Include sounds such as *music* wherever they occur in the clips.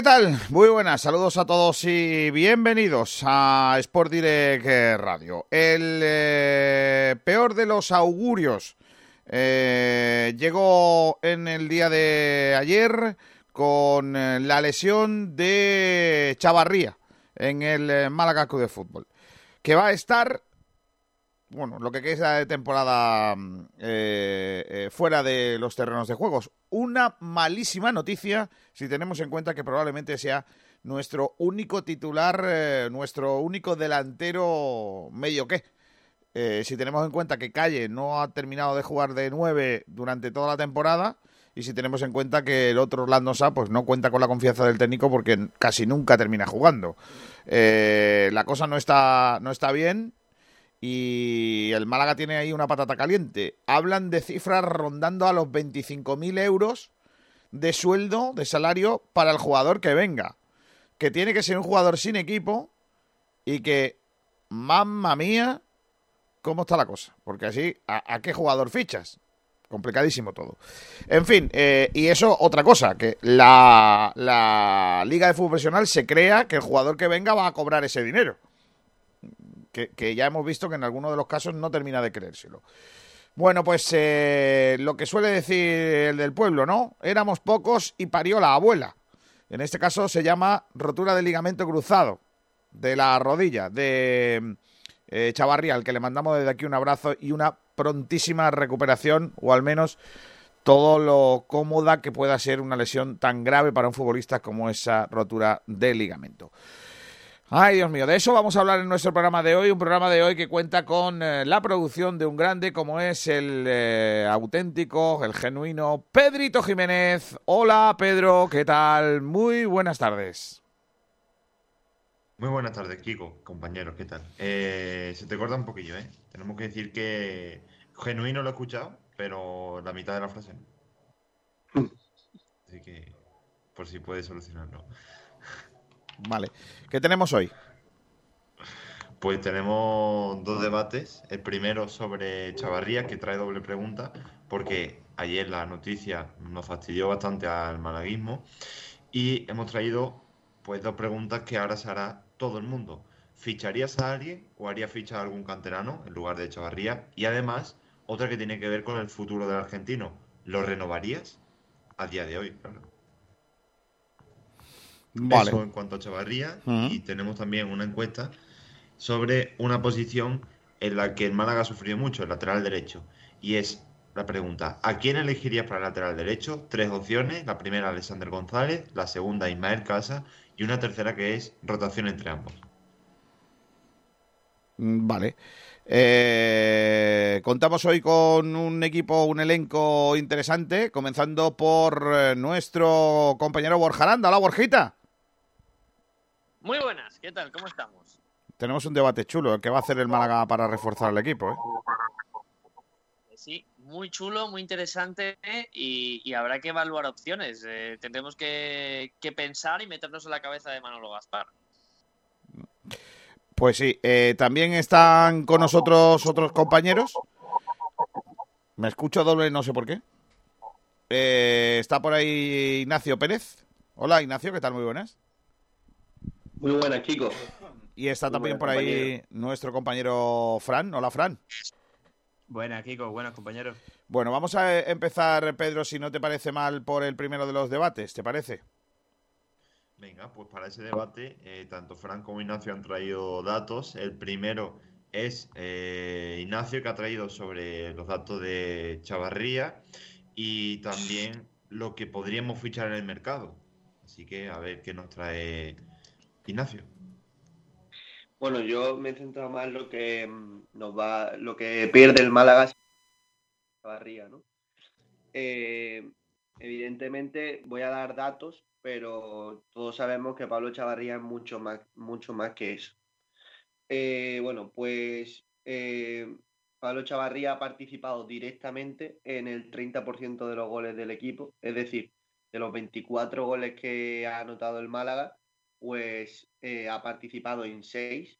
¿qué tal? Muy buenas, saludos a todos y bienvenidos a Sport Direct Radio. El eh, peor de los augurios eh, llegó en el día de ayer con eh, la lesión de Chavarría en el Málaga de Fútbol, que va a estar bueno, lo que queda de temporada mm, eh, eh, fuera de los terrenos de juegos. Una malísima noticia si tenemos en cuenta que probablemente sea nuestro único titular, eh, nuestro único delantero medio que. si tenemos en cuenta que Calle no ha terminado de jugar de nueve durante toda la temporada y si tenemos en cuenta que el otro Orlando Sá pues no cuenta con la confianza del técnico porque casi nunca termina jugando. la cosa no está, no está bien y el Málaga tiene ahí una patata caliente. Hablan de cifras rondando a los 25.000 euros de sueldo, de salario para el jugador que venga. Que tiene que ser un jugador sin equipo y que, mamma mía, ¿cómo está la cosa? Porque así, ¿a, qué jugador fichas? Complicadísimo todo. En fin, eh, y eso, otra cosa, que la, la Liga de Fútbol Profesional se crea que el jugador que venga va a cobrar ese dinero que, ya hemos visto que en algunos de los casos no termina de creérselo. Bueno, pues eh, lo que suele decir el del pueblo, ¿no? Éramos pocos y parió la abuela. En este caso se llama rotura del ligamento cruzado de la rodilla de eh, Chavarría, al que le mandamos desde aquí un abrazo y una prontísima recuperación, o al menos todo lo cómoda que pueda ser una lesión tan grave para un futbolista como esa rotura del ligamento. Ay, Dios mío, de eso vamos a hablar en nuestro programa de hoy, un programa de hoy que cuenta con eh, la producción de un grande como es el eh, auténtico, el genuino Pedrito Jiménez. Hola, Pedro, ¿qué tal? Muy buenas tardes. Muy buenas tardes, Kiko, compañeros, ¿qué tal? Eh, se te corta un poquillo, ¿eh? Tenemos que decir que genuino lo he escuchado, pero la mitad de la frase no. Así que, por si puedes solucionarlo. Vale. ¿Qué tenemos hoy? Pues tenemos dos debates. El primero sobre Chavarría, que trae doble pregunta, porque ayer la noticia nos fastidió bastante al malaguismo. Y hemos traído pues dos preguntas que ahora se hará todo el mundo. ¿Ficharías a alguien o haría ficha a algún canterano en lugar de Chavarría? Y además, otra que tiene que ver con el futuro del argentino. ¿Lo renovarías? A día de hoy, claro. Eso en cuanto a Chavarría. Y tenemos también una encuesta sobre una posición en la que el Málaga ha sufrido mucho, el lateral derecho. Y es la pregunta, ¿a quién elegirías para el lateral derecho? Tres opciones, la primera Alexander González, la segunda Ismael Casa y una tercera que es rotación entre ambos. Mm, vale. Eh, contamos hoy con un equipo, un elenco interesante, comenzando por eh, nuestro compañero Borjaranda. Hola, Borjita. Muy buenas, ¿qué tal? ¿Cómo estamos? Tenemos un debate chulo. ¿Qué va a hacer el Málaga para reforzar el equipo? Eh? Sí, muy chulo, muy interesante y, habrá que evaluar opciones. Eh, tendremos que, pensar y meternos en la cabeza de Manolo Gaspar. Pues sí, eh, también están con nosotros otros compañeros. Me escucho doble, no sé por qué. está por ahí Ignacio Pérez. Hola Ignacio, ¿qué tal? Muy buenas. Muy buenas, chicos. Y está también por ahí nuestro compañero Fran. Hola, Fran. Buenas, Kiko. Buenas, compañeros. Bueno, vamos a empezar, Pedro, si no te parece mal, por el primero de los debates. ¿Te parece? Venga, pues para ese debate, eh, tanto Fran como Ignacio han traído datos. El primero es eh, Ignacio, que ha traído sobre los datos de Chavarría y también lo que podríamos fichar en el mercado. Así que a ver qué nos trae Ignacio. Bueno, yo me he centrado más en lo que mm, nos va, lo que pierde el Málaga Barría, ¿no? Eh, evidentemente voy a dar datos, pero todos sabemos que Pablo Chavarría es mucho más, mucho más que eso. Eh, bueno, pues eh, Pablo Chavarría ha participado directamente en el 30% de los goles del equipo, es decir, de los 24 goles que ha anotado el Málaga, pues eh, ha participado en seis.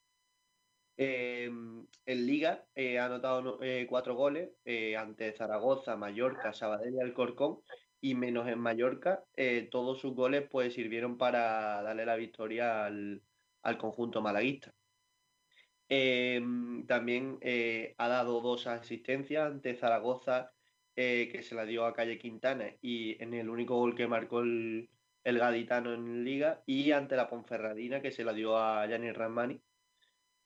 Em, en Liga eh, ha anotado eh, cuatro goles ante Zaragoza, Mallorca, Sabadell y Alcorcón. y menos en Mallorca, todos sus goles pues sirvieron para darle la victoria al, conjunto malaguista. Em, también ha dado dos asistencias ante Zaragoza, que se la dio a Calle Quintana, y en el único gol que marcó el, el gaditano en Liga, y ante la Ponferradina, que se la dio a Gianni Ramani.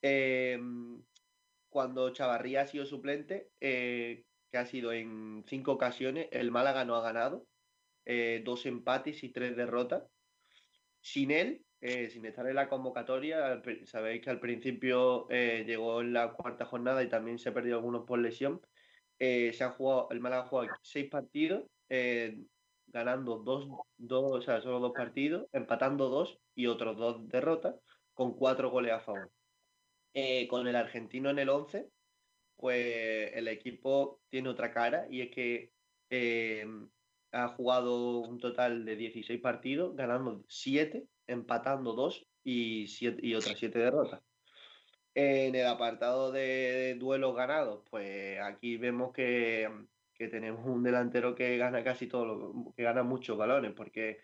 Em, cuando Chavarría ha sido suplente, eh, que ha sido en cinco ocasiones, el Málaga no ha ganado, eh, dos empates y tres derrotas. Sin él, eh, sin estar en la convocatoria, sabéis que al principio llegó en la cuarta jornada y también se ha perdido algunos por lesión. se han jugado, el Málaga ha jugado seis partidos, ganando dos, dos, o sea, solo dos partidos, empatando dos y otros dos derrotas, con cuatro goles a favor. Eh, con el argentino en el 11, pues el equipo tiene otra cara y es que eh, ha jugado un total de 16 partidos, ganando 7, empatando 2 y, y otras 7 derrotas. En el apartado de duelos ganados, pues aquí vemos que, que, tenemos un delantero que gana casi todo, que gana muchos balones, porque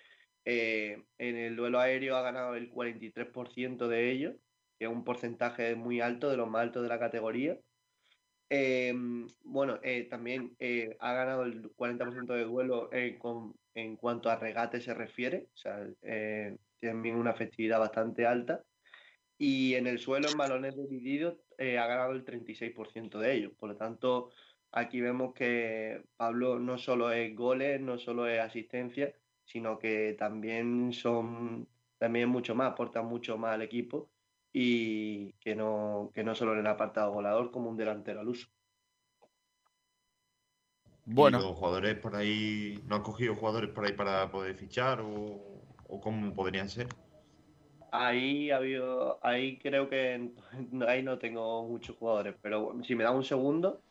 eh, en el duelo aéreo ha ganado el 43% de ellos que es un porcentaje muy alto, de los más altos de la categoría. Em, bueno, eh, también eh, ha ganado el 40% de duelo en cuanto a regate se refiere, o sea, eh, tiene una efectividad bastante alta. Y en el suelo, en balones divididos, ha ganado el 36% de ellos. Por lo tanto, aquí vemos que Pablo no solo es goles, no solo es asistencia, sino que también son también mucho más, aporta mucho más al equipo y que no, que no solo en el apartado volador como un delantero al uso. Bueno. los jugadores por ahí, ¿no han cogido jugadores por ahí para poder fichar o, o cómo podrían ser? Ahí, habido, ahí creo que *laughs* ahí no tengo muchos jugadores, pero si me da un segundo.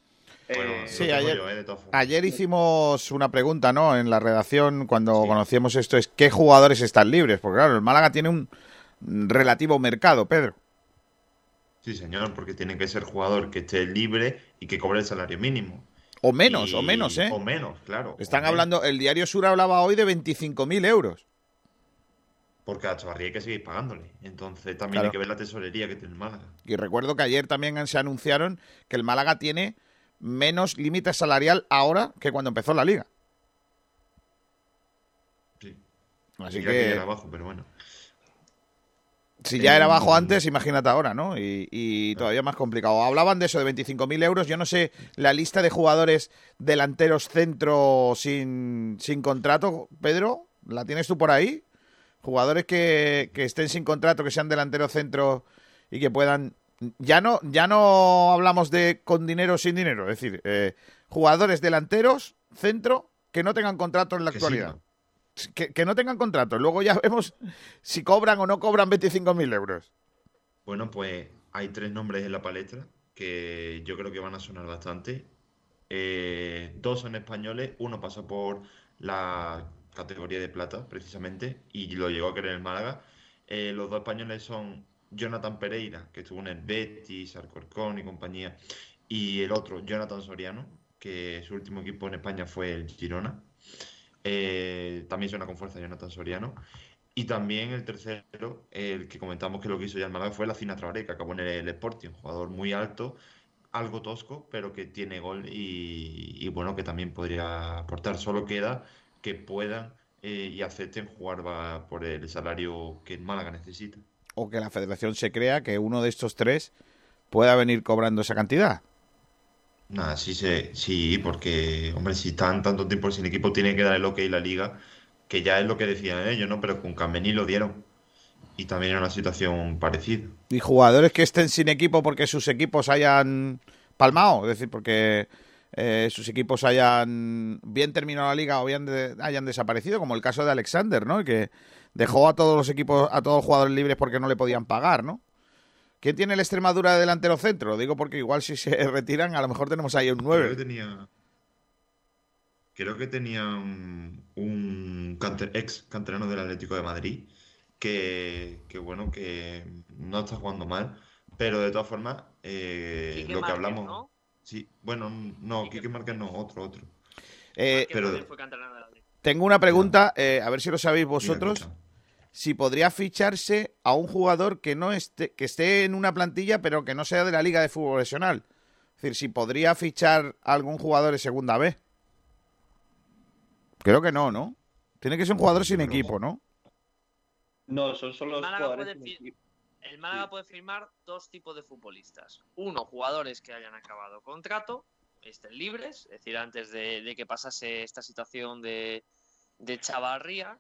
Eh, sí, ayer, eh, ayer, hicimos una pregunta, ¿no? En la redacción cuando conocíamos esto es ¿qué jugadores están libres? Porque claro, el Málaga tiene un, relativo mercado, Pedro. Sí, señor, porque tiene que ser jugador que esté libre y que cobre el salario mínimo. O menos, o menos, ¿eh? O menos, claro. Están hablando, el diario Sur hablaba hoy de 25.000 euros. Porque a Chavarría hay que seguir pagándole. Entonces también hay que ver la tesorería que tiene el Málaga. Y recuerdo que ayer también se anunciaron que el Málaga tiene menos límite salarial ahora que cuando empezó la liga. Sí. Así que... abajo, pero bueno. Si ya era bajo antes, imagínate ahora, ¿no? Y, todavía más complicado. Hablaban de eso, de 25.000 euros. Yo no sé, la lista de jugadores delanteros centro sin, sin contrato, Pedro, ¿la tienes tú por ahí? Jugadores que, estén sin contrato, que sean delanteros centro y que puedan... Ya no, ya no hablamos de con dinero o sin dinero, es decir, eh, jugadores delanteros, centro, que no tengan contrato en la actualidad que, no tengan contrato. Luego ya *laughs* vemos si cobran o no cobran 25.000 euros. Bueno, pues hay tres nombres en la palestra que yo creo que van a sonar bastante. Eh, dos son españoles, uno pasó por la categoría de plata, precisamente, y lo llegó a querer en Málaga. Eh, los dos españoles son Jonathan Pereira, que estuvo en el Betis, Alcorcón y compañía, y el otro, Jonathan Soriano, que su último equipo en España fue el Girona. Eh, también suena con fuerza Jonathan Soriano. Y también el tercero, el que comentamos que lo que hizo ya el Málaga fue la Cina Traoré, que acabó en el Sporting, jugador muy alto, algo tosco, pero que tiene gol y, bueno, que también podría aportar. Solo queda que puedan eh, y acepten jugar por el salario que el Málaga necesita. O que la federación se crea que uno de estos tres pueda venir cobrando esa cantidad. Nada, sí, sí, porque, hombre, si están tanto tiempo sin equipo, tiene que dar el ok la liga, que ya es lo que decían ellos, ¿no? Pero con Camení lo dieron. Y también era una situación parecida. Y jugadores que estén sin equipo porque sus equipos hayan palmado, es decir, porque eh, sus equipos hayan bien terminado la liga o bien hayan desaparecido, como el caso de Alexander, ¿no? Que dejó a todos los equipos, a todos los jugadores libres porque no le podían pagar, ¿no? ¿Quién tiene el Extremadura de delantero centro? Digo porque igual si se *laughs* retiran, a lo mejor tenemos ahí un 9. Creo que tenía. Creo que tenía un, ex canterano del Atlético de Madrid que, bueno, que no está jugando mal, pero de todas formas, eh, lo que hablamos. ¿no? Sí, bueno, no, Quique, Márquez no, otro, otro. Eh, pero fue canterano del Atlético. Tengo una pregunta, eh, a ver si lo sabéis vosotros. Si podría ficharse a un jugador que no esté, que esté en una plantilla, pero que no sea de la Liga de Fútbol Profesional. Es decir, si podría fichar a algún jugador de segunda B. Creo que no, ¿no? Tiene que ser un jugador sin equipo, ¿no? No, son solo los jugadores. sin equipo. El Málaga puede firmar dos tipos de futbolistas. Uno, jugadores que hayan acabado contrato, estén libres, es decir, antes de, de que pasase esta situación de, de Chavarría.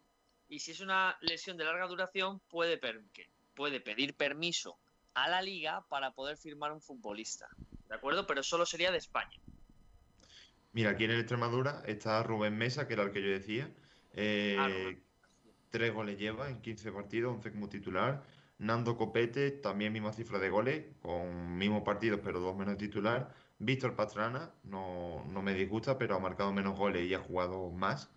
Y si es una lesión de larga duración, puede, per- puede pedir permiso a la liga para poder firmar un futbolista. ¿De acuerdo? Pero solo sería de España. Mira, aquí en el Extremadura está Rubén Mesa, que era el que yo decía. Eh, Ah, tres goles lleva en 15 partidos, 11 como titular. Nando Copete, también misma cifra de goles, con mismos partidos, pero dos menos titular. Víctor Pastrana, no, no me disgusta, pero ha marcado menos goles y ha jugado más.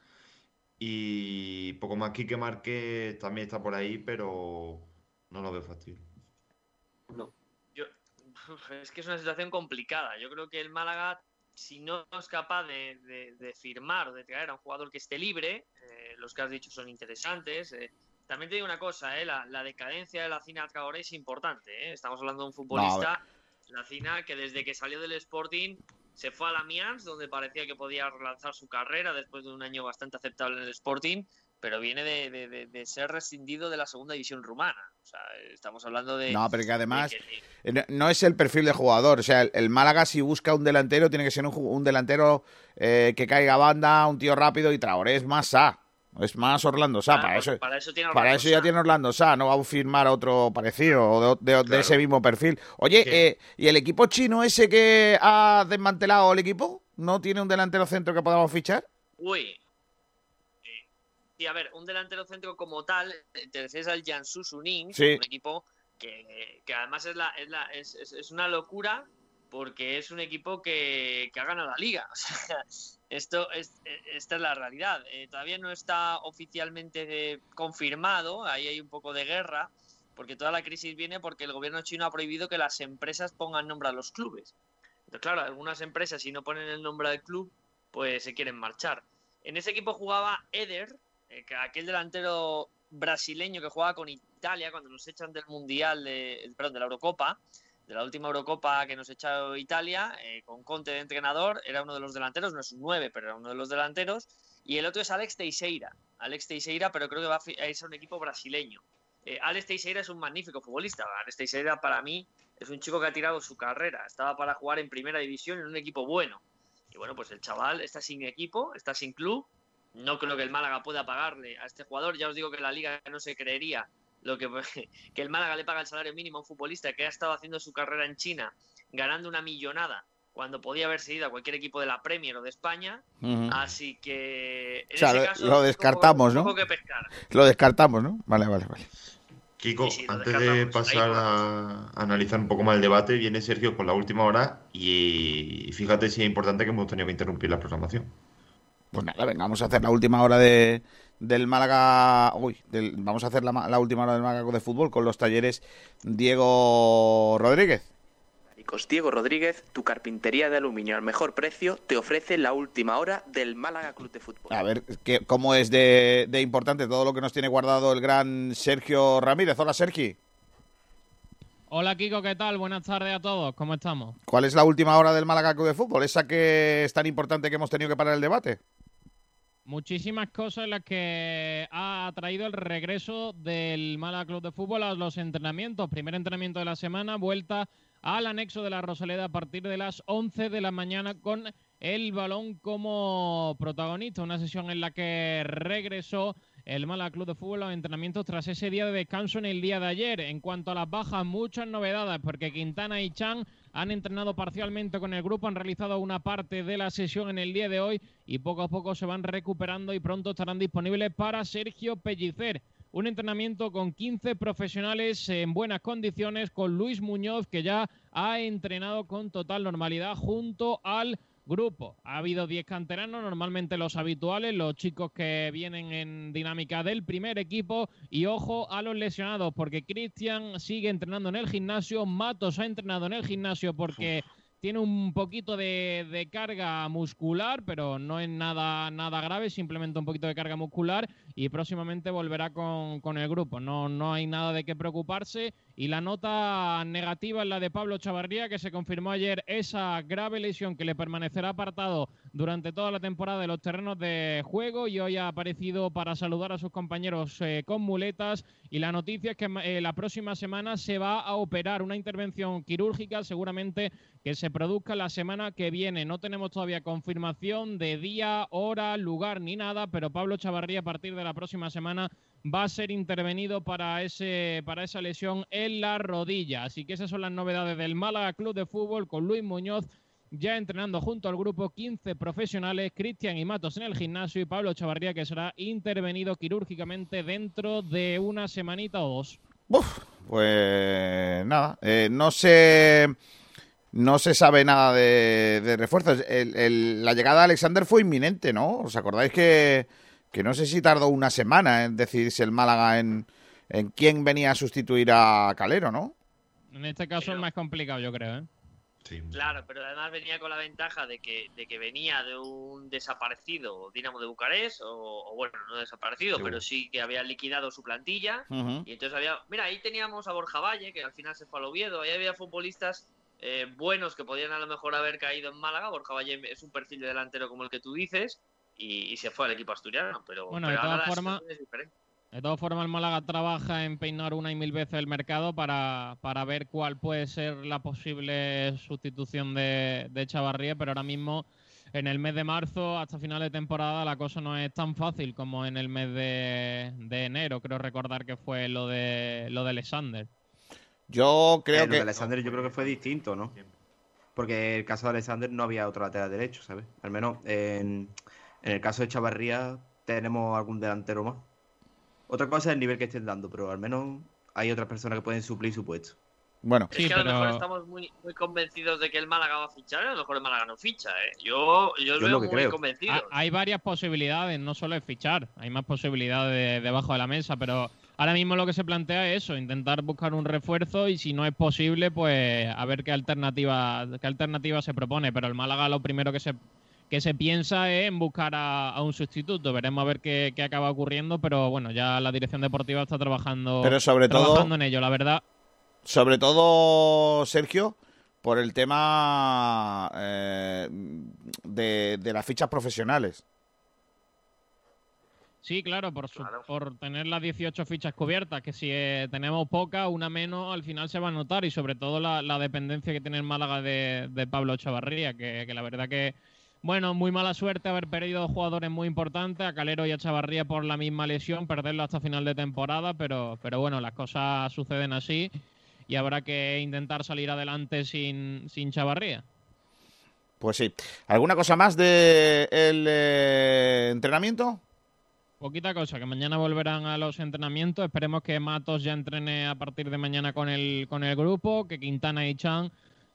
Y poco más, Quique Márquez también está por ahí, pero no lo veo factible. Yo, *laughs* es que es una situación complicada. Yo creo que el Málaga, si no es capaz de, de- de firmar o de traer a un jugador que esté libre, eh, los que has dicho son interesantes. eh. También te digo una cosa, eh, la, la decadencia de la Cina Traoré es importante. eh. Estamos hablando de un futbolista, Cina, que desde que salió del Sporting se fue a la Amiens, donde parecía que podía relanzar su carrera después de un año bastante aceptable en el Sporting, pero viene de, de- de- de ser rescindido de la segunda división rumana. O sea, estamos hablando de... No, pero que además que- no- no es el perfil de jugador. O sea, el, el Málaga si busca un delantero tiene que ser un, un delantero eh, que caiga a banda, un tío rápido y Traoré es más Sa. Es más Orlando Sa. Ah, para pues eso, para eso tiene para eso ya tiene Orlando Sa. No va a firmar otro parecido o de, de- de Claro. ese mismo perfil. Oye, eh, ¿y el equipo chino ese que ha desmantelado el equipo? ¿No tiene un delantero centro que podamos fichar? Uy. Eh, Sí, a ver, un delantero centro como tal, eh, te refieres al Jiangsu Suning, Sí. un equipo que, que además es, la, es, la- es una locura porque es un equipo que, que ha ganado la liga. *laughs* O sea, esto es, eh, esta es la realidad. Eh, todavía no está oficialmente confirmado, ahí hay un poco de guerra, porque toda la crisis viene porque el gobierno chino ha prohibido que las empresas pongan nombre a los clubes. Entonces, claro, algunas empresas si no ponen el nombre del club, pues se quieren marchar. En ese equipo jugaba Eder, eh, que aquel delantero brasileño que jugaba con Italia cuando nos echan del Mundial, de, perdón, de la Eurocopa, de la última Eurocopa que nos echó Italia, eh, con Conte de entrenador, era uno de los delanteros, no es un 9, pero era uno de los delanteros, y el otro es Alex Teixeira, Alex Teixeira, pero creo que va a irse a un equipo brasileño. Eh, Alex Teixeira es un magnífico futbolista, Alex Teixeira para mí es un chico que ha tirado su carrera, estaba para jugar en primera división en un equipo bueno. Y bueno, pues el chaval está sin equipo, está sin club. No creo que el Málaga pueda pagarle a este jugador. Ya os digo que la liga no se creería lo que, *laughs* que el Málaga le paga el salario mínimo a un futbolista que ha estado haciendo su carrera en China, ganando una millonada, cuando podía haberse ido a cualquier equipo de la Premier o de España. Así que en O sea, ese lo- caso, lo poco- descartamos, ¿no? poco que pescar. Lo descartamos, ¿no? Vale, vale, vale. Kiko, Sí, sí, lo antes de pasar Ahí a analizar un poco más el debate, viene Sergio con la última hora y fíjate si es importante que hemos tenido que interrumpir la programación. Pues nada, venga, vamos a hacer la última hora de, del Málaga. Uy, del- vamos a hacer la, ma- la última hora del Málaga de fútbol con los talleres Diego Rodríguez. Diego Rodríguez, tu carpintería de aluminio al mejor precio, te ofrece la última hora del Málaga Club de Fútbol. A ver ¿qué, cómo es de, de importante todo lo que nos tiene guardado el gran Sergio Ramírez. Hola, Sergi. Hola Kiko, ¿qué tal? Buenas tardes a todos, ¿cómo estamos? ¿Cuál es la última hora del Málaga Club de Fútbol? Esa que es tan importante que hemos tenido que parar el debate. Muchísimas cosas las que ha traído el regreso del Málaga Club de Fútbol a los entrenamientos. Primer entrenamiento de la semana, vuelta al anexo de la Rosaleda a partir de las 11 de la mañana con el balón como protagonista. Una sesión en la que regresó el Málaga Club de Fútbol los entrenamientos tras ese día de descanso en el día de ayer. En cuanto a las bajas, muchas novedades porque Quintana y Chan han entrenado parcialmente con el grupo, han realizado una parte de la sesión en el día de hoy y poco a poco se van recuperando y pronto estarán disponibles para Sergio Pellicer. Un entrenamiento con 15 profesionales en buenas condiciones, con Luis Muñoz, que ya ha entrenado con total normalidad junto al grupo. Ha habido 10 canteranos, normalmente los habituales, los chicos que vienen en dinámica del primer equipo. Y ojo a los lesionados, porque Cristian sigue entrenando en el gimnasio, Matos ha entrenado en el gimnasio porque tiene un poquito de, de, carga muscular, pero no es nada, nada grave, simplemente un poquito de carga muscular y próximamente volverá con, con el grupo. No, no hay nada de qué preocuparse. Y la nota negativa es la de Pablo Chavarría, que se confirmó ayer esa grave lesión que le permanecerá apartado durante toda la temporada de los terrenos de juego y hoy ha aparecido para saludar a sus compañeros eh, con muletas. Y la noticia es que eh, la próxima semana se va a operar una intervención quirúrgica, seguramente que se produzca la semana que viene. No tenemos todavía confirmación de día, hora, lugar ni nada, pero Pablo Chavarría a partir de la próxima semana va a ser intervenido para, ese, para esa lesión en la rodilla. Así que esas son las novedades del Málaga Club de Fútbol con Luis Muñoz ya entrenando junto al grupo 15 profesionales, Cristian y Matos en el gimnasio y Pablo Chavarría que será intervenido quirúrgicamente dentro de una semanita o dos. pues nada, eh, no sé... No se sabe nada de, refuerzos. la llegada de Alexander fue inminente, ¿no? ¿Os acordáis que, que no sé si tardó una semana en decidirse el Málaga en, en quién venía a sustituir a Calero, ¿no? En este caso es más complicado, yo creo, ¿eh? Claro, pero además venía con la ventaja de que, de que venía de un desaparecido Dinamo de Bucarest, o, bueno, no desaparecido, pero sí que había liquidado su plantilla. Y entonces había. Mira, ahí teníamos a Borja Valle, que al final se fue al Oviedo. Ahí había futbolistas eh, buenos que podían a lo mejor haber caído en Málaga. Borja Valle es un perfil de delantero como el que tú dices. Y, se fue al equipo asturiano. Pero, bueno, de todas formas. De todas formas, el Málaga trabaja en peinar una y mil veces el mercado para, para ver cuál puede ser la posible sustitución de, de Chavarría, pero ahora mismo en el mes de marzo hasta final de temporada la cosa no es tan fácil como en el mes de, de enero. Creo recordar que fue lo de lo de Alexander. Yo creo eh, que. Lo de Alexander yo creo que fue distinto, ¿no? Porque el caso de Alexander no había otro lateral derecho, ¿sabes? Al menos en, en el caso de Chavarría tenemos algún delantero más. Otra cosa es el nivel que estén dando, pero al menos hay otras personas que pueden suplir su puesto. Bueno, es que a lo mejor estamos muy, muy convencidos de que el Málaga va a fichar, a lo mejor el Málaga no ficha, ¿eh? Yo, yo, yo veo muy convencido. Hay varias posibilidades, no solo es fichar, hay más posibilidades debajo de la mesa, pero ahora mismo lo que se plantea es eso, intentar buscar un refuerzo y si no es posible, pues a ver qué alternativa, qué alternativa se propone. Pero el Málaga lo primero que se que se piensa en buscar a, un sustituto. Veremos a ver qué, acaba ocurriendo, pero bueno, ya la dirección deportiva está trabajando, pero sobre trabajando en ello, la verdad. Sobre todo, Sergio, por el tema eh, de, las fichas profesionales. Sí, claro por, por tener las 18 fichas cubiertas, que si eh, tenemos poca, una menos, al final se va a notar y sobre todo la, dependencia que tiene el Málaga de, Pablo Chavarría, que, la verdad que bueno, muy mala suerte haber perdido jugadores muy importantes, a Calero y a Chavarría por la misma lesión, perderlo hasta final de temporada, pero, pero bueno, las cosas suceden así y habrá que intentar salir adelante sin, sin Chavarría. Pues sí. ¿Alguna cosa más del de eh, entrenamiento? Poquita cosa, que mañana volverán a los entrenamientos. Esperemos que Matos ya entrene a partir de mañana con el, con el grupo, que Quintana y Chan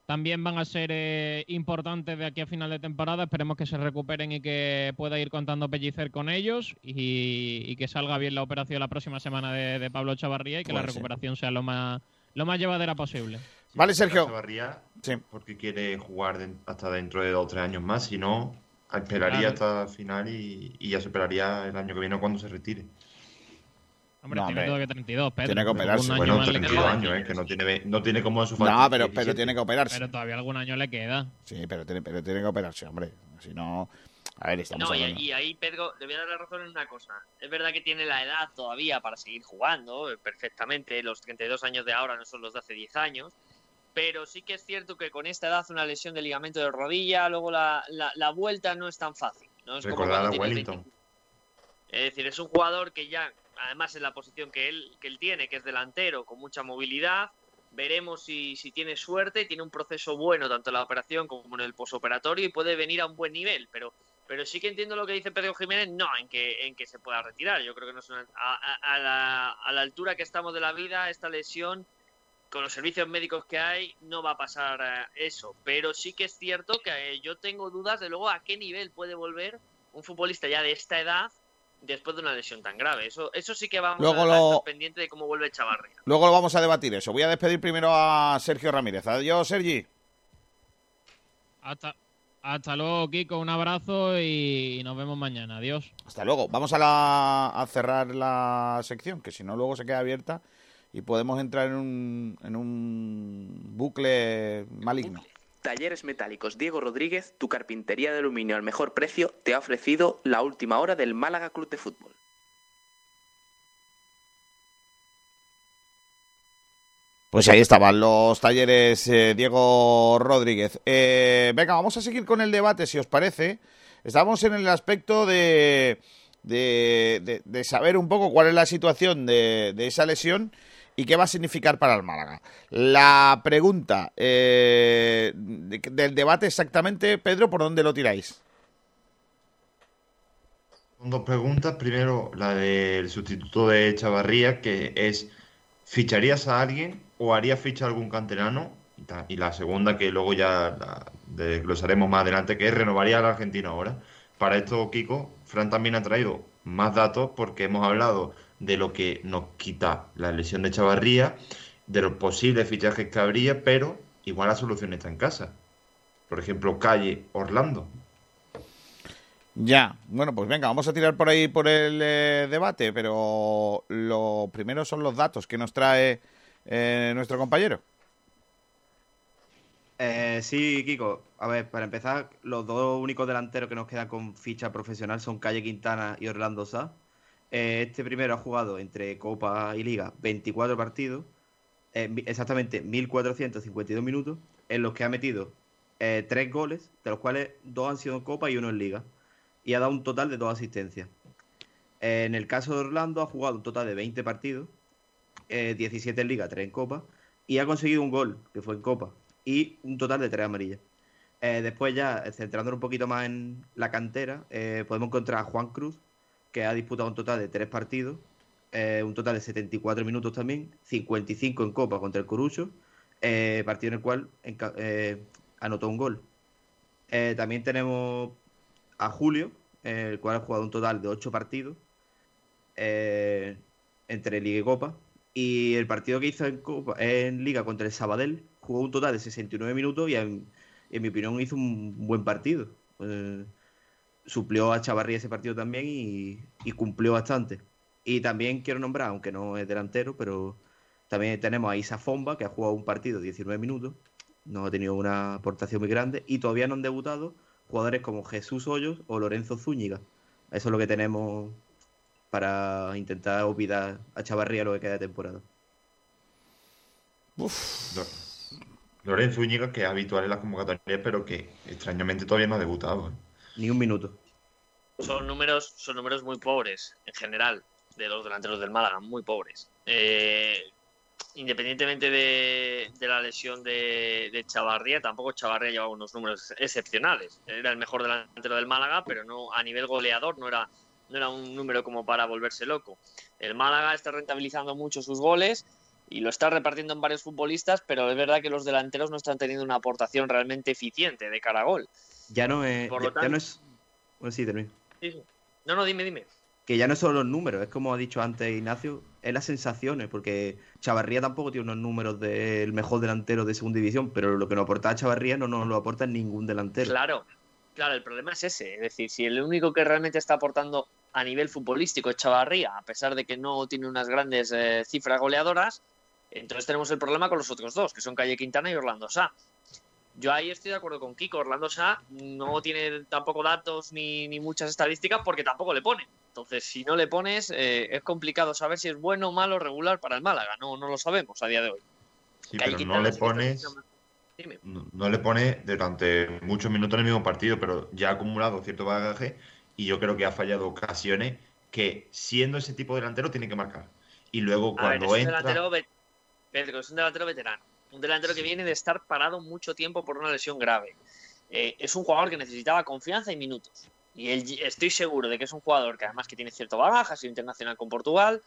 también van a ser eh, importantes de aquí a final de temporada. Esperemos que se recuperen y que pueda ir contando Pellicer con ellos y, que salga bien la operación la próxima semana de, Pablo Chavarría y que la recuperación sea lo más, lo más llevadera posible. vale, Sergio. Chavarría, porque quiere jugar hasta dentro de dos o tres años más, si no, esperaría hasta final y, y ya se esperaría el año que viene cuando se retire. Hombre, tiene todavía 32, Pedro. Tiene que operarse. Bueno, 32 años, ¿eh? que no tiene, no tiene como su No, pero, pero tiene que operarse. Pero todavía algún año le queda. Sí, pero tiene, pero tiene que operarse, hombre. Si no... A ver, estamos no, y, ahí, Pedro, le voy a dar la razón en una cosa. Es verdad que tiene la edad todavía para seguir jugando eh, perfectamente. Los 32 años de ahora no son los de hace 10 años. Pero sí que es cierto que con esta edad una lesión de ligamento de rodilla, luego la, la, vuelta no es tan fácil. ¿no? Es Recordar a Wellington. Es decir, es un jugador que ya además en la posición que él, que él tiene, que es delantero, con mucha movilidad. Veremos si, si tiene suerte, tiene un proceso bueno tanto en la operación como en el posoperatorio y puede venir a un buen nivel, pero, pero sí que entiendo lo que dice Pedro Jiménez, no en que, en que se pueda retirar. Yo creo que no es a, la, a la altura que estamos de la vida, esta lesión con los servicios médicos que hay no va a pasar eh, eso, pero sí que es cierto que eh, yo tengo dudas de luego a qué nivel puede volver un futbolista ya de esta edad después de una lesión tan grave. Eso, eso sí que vamos Luego a lo... estar pendiente de cómo vuelve Chavarria. Luego lo vamos a debatir eso. Voy a despedir primero a Sergio Ramírez. Adiós, Sergi. Hasta, hasta luego, Kiko. Un abrazo y nos vemos mañana. Adiós. Hasta luego. Vamos a, la, a cerrar la sección, que si no luego se queda abierta y podemos entrar en un, en un bucle maligno. Talleres Metálicos Diego Rodríguez, tu carpintería de aluminio al mejor precio, te ha ofrecido la última hora del Málaga Club de Fútbol. Pues ahí estaban los talleres eh, Diego Rodríguez. Eh, venga, vamos a seguir con el debate, si os parece. Estamos en el aspecto de, de, de- saber un poco cuál es la situación de esa lesión y qué va a significar para el Málaga. La pregunta eh, de- del debate exactamente, Pedro, ¿por dónde lo tiráis? Son dos preguntas. Primero, la del sustituto de Chavarría, que es, ¿ficharías a alguien o haría ficha a algún canterano? Y la segunda, que luego ya la desglosaremos más adelante, que es, ¿renovaría al argentino ahora? Para esto, Kiko, Fran también ha traído más datos porque hemos hablado de lo que nos quita la lesión de Chavarría, de los posibles fichajes que habría, pero igual la solución está en casa. Por ejemplo, Calle, Orlando. Ya, bueno, pues venga, vamos a tirar por ahí por el eh, debate, pero lo primero son los datos que nos trae eh, nuestro compañero. Eh, sí, Kiko. A ver, para empezar, los dos únicos delanteros que nos quedan con ficha profesional son Calle Quintana y Orlando Sá. Eh, este primero ha jugado entre Copa y Liga 24 partidos, eh, exactamente 1.452 minutos, en los que ha metido eh, tres goles, de los cuales dos han sido en Copa y uno en Liga. Y ha dado un total de dos asistencias. Eh, en el caso de Orlando ha jugado un total de 20 partidos, eh, 17 en Liga, 3 en Copa, y ha conseguido un gol, que fue en Copa, y un total de 3 amarillas. Después ya, centrándonos un poquito más en la cantera, podemos encontrar a Juan Cruz, que ha disputado un total de 3 partidos, eh, un total de 74 minutos también, 55 en Copa contra el Corucho, eh, partido en el cual eh, anotó un gol. También tenemos a Julio, el cual ha jugado un total de 8 partidos entre Liga y Copa. Y el partido que hizo en, Copa, en Liga contra el Sabadell jugó un total de 69 minutos y en mi opinión hizo un buen partido. Suplió a Chavarría ese partido también y, y cumplió bastante. Y también quiero nombrar, aunque no es delantero, pero también tenemos a Isa Fomba, que ha jugado un partido de 19 minutos, no ha tenido una aportación muy grande, y todavía no han debutado jugadores como Jesús Hoyos o Lorenzo Zúñiga. Eso es lo que tenemos para intentar olvidar a Chavarría lo que queda de temporada. Lo- Lorenzo Úñiga, que es habitual en las convocatorias, pero que extrañamente todavía no ha debutado. ¿eh? Ni un minuto. Son números, son números muy pobres, en general, de los delanteros del Málaga, muy pobres. Eh, independientemente de, la lesión de, de Chavarría, tampoco Chavarría llevaba unos números excepcionales. Era el mejor delantero del Málaga, pero no a nivel goleador no era, no era un número como para volverse loco. El Málaga está rentabilizando mucho sus goles y lo está repartiendo en varios futbolistas, pero es verdad que los delanteros no están teniendo una aportación realmente eficiente de cara a gol. Ya no es. Por ya, lo ya no es. Bueno, sí, termino. Sí, sí. No, no, dime, dime. Que ya no es solo los números, es como ha dicho antes Ignacio, es las sensaciones, porque Chavarría tampoco tiene unos números del mejor delantero de segunda división, pero lo que nos aporta Chavarría no nos lo aporta ningún delantero. Claro, claro, el problema es ese. Es decir, si el único que realmente está aportando a nivel futbolístico es Chavarría, a pesar de que no tiene unas grandes eh, cifras goleadoras, entonces tenemos el problema con los otros dos, que son Calle Quintana y Orlando Sá. Yo ahí estoy de acuerdo con Kiko. Orlando Sá no tiene tampoco datos ni, ni muchas estadísticas porque tampoco le pone. Entonces, si no le pones, eh, es complicado saber si es bueno, malo, regular para el Málaga. No, no lo sabemos a día de hoy. Sí, pero no le pones, no, no le pones durante muchos minutos en el mismo partido, pero ya ha acumulado cierto bagaje y yo creo que ha fallado ocasiones que siendo ese tipo de delantero tiene que marcar. Y luego A ver, cuando es un delantero, es un delantero veterano. Un delantero que viene de estar parado mucho tiempo por una lesión grave. Eh, es un jugador que necesitaba confianza y minutos. Y estoy seguro de que es un jugador que además que tiene cierto bagaje, ha sido internacional con Portugal.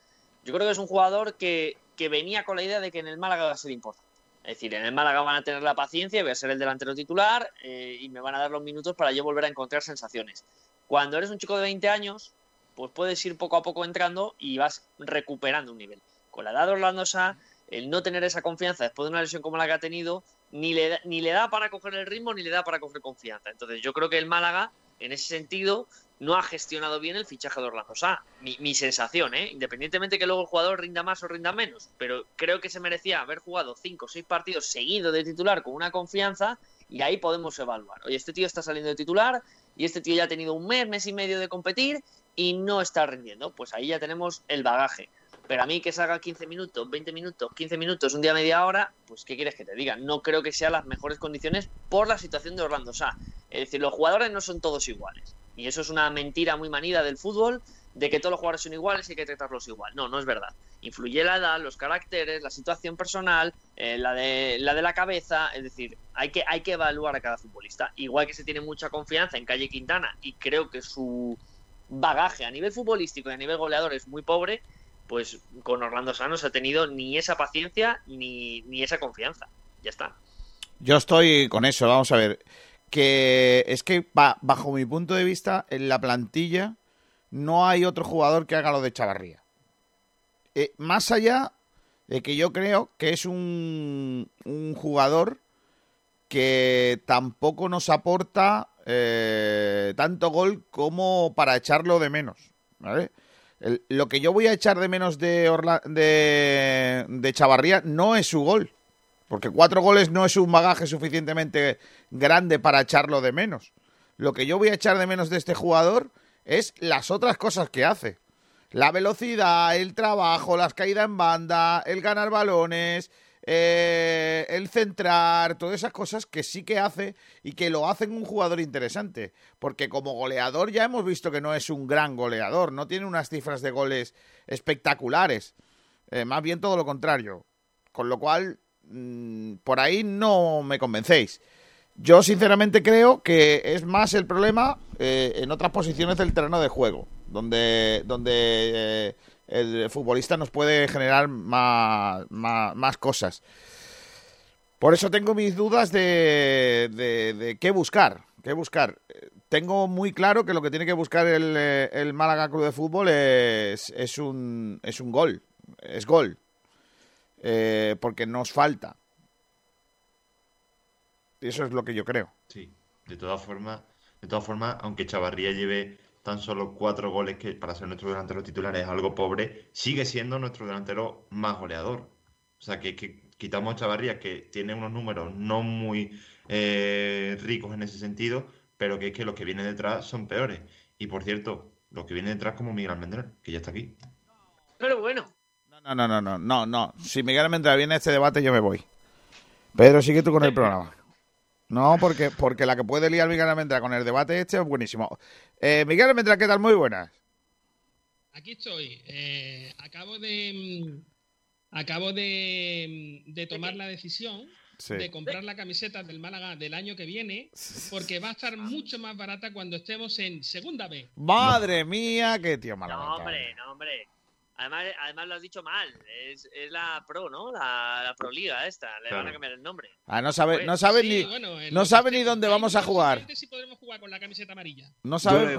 Yo creo que es un jugador que, que venía con la idea de que en el Málaga va a ser importante. Es decir, en el Málaga van a tener la paciencia, voy a ser el delantero titular eh, y me van a dar los minutos para yo volver a encontrar sensaciones. Cuando eres un chico de 20 años, pues puedes ir poco a poco entrando y vas recuperando un nivel. Con la edad de Orlando Sá, el no tener esa confianza después de una lesión como la que ha tenido, ni le, da, ni le da para coger el ritmo ni le da para coger confianza. Entonces yo creo que el Málaga, en ese sentido, no ha gestionado bien el fichaje de Orlando Sá. Mi, mi sensación, ¿eh? independientemente que luego el jugador rinda más o rinda menos, pero creo que se merecía haber jugado cinco o seis partidos seguidos de titular con una confianza y ahí podemos evaluar. Oye, este tío está saliendo de titular y este tío ya ha tenido un mes, mes y medio de competir y no está rindiendo. Pues ahí ya tenemos el bagaje. Pero a mí que salga 15 minutos, 20 minutos, 15 minutos, un día media hora, pues ¿qué quieres que te diga? No creo que sean las mejores condiciones por la situación de Orlando Sá. Es decir, los jugadores no son todos iguales. Y eso es una mentira muy manida del fútbol, de que todos los jugadores son iguales y hay que tratarlos igual. No, no es verdad. Influye la edad, los caracteres, la situación personal, eh, la, de, la de la cabeza. Es decir, hay que, hay que evaluar a cada futbolista. Igual que se tiene mucha confianza en Calle Quintana y creo que su bagaje a nivel futbolístico y a nivel goleador es muy pobre, pues con Orlando Sá no se ha tenido ni esa paciencia ni, ni esa confianza. Ya está. Yo estoy con eso, vamos a ver. Que es que ba- bajo mi punto de vista, en la plantilla no hay otro jugador que haga lo de Chavarría. Eh, más allá de que yo creo que es un, un jugador que tampoco nos aporta eh, tanto gol como para echarlo de menos. ¿vale? El- lo que yo voy a echar de menos de, Orla- de, de Chavarría no es su gol. Porque cuatro goles no es un bagaje suficientemente grande para echarlo de menos. Lo que yo voy a echar de menos de este jugador es las otras cosas que hace. La velocidad, el trabajo, las caídas en banda, el ganar balones, eh, el centrar, todas esas cosas que sí que hace y que lo hacen un jugador interesante. Porque como goleador ya hemos visto que no es un gran goleador, no tiene unas cifras de goles espectaculares. Eh, más bien todo lo contrario. Con lo cual, mm, por ahí no me convencéis. Yo sinceramente creo que es más el problema eh, en otras posiciones del terreno de juego, donde, donde el futbolista nos puede generar más, más, más cosas. Por eso tengo mis dudas de, de, qué buscar. Qué buscar. Tengo muy claro que lo que tiene que buscar el, eh, el Málaga Club de Fútbol es, es, un, es un gol. Es gol. Eh, porque nos falta. Y eso es lo que yo creo. Sí, de todas formas, de todas formas, aunque Chavarría lleve tan solo cuatro goles que para ser nuestro delantero titular es algo pobre, sigue siendo nuestro delantero más goleador. O sea que, que quitamos a Chavarría, que tiene unos números no muy eh, ricos en ese sentido, pero que es que los que vienen detrás son peores. Y por cierto, los que vienen detrás como Miguel Almendral, que ya está aquí. Pero bueno, No, no, no, no, no, no. Si Miguel Almendral viene a este debate, yo me voy. Pedro, sigue tú con el programa. No, porque, porque la que puede liar Miguel Almendral con el debate este es buenísimo. Eh, Miguel Almendral, ¿qué tal? Muy buenas. Aquí estoy. Eh, acabo de. mm, Acabo de, mm, de tomar la decisión Sí. de comprar la camiseta del Málaga del año que viene, porque va a estar mucho más barata cuando estemos en segunda B. Madre mía, qué tío malo. no, hombre, no, hombre. Además, además lo has dicho mal. Es, es la Pro, ¿no? La, la Pro Liga esta. Le van a cambiar el nombre. Ah, no sabe, no sabe Sí, ni, bueno, no sabe ni dónde vamos a jugar. sí podremos jugar con la camiseta amarilla. No sabe.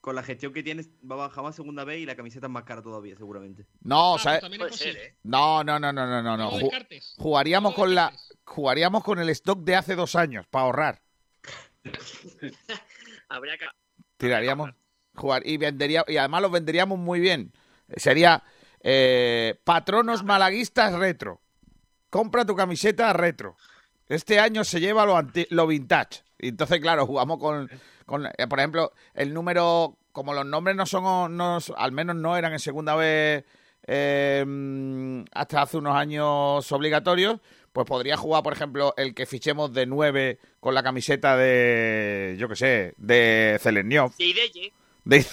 con la gestión que tienes, va a bajar más segunda vez y la camiseta es más cara todavía, seguramente. No, Ah, sabe- pues también es Puede ser, posible. ¿eh? no, no, no, no, no, no, Ju- jugaríamos con la, jugaríamos con el stock de hace dos años para ahorrar. *laughs* Habría que. Tiraríamos, jugar y vendería y además los venderíamos muy bien. Sería eh, patronos malaguistas retro. Compra tu camiseta retro. Este año se lleva lo, anti- lo vintage. Y entonces, claro, jugamos con, con, eh, por ejemplo, el número, como los nombres no son, no, al menos no eran en segunda vez eh, hasta hace unos años obligatorios, pues podría jugar, por ejemplo, el que fichemos de 9 con la camiseta de, yo qué sé, de Zeleniov, De. De,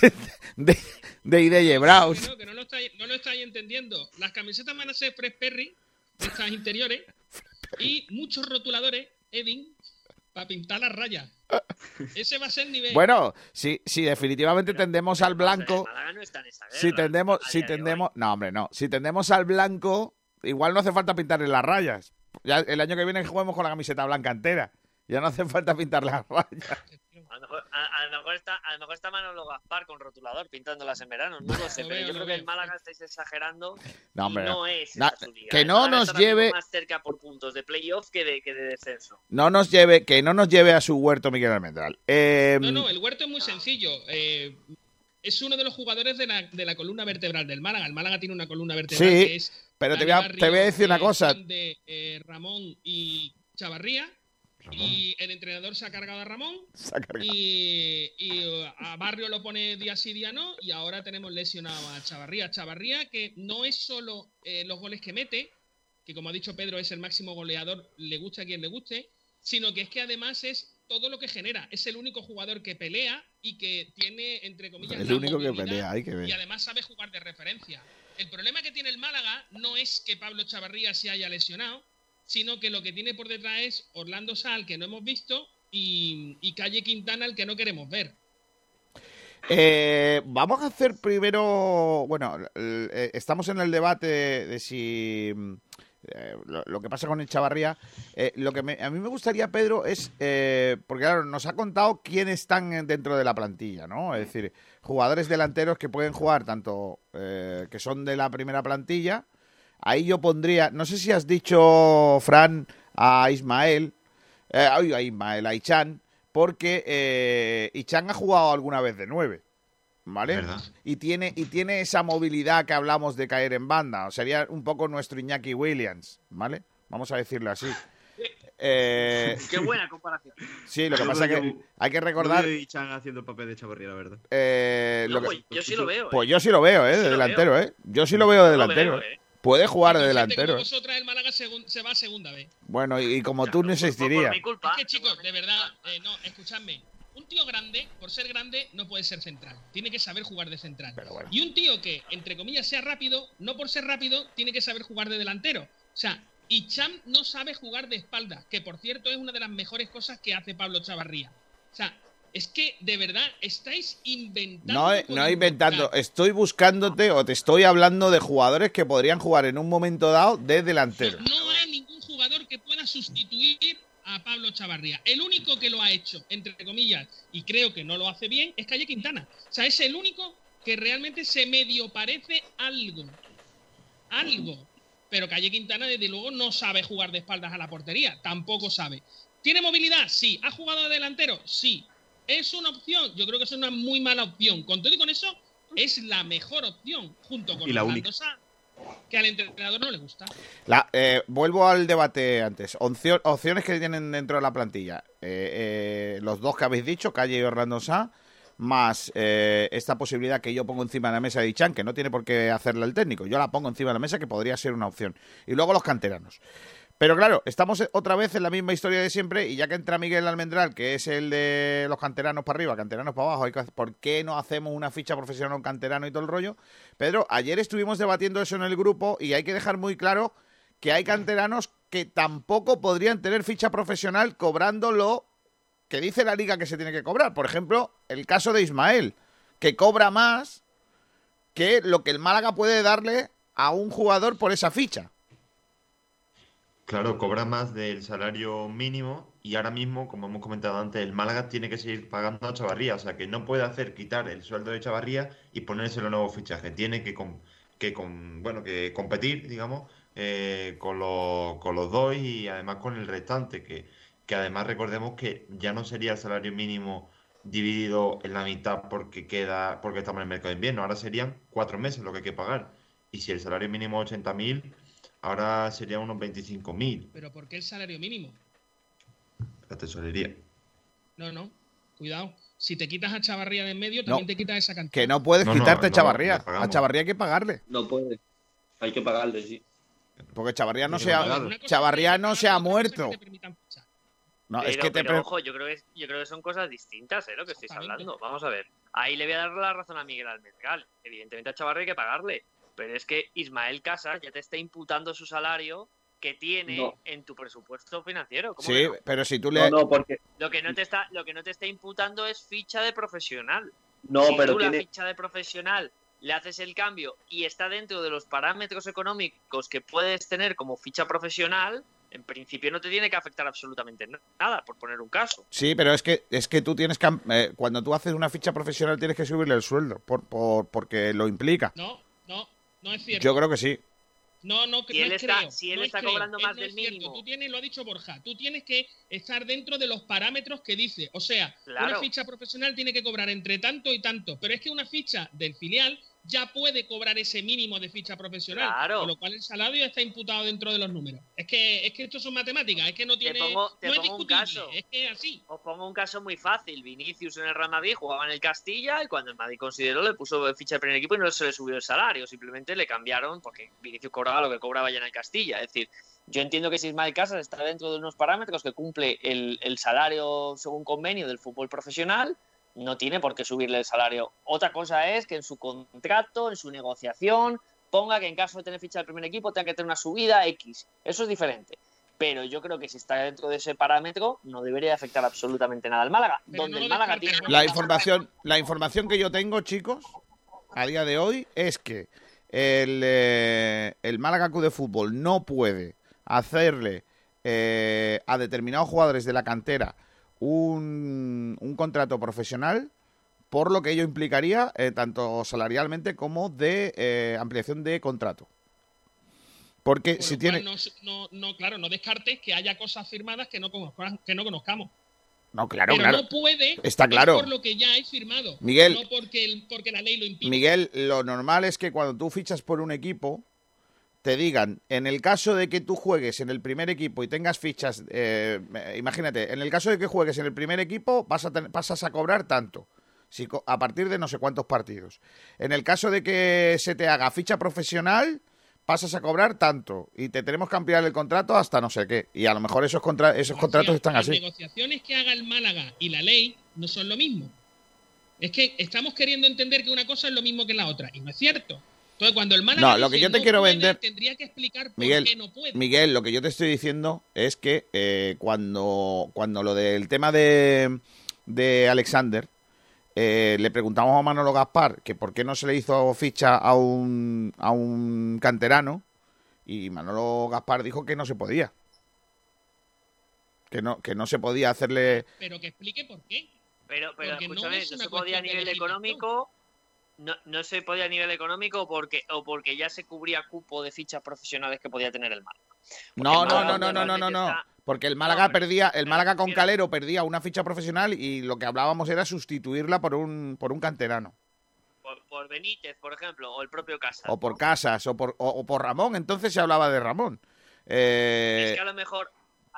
de, de Ideye Braus. Que no, que no lo estáis, no lo estáis entendiendo. Las camisetas van a ser Fresh Perry, estas interiores, y muchos rotuladores, Edin, para pintar las rayas. Ese va a ser el nivel. Bueno, si, si definitivamente tendemos al blanco, El Málaga no está en esa guerra, si tendemos, si de tendemos, no hombre, no, si tendemos al blanco, igual no hace falta pintarle las rayas. Ya el año que viene juguemos con la camiseta blanca entera Ya no hace falta pintar las rayas. A lo, mejor, a, a lo mejor está, a lo mejor está Manolo Gaspar con rotulador pintándolas en verano, no lo sé, *laughs* pero yo creo que el. Málaga estáis exagerando *laughs* No, y hombre, no es na- esa su liga, que no nos lleve- más cerca por puntos de playoff que de, que de descenso. no nos lleve, que no nos lleve a su huerto Miguel Almendral. Eh, No, no, el huerto es muy sencillo. Eh, es uno de los jugadores de la, de la columna vertebral del Málaga. El Málaga tiene una columna vertebral Sí, que es pero te voy, a, Barrio, te voy a decir una eh, cosa. De eh, Ramón y Chavarría. Y el entrenador se ha cargado a Ramón. Se ha cargado. Y, y, uh, a Barrio lo pone día sí, día no. Y ahora tenemos lesionado a Chavarría. Chavarría que no es solo eh, los goles que mete, que como ha dicho Pedro es el máximo goleador, le guste a quien le guste, sino que es que además es todo lo que genera. Es el único jugador que pelea y que tiene, entre comillas, El único que pelea, hay que y además sabe jugar de referencia. El problema que tiene el Málaga no es que Pablo Chavarría se haya lesionado, sino que lo que tiene por detrás es Orlando Sal, que no hemos visto, y, Calle Quintana, el que no queremos ver. Eh, vamos a hacer primero, bueno, eh, estamos en el debate de si mm, eh, lo, que pasa con el Chavarría. Eh, lo que me- a mí me gustaría, Pedro, es porque claro, nos ha contado quiénes están en- dentro de la plantilla, ¿no? Es decir, jugadores delanteros que pueden jugar tanto que son de la primera plantilla. Ahí yo pondría, no sé si has dicho, Fran, a Ismael, eh, ay, a Ismael, a Ichan, porque eh, Ichan ha jugado alguna vez de nueve, ¿vale? ¿Verdad? Y tiene, y tiene esa movilidad que hablamos de caer en banda, o sería un poco nuestro Iñaki Williams, ¿vale? Vamos a decirlo así. *laughs* Eh, Qué buena comparación. sí, lo que Yo pasa es que yo- hay que recordar... veo a Ichan haciendo el papel de Chavarría, la verdad. eh, No, lo que- pues yo sí lo veo. ¿eh? pues yo sí lo veo, ¿eh? Sí De delantero, veo. ¿eh? Yo sí lo veo de Yo lo delantero. veo, ¿eh? Puede jugar de delantero. Como vosotras, el Málaga se va a segunda vez. Bueno, y, y como tú no existiría. Por mi culpa. Es que, chicos, de verdad, eh, no, escuchadme. Un tío grande, por ser grande, no puede ser central. Tiene que saber jugar de central. Pero bueno. Y un tío que, entre comillas, sea rápido, no por ser rápido, tiene que saber jugar de delantero. O sea, y Cham no sabe jugar de espalda, que por cierto es una de las mejores cosas que hace Pablo Chavarría. O sea, es que de verdad estáis inventando. No, eh, no inventar. inventando, estoy buscándote o te estoy hablando de jugadores que podrían jugar en un momento dado de delantero. No, no hay ningún jugador que pueda sustituir a Pablo Chavarría. El único que lo ha hecho, entre comillas, y creo que no lo hace bien, es Calle Quintana. O sea, es el único que realmente se medio parece algo. Algo. Pero Calle Quintana, desde luego, no sabe jugar de espaldas a la portería. Tampoco sabe. ¿Tiene movilidad? Sí. ¿Ha jugado de delantero? Sí. ¿Es una opción? Yo creo que es una muy mala opción. Con todo y con eso, es la mejor opción, junto con Y la Orlando única. Que al entrenador no le gusta. La- eh, vuelvo al debate antes. Opcio- opciones que tienen dentro de la plantilla. Eh, eh, los dos que habéis dicho, Calle y Orlando Sá, más eh, esta posibilidad que yo pongo encima de la mesa de Ichan, que no tiene por qué hacerla el técnico. Yo la pongo encima de la mesa, que podría ser una opción. Y luego los canteranos. Pero claro, estamos otra vez en la misma historia de siempre y ya que entra Miguel Almendral, que es el de los canteranos para arriba, canteranos para abajo, ¿por qué no hacemos una ficha profesional un canterano y todo el rollo? Pedro, ayer estuvimos debatiendo eso en el grupo y hay que dejar muy claro que hay canteranos que tampoco podrían tener ficha profesional cobrando lo que dice la liga que se tiene que cobrar. Por ejemplo, el caso de Ismael, que cobra más que lo que el Málaga puede darle a un jugador por esa ficha. Claro, cobra más del salario mínimo y ahora mismo, como hemos comentado antes, el Málaga tiene que seguir pagando a Chavarría, o sea que no puede hacer quitar el sueldo de Chavarría y ponerse los nuevos fichajes. Tiene que, com- que com- bueno, que competir, digamos, eh, con los, con los dos y además con el restante, que, que además recordemos que ya no sería el salario mínimo dividido en la mitad porque queda, porque estamos en el mercado de invierno, ahora serían cuatro meses lo que hay que pagar. Y si el salario mínimo es 80.000, ahora serían unos 25.000 Pero ¿por qué el salario mínimo? la tesorería. No, no. Cuidado. Si te quitas a Chavarría de en medio, No. también te quitas esa cantidad. Que no puedes No, no, quitarte a Chavarría. A Chavarría hay que pagarle. No puede. Hay que pagarle, sí. Porque Chavarría no se ha, Chavarría no se ha muerto. No, pero, es que te pero, ojo, yo creo, que, yo creo que son cosas distintas, ¿eh? Lo que estáis hablando. Vamos a ver. Ahí le voy a dar la razón a Miguel Almendral. Evidentemente a Chavarri hay que pagarle. Pero es que Ismael Casas ya te está imputando su salario que tiene No. en tu presupuesto financiero. ¿Cómo Sí, no? pero si tú le No, no, porque. Lo que no te está, lo que no te está imputando es ficha de profesional. No, si pero tú la ficha de profesional le haces el cambio y está dentro de los parámetros económicos que puedes tener como ficha profesional, en principio no te tiene que afectar absolutamente nada, por poner un caso. Sí, pero es que es que tú tienes que eh, cuando tú haces una ficha profesional tienes que subirle el sueldo por, por porque lo implica. No, no, no es cierto. Yo creo que sí. No, no, Si no él es está- creo, si él no está creo, cobrando más no del es cierto. mínimo. Tú tienes, lo ha dicho Borja, tú tienes que estar dentro de los parámetros que dice. O sea, una ficha profesional tiene que cobrar entre tanto y tanto. Pero es que una ficha del filial ya puede cobrar ese mínimo de ficha profesional. Claro. Con lo cual el salario está imputado dentro de los números. Es que, es que esto son matemáticas, es que no tiene. pongo- te no es pongo un discutible, caso. es que es así. Os pongo un caso muy fácil. Vinicius en el Real Madrid jugaba en el Castilla y cuando el Madrid consideró le puso ficha de primer equipo y no se le subió el salario. Simplemente le cambiaron porque Vinicius cobraba lo que cobraba ya en el Castilla. Es decir, yo entiendo que si Ismael Casas está dentro de unos parámetros que cumple el, el salario según convenio del fútbol profesional, no tiene por qué subirle el salario. Otra cosa es que en su contrato, en su negociación, ponga que en caso de tener ficha del primer equipo tenga que tener una subida X. Eso es diferente. Pero yo creo que si está dentro de ese parámetro, no debería afectar absolutamente nada al Málaga. Pero donde no el Málaga tiene. La información, la información que yo tengo, chicos, a día de hoy es que el, eh, el Málaga Club de Fútbol no puede hacerle eh, a determinados jugadores de la cantera un, un contrato profesional, por lo que ello implicaría eh, tanto salarialmente como de eh, ampliación de contrato. Porque Por si lo tiene... no, no, no, claro, no descartes que haya cosas firmadas que no, conozca- que no conozcamos. No, claro, pero claro. no puede Está es claro. por lo que ya hay firmado Miguel. no porque, el- porque la ley lo impide Miguel, lo normal es que cuando tú fichas por un equipo, te digan, en el caso de que tú juegues en el primer equipo y tengas fichas, eh, imagínate, en el caso de que juegues en el primer equipo, vas a ten- pasas a cobrar tanto. Si a partir de no sé cuántos partidos. En el caso de que se te haga ficha profesional, pasas a cobrar tanto. Y te tenemos que ampliar el contrato hasta no sé qué. Y a lo mejor esos, contra- esos O contratos sea, están las así. negociaciones que haga el Málaga y la ley no son lo mismo es que estamos queriendo entender que una cosa es lo mismo que la otra y no es cierto entonces cuando el Málaga No, lo que dice yo te no quiero puede, vender- tendría que explicar por Miguel, qué no puede Miguel, lo que yo te estoy diciendo es que eh, cuando, cuando lo del tema de, de Alexander, eh, le preguntamos a Manolo Gaspar que por qué no se le hizo ficha a un, a un canterano y Manolo Gaspar dijo que no se podía. Que no, que no se podía hacerle... pero que explique por qué Pero, pero no escúchame, es no, se podía a nivel económico. No, no se podía a nivel económico porque o porque ya se cubría cupo de fichas profesionales que podía tener el Málaga. No, el no, Málaga no, no, no, no, no, normalmente no. está- Porque el Málaga No, perdía, el Málaga con Calero perdía una ficha profesional y lo que hablábamos era sustituirla por un, por un canterano. Por, por Benítez, por ejemplo, o el propio Casas. O por. Casas, o por, o- o por Ramón. Entonces se hablaba de Ramón. Eh, Es que a lo mejor,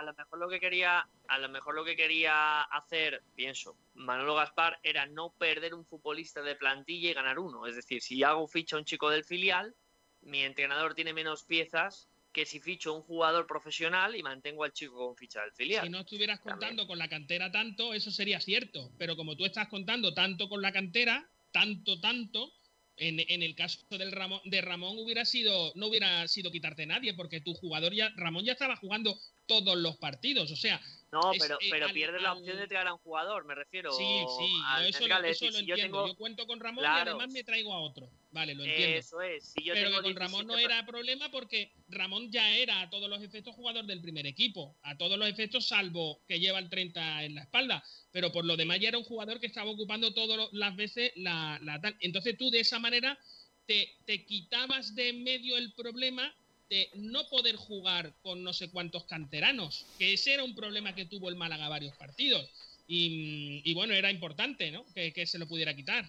a lo mejor lo que quería, a lo mejor lo que quería hacer, pienso, Manolo Gaspar era no perder un futbolista de plantilla y ganar uno. Es decir, si hago ficha a un chico del filial, mi entrenador tiene menos piezas que si ficho a un jugador profesional y mantengo al chico con ficha del filial. si no estuvieras También. contando con la cantera tanto eso sería cierto pero como tú estás contando tanto con la cantera tanto tanto en, en el caso del Ramón, de Ramón hubiera sido no hubiera sido quitarte nadie porque tu jugador ya Ramón ya estaba jugando todos los partidos o sea No, Es, pero, eh, pero al- pierdes la opción de traer a un jugador, me refiero. sí sí al eso, lo yo entiendo tengo- yo cuento con Ramón y además me traigo a otro vale lo entiendo Eso es. Si yo pero tengo que con Ramón no 17 era problema porque Ramón ya era a todos los efectos jugador del primer equipo, a todos los efectos salvo que lleva el 30 en la espalda, pero por lo demás ya era un jugador que estaba ocupando todas las veces la, la tal. Entonces tú de esa manera te, te quitabas de en medio el problema de no poder jugar con no sé cuántos canteranos, que ese era un problema que tuvo el Málaga varios partidos. Y, y bueno, era importante, ¿no? Que, que se lo pudiera quitar.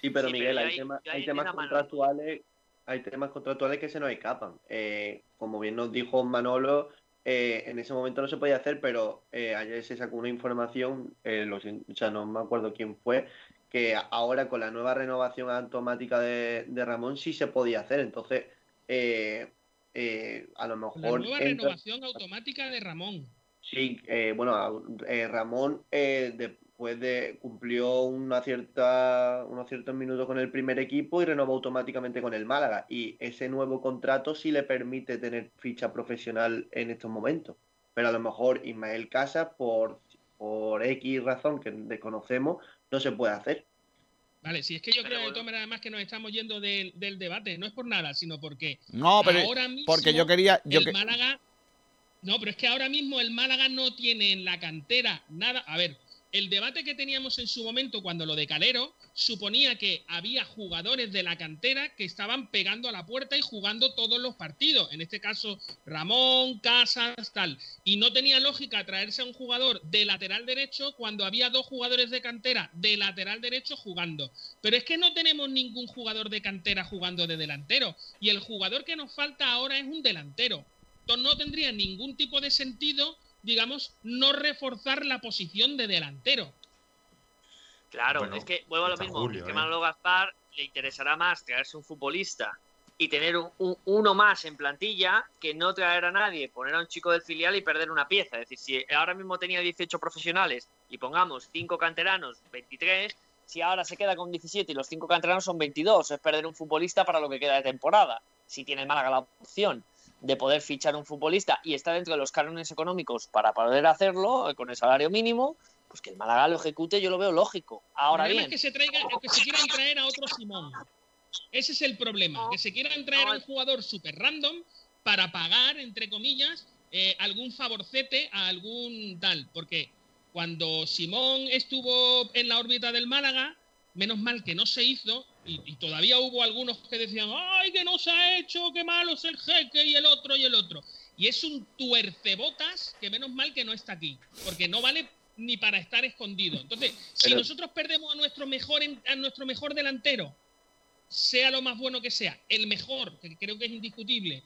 Sí, pero Sí, Miguel, pero hay, temas, hay contractuales, hay temas contractuales que se nos escapan. Eh, como bien nos dijo Manolo, eh, en ese momento no se podía hacer, pero eh, ayer se sacó una información, eh, lo sin- o sea, no me acuerdo quién fue, que ahora con la nueva renovación automática de, de Ramón sí se podía hacer. Entonces, eh, a lo La mejor nueva entra- renovación automática de Ramón. Sí, eh, bueno, eh, Ramón eh, después de cumplió una cierta, unos ciertos minutos con el primer equipo y renovó automáticamente con el Málaga. Y ese nuevo contrato sí le permite tener ficha profesional en estos momentos. Pero a lo mejor Ismael Casas, por, por X razón que desconocemos, no se puede hacer. Vale, si es que yo Pero creo de bueno. todas maneras además que nos estamos yendo del, del debate, no es por nada, sino porque no, pero ahora mismo porque yo quería... Yo el que- Málaga No, pero es que ahora mismo el Málaga no tiene en la cantera nada. A ver, el debate que teníamos en su momento cuando lo de Calero suponía que había jugadores de la cantera que estaban pegando a la puerta y jugando todos los partidos. En este caso, Ramón, Casas, tal. Y no tenía lógica traerse a un jugador de lateral derecho cuando había dos jugadores de cantera de lateral derecho jugando. Pero es que no tenemos ningún jugador de cantera jugando de delantero. Y el jugador que nos falta ahora es un delantero. Entonces no tendría ningún tipo de sentido digamos, no reforzar la posición de delantero. Claro, Bueno, es que vuelvo a lo mismo. julio, es que ¿eh? Manolo Gaspar le interesará más traerse un futbolista y tener un- un- uno más en plantilla que no traer a nadie, poner a un chico del filial y perder una pieza. Es decir, si ahora mismo tenía 18 profesionales y pongamos 5 canteranos, 23, si ahora se queda con 17 y los 5 canteranos son 22, es perder un futbolista para lo que queda de temporada. Si tiene el Málaga la opción de poder fichar un futbolista y está dentro de los cánones económicos para poder hacerlo eh, con el salario mínimo, pues que el Málaga lo ejecute, yo lo veo lógico. Ahora el bien, es que se traiga, que se quieran traer a otro Simón. Ese es el problema, que se quieran traer a un jugador super random para pagar, entre comillas, eh, algún favorcete a algún tal. Porque cuando Simón estuvo en la órbita del Málaga, menos mal que no se hizo, y, y todavía hubo algunos que decían, ¡ay, que no se ha hecho, qué malo es el jeque y el otro y el otro! Y es un tuercebotas que menos mal que no está aquí, porque no vale ni para estar escondido. Entonces, si Pero- nosotros perdemos a nuestro mejor a nuestro mejor delantero, sea lo más bueno que sea, el mejor, que creo que es indiscutible,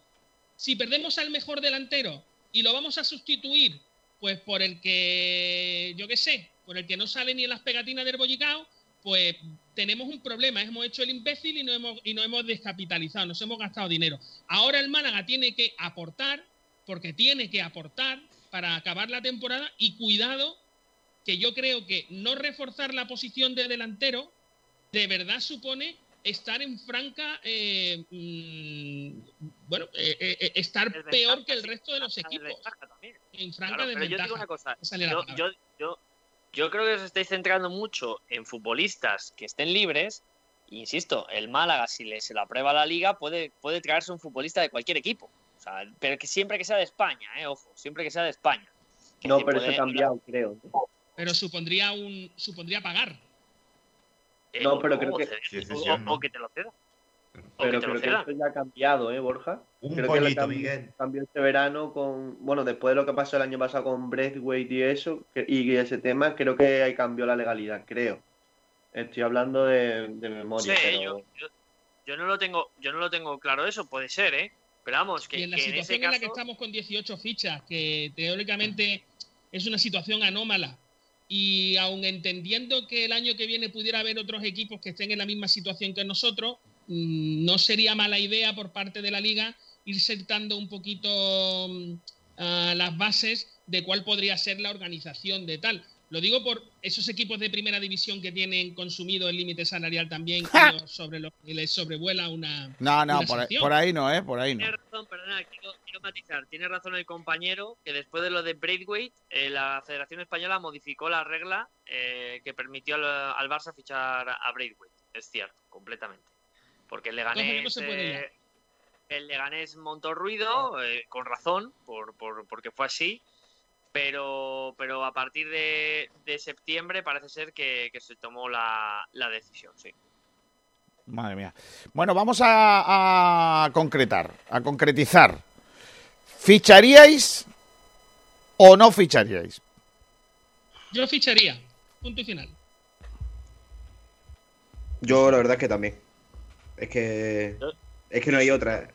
si perdemos al mejor delantero y lo vamos a sustituir, pues por el que, yo qué sé, por el que no sale ni en las pegatinas del bollicao, pues tenemos un problema. Hemos hecho el imbécil y no hemos, y no hemos descapitalizado, nos hemos gastado dinero. Ahora el Málaga tiene que aportar, porque tiene que aportar para acabar la temporada y cuidado que yo creo que no reforzar la posición de delantero de verdad supone estar en franca, eh, mm, bueno, eh, eh, estar peor que el resto de los equipos. En franca Claro, pero yo digo una cosa, yo, yo, yo, yo creo que os estáis centrando mucho en futbolistas que estén libres. Insisto, el Málaga, si le, se lo aprueba la liga, puede, puede traerse un futbolista de cualquier equipo. O sea, pero que siempre que sea de España, eh, ojo, siempre que sea de España. No, pero eso ha cambiado, creo. Pero supondría un supondría pagar. eh, No, pero o creo que- o que te lo cedan. Pero que creo que esto ya ha cambiado, ¿eh, Borja? Un Creo que pollito, cam- Miguel. cambió este verano con, bueno, después de lo que pasó el año pasado con Breathwaite y eso, que- y ese tema, creo que ahí cambió la legalidad, creo. Estoy hablando de, de memoria, Sí, pero yo, yo- yo no lo tengo, yo no lo tengo claro eso, puede ser, ¿eh? Pero vamos, que, y en la que en ese situación en la que estamos con 18 fichas, que teóricamente es una situación anómala, y aun entendiendo que el año que viene pudiera haber otros equipos que estén en la misma situación que nosotros, no sería mala idea por parte de la liga ir sentando un poquito a las bases de cuál podría ser la organización de tal. Lo digo por esos equipos de primera división que tienen consumido el límite salarial también sobre los que les sobrevuela una, No, no, una por ahí, sanción. por ahí no, ¿eh? Por ahí no. Tiene razón, perdona, quiero, quiero matizar. Tiene razón el compañero que después de lo de Braithwaite, eh, la Federación Española modificó la regla eh, que permitió al, al Barça fichar a Braithwaite. Es cierto, completamente. Porque el Leganés, no se puede ya. eh, el Leganés montó ruido, eh, con razón, por, por- porque fue así. Pero, pero a partir de, de septiembre parece ser que, que se tomó la, la decisión, sí. Madre mía. Bueno, vamos a, a concretar, a concretizar. ¿Ficharíais o no ficharíais? Yo ficharía. Punto y final. Yo la verdad es que también. Es que. Yo- Es que no hay otra.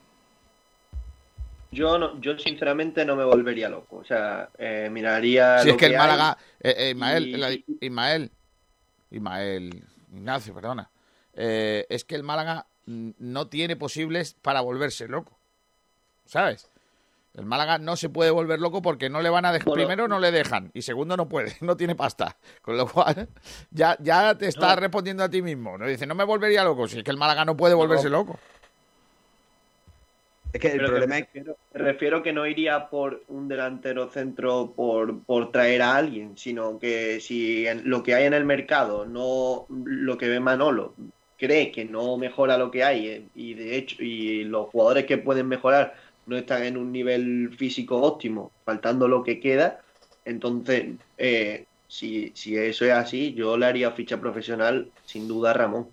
yo no, yo sinceramente no me volvería loco. O sea, eh, miraría Si lo es que el. Málaga, eh, eh, Ismael, y- la- Ismael, Ismael, Ignacio, perdona. Eh, es que el Málaga no tiene posibles para volverse loco. ¿Sabes? El Málaga no se puede volver loco porque no le van a dejar. Bueno. Primero no le dejan y segundo no puede, *laughs* no tiene pasta. Con lo cual ya, ya te estás No. respondiendo a ti mismo. No dice, no me volvería loco. Si es que el Málaga no puede volverse loco. Es que el Pero que problema es. refiero, me refiero que no iría por un delantero centro por, por traer a alguien, sino que si en- lo que hay en el mercado, no lo que ve Manolo, cree que no mejora lo que hay eh, y de hecho y los jugadores que pueden mejorar no están en un nivel físico óptimo, faltando lo que queda. Entonces, eh, si, si eso es así, yo le haría ficha profesional sin duda a Ramón.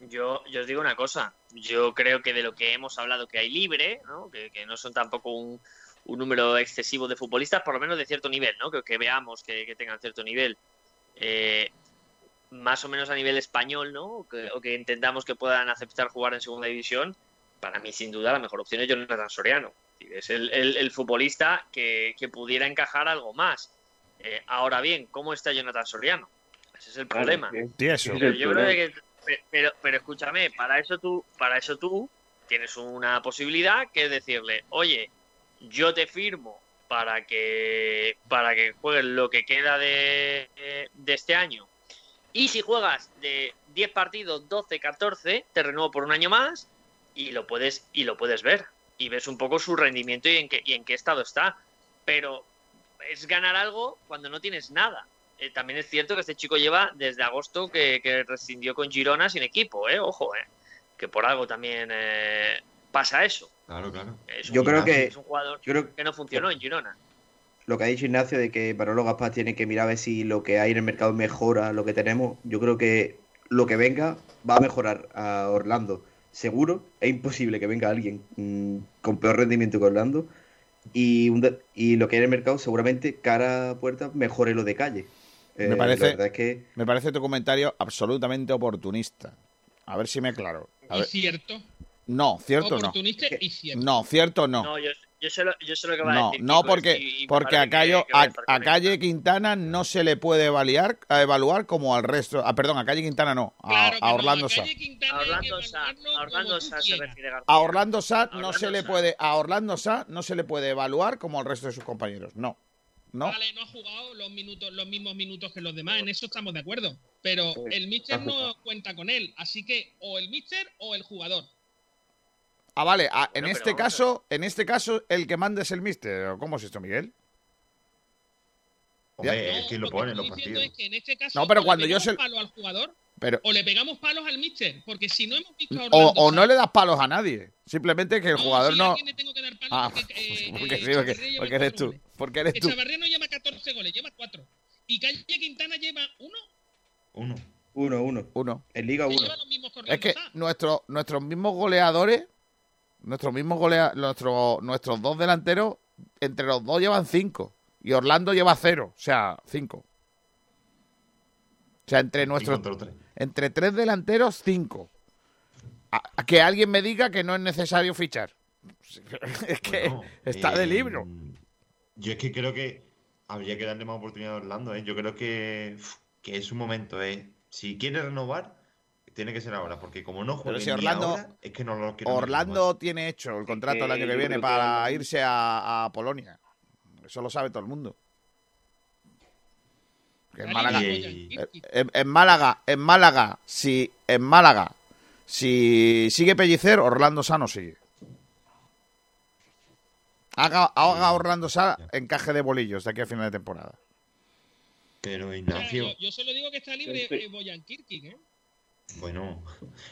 Yo, yo os digo una cosa, yo creo que de lo que hemos hablado que hay libre, ¿no? Que, que no son tampoco un, un número excesivo de futbolistas, por lo menos de cierto nivel, ¿no? Que, que veamos que, que tengan cierto nivel. Eh, más o menos a nivel español, ¿no? O que, entendamos que puedan aceptar jugar en segunda división, para mí sin duda la mejor opción es Jonathan Soriano. Es el, el, el futbolista que, que, pudiera encajar algo más. Eh, ahora bien, ¿cómo está Jonathan Soriano? Ese es el problema. Eso. Pero yo creo que, pero, pero escúchame, para eso tú, para eso tú tienes una posibilidad que es decirle, oye, yo te firmo para que para que juegues lo que queda de, de este año. Y si juegas de 10 partidos, 12, 14, te renuevo por un año más y lo puedes y lo puedes ver y ves un poco su rendimiento y en qué, y en qué estado está. Pero es ganar algo cuando no tienes nada. Eh, también es cierto que este chico lleva desde agosto que, que rescindió con Girona sin equipo, eh, ojo, eh, que por algo también eh, pasa eso. Claro, claro. Es un, Yo creo que- es un jugador yo creo- que no funcionó en Girona. Lo que ha dicho Ignacio de que Manolo Gaspar tiene que mirar a ver si lo que hay en el mercado mejora lo que tenemos. Yo creo que lo que venga va a mejorar a Orlando. Seguro, es imposible que venga alguien mm, con peor rendimiento que Orlando. Y, un de- y lo que hay en el mercado, seguramente, cara a puerta, mejore lo de calle. Eh, Me parece- La verdad es que Me parece tu comentario absolutamente oportunista. A ver si me aclaro. A Y ver. cierto. No, cierto no. Oportunista y cierto. No, cierto no. No, yo, yo, sé lo, yo sé lo que va a No, decir. no Kiko, porque, y- y me porque a, que- Cayo- que va a, a. Calle Quintana no se le puede evaluar, a evaluar como al resto. Ah, perdón, a Calle Quintana no, a, Claro que a Orlando a Sá. A que Orlando Sá, a Orlando se refiere García. A Orlando Sá A no Orlando se le Sá. puede, a Orlando Sá no se le puede evaluar como al resto de sus compañeros. No, no. Vale, no ha jugado los minutos, los mismos minutos que los demás, en eso estamos de acuerdo. Pero Sí, el Mister ha no cuenta con él, así que o el Mister o el jugador. Ah, vale. ah, en Bueno, este caso, en este caso, el que manda es el Mister. ¿o ¿Cómo es esto, Miguel? Hombre, No, es que lo lo pone en que los partidos. es que en este caso No, pero o le cuando yo se- palo al jugador Pero o le pegamos palos al Mister, porque si no hemos visto a o, Orlando o Sá- no le das palos a nadie. Simplemente que el No, jugador a no. le tengo que dar palos Ah, porque, *laughs* eh, porque eh, sí, porque, lleva porque eres tú. goles. Porque eres Que tú. Chavarría no lleva 14 goles, lleva 4. Y Calle Quintana lleva uno, Uno. uno, uno. Uno. En Liga que uno. lleva los mismos Es corriendo. que nuestro, nuestros mismos goleadores, nuestros mismos golea, nuestro, nuestros dos delanteros, entre los dos llevan cinco. Y Orlando lleva cero, o sea, cinco. O sea, entre nuestros, tres. entre tres delanteros, cinco. A, a que alguien me diga que no es necesario fichar. *laughs* Es que Bueno, está de eh, libro. Yo es que creo que habría que darle más oportunidad a Orlando, ¿eh? Yo creo que, que es su momento, ¿eh? Si quiere renovar, tiene que ser ahora, porque como no juegue si Orlando- ahora, es que no lo renovar. Orlando tiene hecho el contrato el año que viene que para irse a, a Polonia. Eso lo sabe todo el mundo. En Málaga, en, en Málaga, en Málaga, si en Málaga, si sigue Pellicer, Orlando Sá no sigue. Haga, haga Orlando Sá encaje de bolillos de aquí a final de temporada. Pero Ignacio, yo, yo solo digo que está libre eh, Boyan Kirkin, ¿eh? Bueno,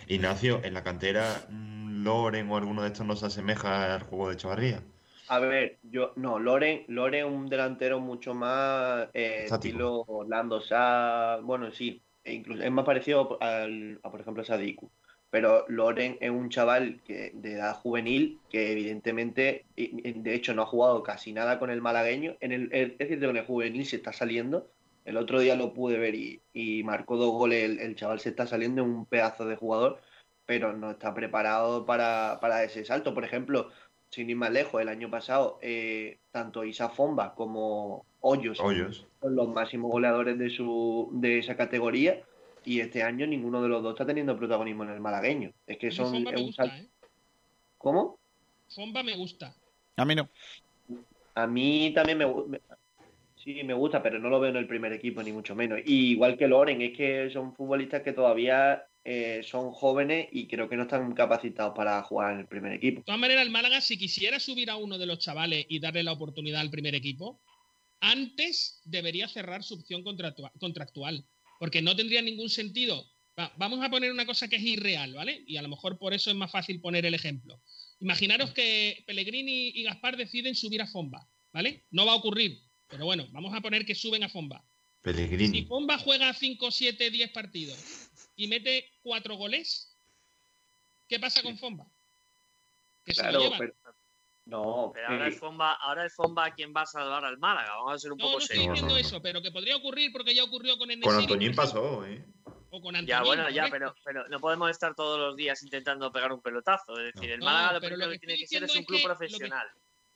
Ignacio, en la cantera mm, Loren o alguno de estos no se asemeja al juego de Chavarría. A ver, yo no, Loren, Loren es un delantero mucho más eh, estilo Orlando Sá, bueno, sí, e incluso es más parecido al, a, por ejemplo, a Sadiku. Pero Loren es un chaval que, de edad juvenil que evidentemente, de hecho, no ha jugado casi nada con el malagueño. En el, el- es cierto que en el juvenil se está saliendo. El otro día lo pude ver y, y marcó dos goles. El, el chaval se está saliendo, un pedazo de jugador, pero no está preparado para, para ese salto. Por ejemplo, sin ir más lejos, el año pasado, eh, tanto Isa Fomba como Hoyos Hoyos. son los máximos goleadores de, su, de esa categoría. Y este año ninguno de los dos está teniendo protagonismo en el malagueño. Es que son. Fomba es me un gusta, ¿eh? ¿Cómo? Fomba me gusta. A mí no. A mí también me gusta. Sí, me gusta, pero no lo veo en el primer equipo, ni mucho menos. Y igual que Loren, es que son futbolistas que todavía eh, son jóvenes y creo que no están capacitados para jugar en el primer equipo. De todas maneras, el Málaga, si quisiera subir a uno de los chavales y darle la oportunidad al primer equipo, antes debería cerrar su opción contractua- contractual. Porque no tendría ningún sentido Va, vamos a poner una cosa que es irreal, ¿vale? Y a lo mejor por eso es más fácil poner el ejemplo. Imaginaros que Pellegrini y Gaspar deciden subir a Fomba, ¿vale? No va a ocurrir, pero bueno, vamos a poner que suben a Fomba. Si Pellegrini. Fomba juega 5, 7, 10 partidos y mete 4 goles, ¿qué pasa con Fomba? Que se lo Claro, pero. No, Pero ahora el Fomba, ahora el Fomba ¿quién va a salvar al Málaga? Vamos a ser un No, poco no estoy serios. diciendo No, no, no. eso, pero que podría ocurrir porque ya ocurrió con Con Enesiri, Antoñín pasó, ¿eh? O con Antoñín, Ya, bueno, ya, pero, pero no podemos estar todos los días intentando pegar un pelotazo. Es decir, el Málaga lo primero lo que que tiene que estoy ser es diciendo un es club que lo que- profesional.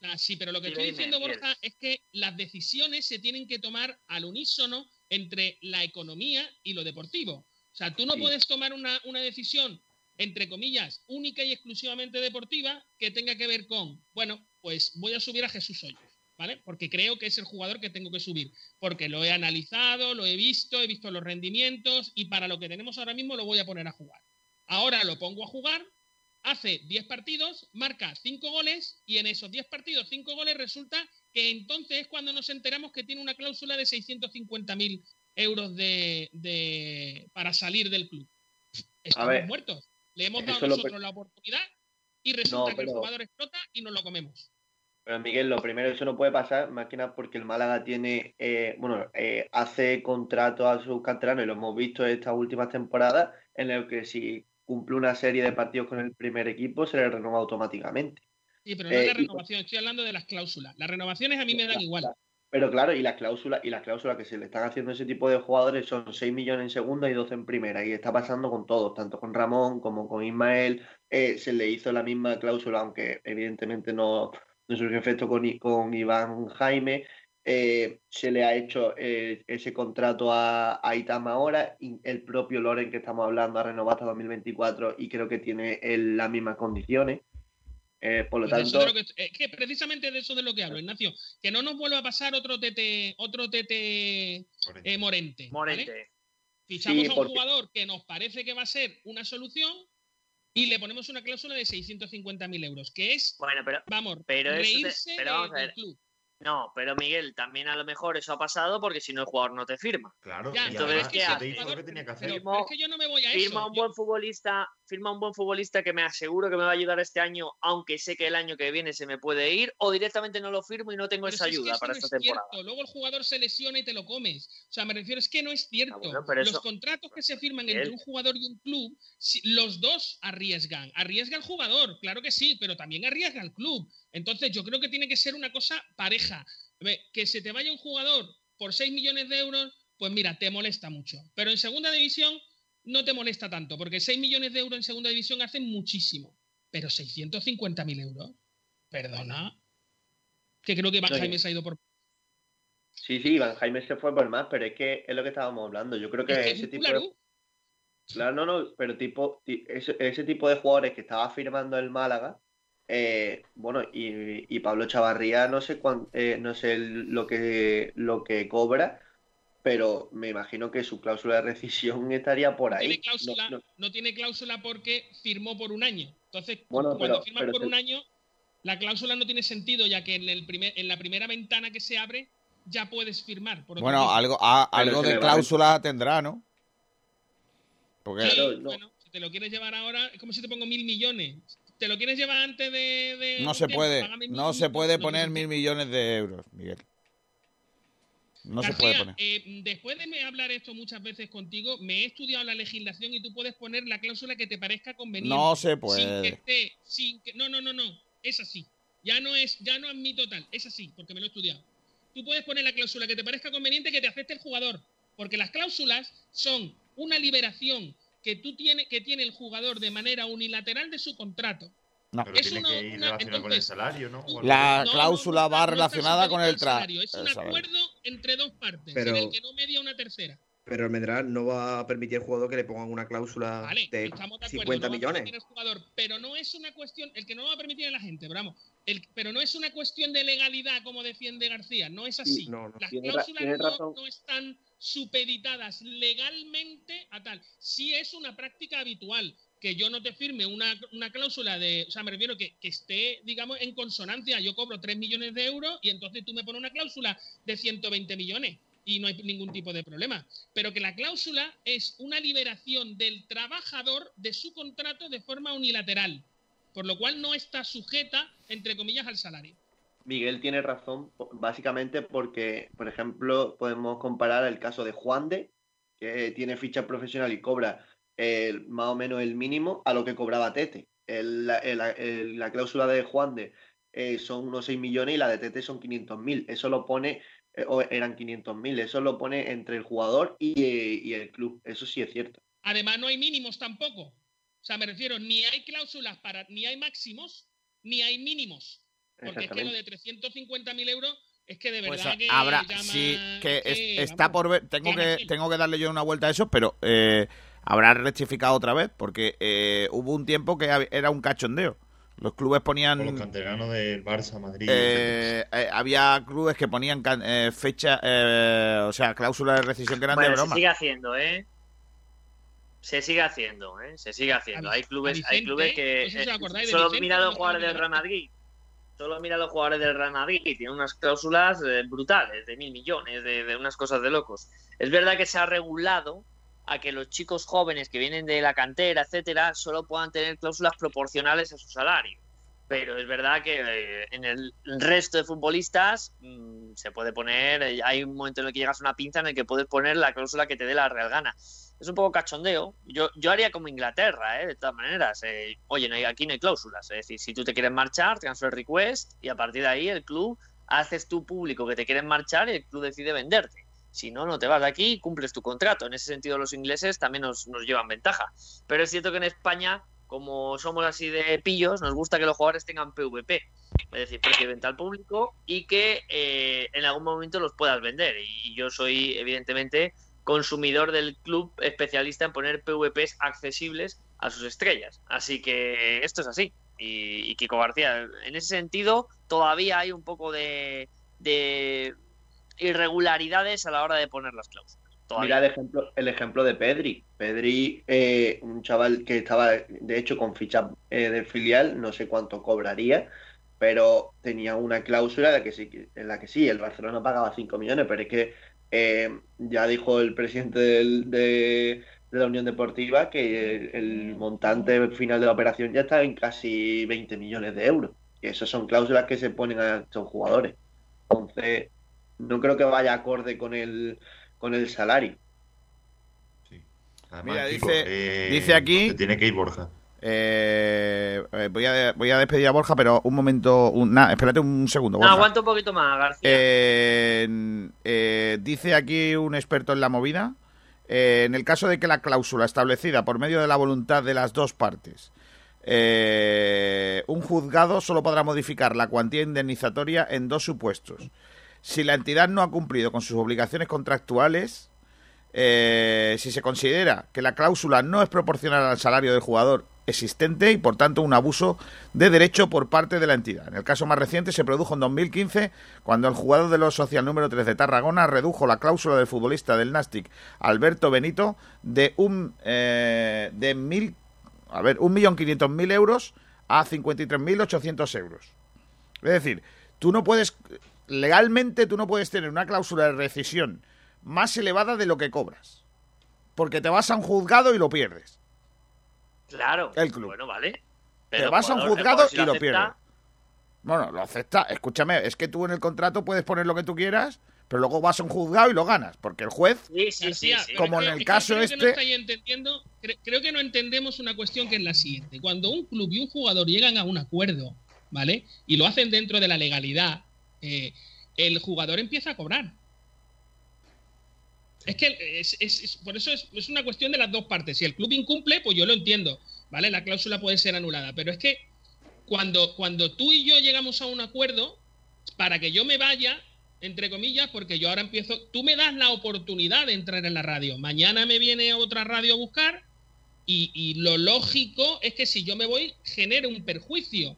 Ah, sí, pero lo que estoy diciendo. Borja, es que las decisiones se tienen que tomar al unísono entre la economía y lo deportivo. O sea, tú no Sí. puedes tomar una, una decisión, entre comillas, única y exclusivamente deportiva que tenga que ver con, bueno, pues voy a subir a Jesús Hoyos, ¿vale? Porque creo que es el jugador que tengo que subir. Porque lo he analizado, lo he visto, he visto los rendimientos y para lo que tenemos ahora mismo lo voy a poner a jugar. Ahora lo pongo a jugar hace 10 partidos, marca 5 goles y en esos 10 partidos, 5 goles, resulta que entonces es cuando nos enteramos que tiene una cláusula de 650.000 euros de, de- para salir del club. Estamos ver, muertos. Le hemos dado lo- nosotros la oportunidad y resulta No, que el jugador explota y nos lo comemos. Pero Miguel, lo primero, eso no puede pasar, más que nada porque el Málaga tiene, eh, bueno, eh, hace contrato a sus canteranos y lo hemos visto estas últimas temporadas, en el que si cumple una serie de partidos con el primer equipo, se le renueva automáticamente. Sí, pero no Eh, es la y- renovación, estoy hablando de las cláusulas. Las renovaciones a mí me dan igual. Pero claro, y las cláusulas, y las cláusulas que se le están haciendo a ese tipo de jugadores son 6 millones en segunda y 12 en primera. Y está pasando con todos, tanto con Ramón como con Ismael. eh, se le hizo la misma cláusula, aunque evidentemente no, no surgió efecto con, con Iván Jaime. Eh, se le ha hecho eh, ese contrato a, a Itama ahora. Y el propio Loren que estamos hablando ha renovado hasta 2024 y creo que tiene el- las mismas condiciones. Eh, por lo de tanto, de lo que, es que precisamente de eso de lo que hablo, Ignacio. Que no nos vuelva a pasar otro TT, otro TT eh, Morente. ¿vale? Morente. Fichamos Sí, a un porque- jugador que nos parece que va a ser una solución y le ponemos una cláusula de 650.000 euros, que es, Bueno, pero vamos, Pero eso te- reírse pero vamos de- a del ver. club. No, pero Miguel, también a lo mejor eso ha pasado porque si no el jugador no te firma. Claro, Ya, entonces, además, ¿qué ¿qué hace? te hizo lo que tenía que hacer? Pero, Firmo- pero es que yo no me voy a Firma eso. un Yo- buen futbolista, firma un buen futbolista que me aseguro que me va a ayudar este año, aunque sé que el año que viene se me puede ir, o directamente no lo firmo y no tengo pero esa si es que ayuda para no esta es temporada. cierto. Luego el jugador se lesiona y te lo comes. O sea, me refiero, es que no es cierto. Ah, bueno, pero los eso- contratos que se firman entre un jugador y un club, los dos arriesgan. Arriesga el jugador, claro que sí, pero también arriesga el club. Entonces, yo creo que tiene que ser una cosa pareja. Que se te vaya un jugador por 6 millones de euros, pues mira, te molesta mucho. Pero en segunda división no te molesta tanto, porque 6 millones de euros en segunda división hacen muchísimo. Pero 650.000 euros, perdona. Que creo que Van Jaime se ha ido por sí, sí, Iván Jaime se fue por más, pero es que es lo que estábamos hablando. Yo creo que Es que ese tipo de. Claro, no, no, pero tipo, ti- ese, ese tipo de jugadores que estaba firmando el Málaga, eh, bueno, y, y Pablo Chavarría no sé cuán- eh, no sé lo que lo que cobra, pero me imagino que su cláusula de rescisión *laughs* estaría por ahí. tiene No- cláusula, no- no, tiene cláusula porque firmó por un año. Entonces, Bueno, cuando pero- firmas pero por se- un año, la cláusula no tiene sentido, ya que en, el primer, en la primera ventana que se abre ya puedes firmar. Por Bueno, algo, a- Pero algo de a- cláusula tendrá, ¿no? Porque Sí, Claro, no. bueno, si te lo quieres llevar ahora, es como si te pongo mil millones. ¿Te lo quieres llevar antes de.? de no se tiempo? puede, Págame mil no se puede poner mil millones de euros, Miguel. No se García, puede poner. eh, después de hablar esto muchas veces contigo, me he estudiado la legislación y tú puedes poner la cláusula que te parezca conveniente. No se Sin que puede. esté, sin que, no, no, no, no, es así. Ya no es, ya no es mi total, es así, porque me lo he estudiado. Tú puedes poner la cláusula que te parezca conveniente que te acepte el jugador, porque las cláusulas son una liberación que tú tiene, que tiene el jugador de manera unilateral de su contrato. No. Pero Es tiene una- que ir una- relacionado con el salario, ¿no? O La. No, cláusula no, no va relacionada con el salario, Es un acuerdo entre dos partes, Pero- en el que no media una tercera. Pero el Medral no va a permitir al jugador que le pongan una cláusula Vale, de estamos de acuerdo. 50 no va a millones. jugador, pero no es una cuestión, el que no va a permitir a la gente, pero vamos, el, pero no es una cuestión de legalidad como defiende García, no es así. no, no. Las Tiene cláusulas tiene no, razón. no están supeditadas legalmente a tal. Sí es una práctica habitual que yo no te firme una, una cláusula de, o sea, me refiero que, que esté, digamos, en consonancia. Yo cobro 3 millones de euros y entonces tú me pones una cláusula de 120 millones. y no hay ningún tipo de problema. Pero que la cláusula es una liberación del trabajador de su contrato de forma unilateral, por lo cual no está sujeta, entre comillas, al salario. Miguel tiene razón, básicamente porque, por ejemplo, podemos comparar el caso de Juan de, que tiene ficha profesional y cobra más o menos el mínimo a lo que cobraba Tete. la cláusula de Juan de eh, son unos 6 millones y la de Tete son 500 mil. Eso lo pone, eh, o eran 500 mil, eso lo pone entre el jugador y, eh, y, el club. Eso sí es cierto. Además, no hay mínimos tampoco. O sea, me refiero, ni hay cláusulas para, ni hay máximos, ni hay mínimos. Porque es que lo de 350 mil euros es que de Pues verdad que habrá, llama- sí, que es- que, está vamos, por ver, tengo que, que- tengo que darle yo una vuelta a eso, pero eh, habrá rectificado otra vez, porque eh, hubo un tiempo que era un cachondeo. Los clubes ponían... Con los canteranos del Barça, Madrid. eh, eh, había clubes que ponían can- eh, fecha, eh, o sea, cláusulas de rescisión que eran Bueno, de se broma. sigue haciendo, ¿eh? Se sigue haciendo, ¿eh? Se sigue haciendo. A Hay clubes, Vicente, hay clubes que no sé si eh, solo Vicente, mira los cuando jugadores del Real Madrid. Solo mira los jugadores del Real Madrid. Tienen unas cláusulas eh, brutales, de mil millones, de, de unas cosas de locos. Es verdad que se ha regulado a que los chicos jóvenes que vienen de la cantera, etcétera, solo puedan tener cláusulas proporcionales a su salario. Pero es verdad que eh, en el resto de futbolistas mm, se puede poner, eh, hay un momento en el que llegas a una pinza en el que puedes poner la cláusula que te dé la real gana. Es un poco cachondeo. Yo, yo haría como Inglaterra, ¿eh? de todas maneras. Eh, oye, no hay, aquí no hay cláusulas. Es decir, si tú te quieres marchar, transfer request y a partir de ahí el club haces tu público que te quieren marchar y el club decide venderte. Si no, no te vas de aquí y cumples tu contrato. En ese sentido, los ingleses también nos, nos llevan ventaja. Pero es cierto que en España, como somos así de pillos, nos gusta que los jugadores tengan PVP. Es decir, precio de venta al público y que eh, en algún momento los puedas vender. Y yo soy, evidentemente, consumidor del club especialista en poner PVPs accesibles a sus estrellas. Así que esto es así. Y, y Kiko García, en ese sentido, todavía hay un poco de, de irregularidades a la hora de poner las cláusulas. Mira el ejemplo, el ejemplo de Pedri. Pedri, eh, un chaval que estaba, de hecho, con ficha eh, del filial, no sé cuánto cobraría, pero tenía una cláusula en la que sí, en la que sí, el Barcelona pagaba 5 millones, pero es que eh, ya dijo el presidente de la Unión Deportiva que el, el montante final de la operación ya está en casi 20 millones de euros. Y esas son cláusulas que se ponen a estos jugadores. Entonces, no creo que vaya acorde con el, con el salario. Sí. Además, Mira, eh, dice aquí- se tiene que ir Borja. Eh, eh, voy, a, voy a despedir a Borja, pero un momento, un, nah, espérate un segundo. No, Borja. aguanta un poquito más, García. Eh, eh, dice aquí un experto en la movida, eh, en el caso de que la cláusula establecida por medio de la voluntad de las dos partes, eh, un juzgado solo podrá modificar la cuantía indemnizatoria en dos supuestos. Si la entidad no ha cumplido con sus obligaciones contractuales, eh, si se considera que la cláusula no es proporcional al salario del jugador existente y por tanto un abuso de derecho por parte de la entidad. En el caso más reciente se produjo en 2015 cuando el jugador de los social número 3 de Tarragona redujo la cláusula del futbolista del Nastic Alberto Benito de un eh, de mil a ver un millón quinientos mil euros a 53.800 euros. Es decir, tú no puedes legalmente tú no puedes tener una cláusula de rescisión más elevada de lo que cobras. Porque te vas a un juzgado y lo pierdes. Claro. el club. Bueno, vale. Te Pero vas a un juzgado y lo acepta, pierdes. Bueno, lo acepta. Escúchame, es que tú en el contrato puedes poner lo que tú quieras, pero luego vas a un juzgado y lo ganas. Porque el juez Sí, sí, sí. García, sí. pero Como en creo- el caso creo que este- no estáis entendiendo, cre- creo que no entendemos una cuestión que es la siguiente. Cuando un club y un jugador llegan a un acuerdo, ¿vale? Y lo hacen dentro de la legalidad, eh, el jugador empieza a cobrar. Es que es, es- es- por eso es, es una cuestión de las dos partes. Si el club incumple, pues yo lo entiendo, ¿vale? La cláusula puede ser anulada. Pero es que cuando, cuando tú y yo llegamos a un acuerdo, para que yo me vaya, entre comillas, porque yo ahora empiezo, tú me das la oportunidad de entrar en la radio. Mañana me viene otra radio a buscar y, y lo lógico es que si yo me voy, genere un perjuicio.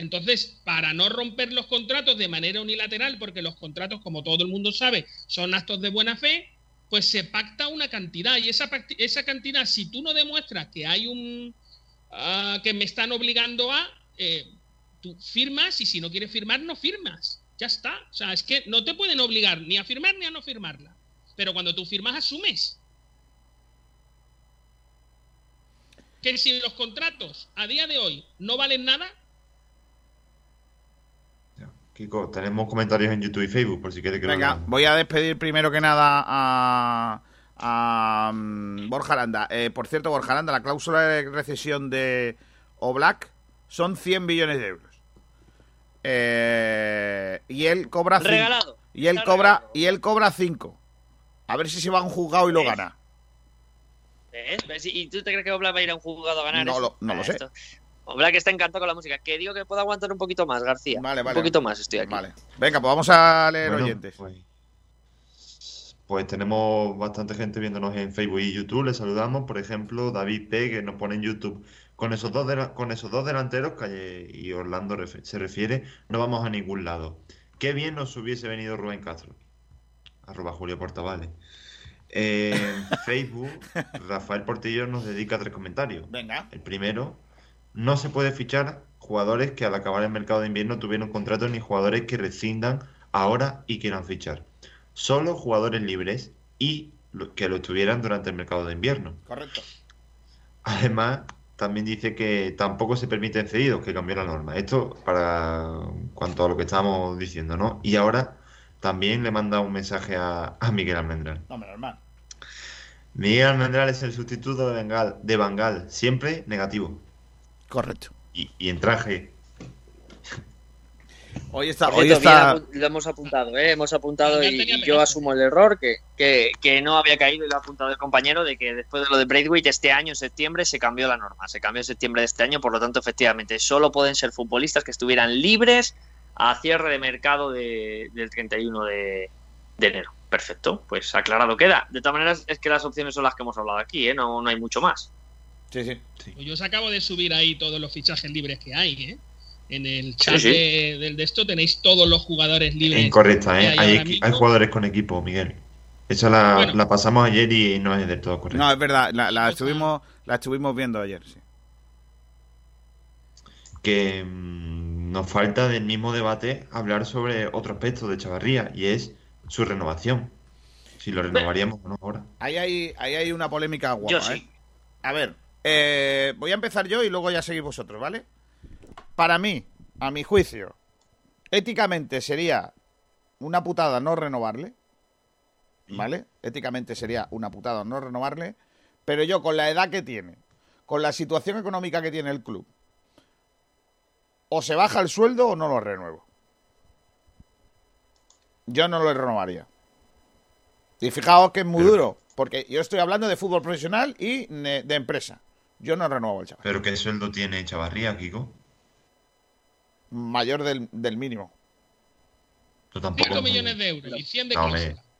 Entonces, para no romper los contratos de manera unilateral, porque los contratos, como todo el mundo sabe, son actos de buena fe, pues se pacta una cantidad y esa, cantidad, si tú no demuestras que hay un... ah, que me están obligando a... eh, tú firmas y si no quieres firmar, no firmas. Ya está. O sea, es que no te pueden obligar ni a firmar ni a no firmarla. Pero cuando tú firmas, asumes. Que si los contratos a día de hoy no valen nada, Kiko, tenemos comentarios en YouTube y Facebook, por si quieres que lo Venga, leamos. voy a despedir primero que nada a, a mm, Borja Aranda. Eh, por cierto, Borja Aranda, la cláusula de recesión de Oblak son 100 millones de euros. Eh, y él cobra cinco. Regalado. Y él cobra regalado. y él cobra 5. A ver si se va a un juzgado y lo ¿Ves? gana. ¿Y tú te crees que Oblak va a ir a un juzgado a ganar No eso? lo- no lo Ah, sé. esto- Oblak está encantado con la música. Que digo que puedo aguantar un poquito más, García. Vale, vale. Un poquito más estoy aquí. Vale. Venga, pues vamos a leer Bueno, oyentes. Pues, pues tenemos bastante gente viéndonos en Facebook y YouTube. Les saludamos, por ejemplo, David P, que nos pone en YouTube. Con esos dos, con esos dos delanteros, Calle y Orlando ref- se refiere, no vamos a ningún lado. Qué bien nos hubiese venido Rubén Castro. Arroba Julio Portavales. En *laughs* Facebook, Rafael Portillo nos dedica tres comentarios. Venga. El primero, no se puede fichar jugadores que al acabar el mercado de invierno tuvieron contrato ni jugadores que rescindan ahora y quieran fichar. Solo jugadores libres y lo- que lo estuvieran durante el mercado de invierno. Correcto. Además, también dice que tampoco se permiten cedidos, que cambió la norma. Esto para cuanto a lo que estábamos diciendo, ¿no? Y ahora también le manda un mensaje a, a Miguel Almendral. No, normal. Miguel Almendral es el sustituto de Bangal, de Bangal siempre negativo. Correcto. Y, y en traje. Hoy está, hoy cierto, está. lo hemos apuntado, ¿eh? Hemos apuntado y, yo asumo el error que, que, que no había caído y lo ha apuntado el compañero de que después de lo de Braithwaite este año, en septiembre, se cambió la norma. Se cambió en septiembre de este año, por lo tanto, efectivamente, solo pueden ser futbolistas que estuvieran libres a cierre de mercado de- del 31 de, de enero. Perfecto, pues aclarado queda. De todas maneras, es que las opciones son las que hemos hablado aquí, ¿eh? No, no hay mucho más. Sí, sí. Pues yo os acabo de subir ahí todos los fichajes libres que hay, ¿eh? En el chat sí. de- del de esto tenéis todos los jugadores libres. Incorrecta, ¿eh? hay jugadores con equipo, Miguel. Esa la, Bueno. la pasamos ayer y no es del todo correcta. No, es verdad. La, la estuvimos, la estuvimos viendo ayer, sí. Que mm, nos falta del mismo debate hablar sobre otro aspecto de Chavarría y es su renovación. Si lo renovaríamos o no ahora. Ahí hay, ahí hay una polémica guapa, Yo sí. ¿eh? A ver, eh, voy a empezar yo y luego ya seguís vosotros, ¿vale? Para mí, a mi juicio, éticamente sería una putada no renovarle, ¿vale? Éticamente sería una putada no renovarle, pero yo con la edad que tiene, con la situación económica que tiene el club, o se baja el sueldo o no lo renuevo. Yo no lo renovaría. Y fijaos que es muy duro, porque yo estoy hablando de fútbol profesional y de empresa. Yo no renuevo el chaval. Pero ¿qué sueldo tiene Chavarría, Kiko? Mayor del, del mínimo. Yo tampoco. 5 millones de euros y 100 de No.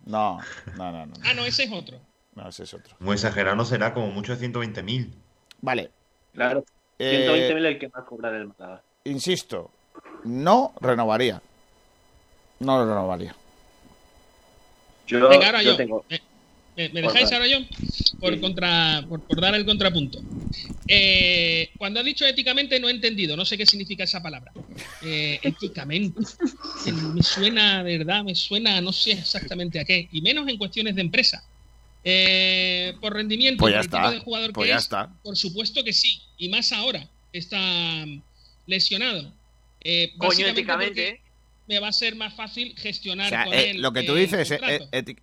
No, no, no, no. Ah, no, ese es otro. No, ese es otro. Muy exagerado no será, como mucho de 120.000. Vale. Claro. eh, 120.000 es el que más cobra del Málaga. insisto, no renovaría. No lo renovaría. Yo, Venga, ahora yo yo. tengo. ¿Me, me- me dejáis ahora yo? Por, Sí. contra, por, por dar el contrapunto. Eh, cuando ha dicho éticamente no he entendido, no sé qué significa esa palabra. Eh, éticamente. Me suena, de verdad, me suena, no sé exactamente a qué. Y menos en cuestiones de empresa. Eh, por rendimiento, Pues ya por el tipo de jugador Pues que ya es, está. por supuesto que sí. Y más ahora. Está mm, lesionado. Eh, Coño, éticamente, me va a ser más fácil gestionar O sea, con eh, él lo que tú dices,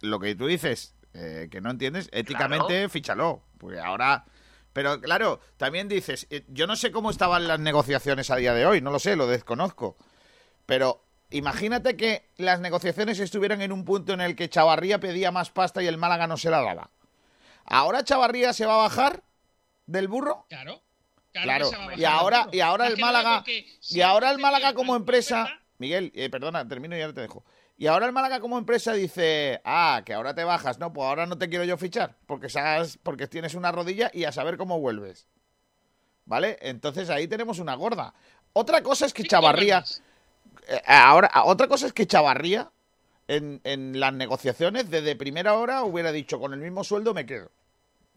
lo que tú dices eh, que no entiendes, éticamente fíchalo. Porque ahora. Pero claro, también dices, eh, yo no sé cómo estaban las negociaciones a día de hoy, no lo sé, lo desconozco. Pero imagínate que las negociaciones estuvieran en un punto en el que Chavarría pedía más pasta y el Málaga no se la daba. ¿Ahora Chavarría se va a bajar del burro? Claro. Claro, bajar y ahora- y ahora el Málaga- Y ahora el Málaga como empresa... Miguel, eh, perdona, termino y ahora te dejo. Y ahora el Málaga como empresa dice, ah, que ahora te bajas, no, pues ahora no te quiero yo fichar, porque sabes, porque tienes una rodilla y a saber cómo vuelves. ¿Vale? Entonces ahí tenemos una gorda. Otra cosa es que Chavarría, eh, ahora, otra cosa es que Chavarría en, en las negociaciones desde primera hora hubiera dicho con el mismo sueldo me quedo.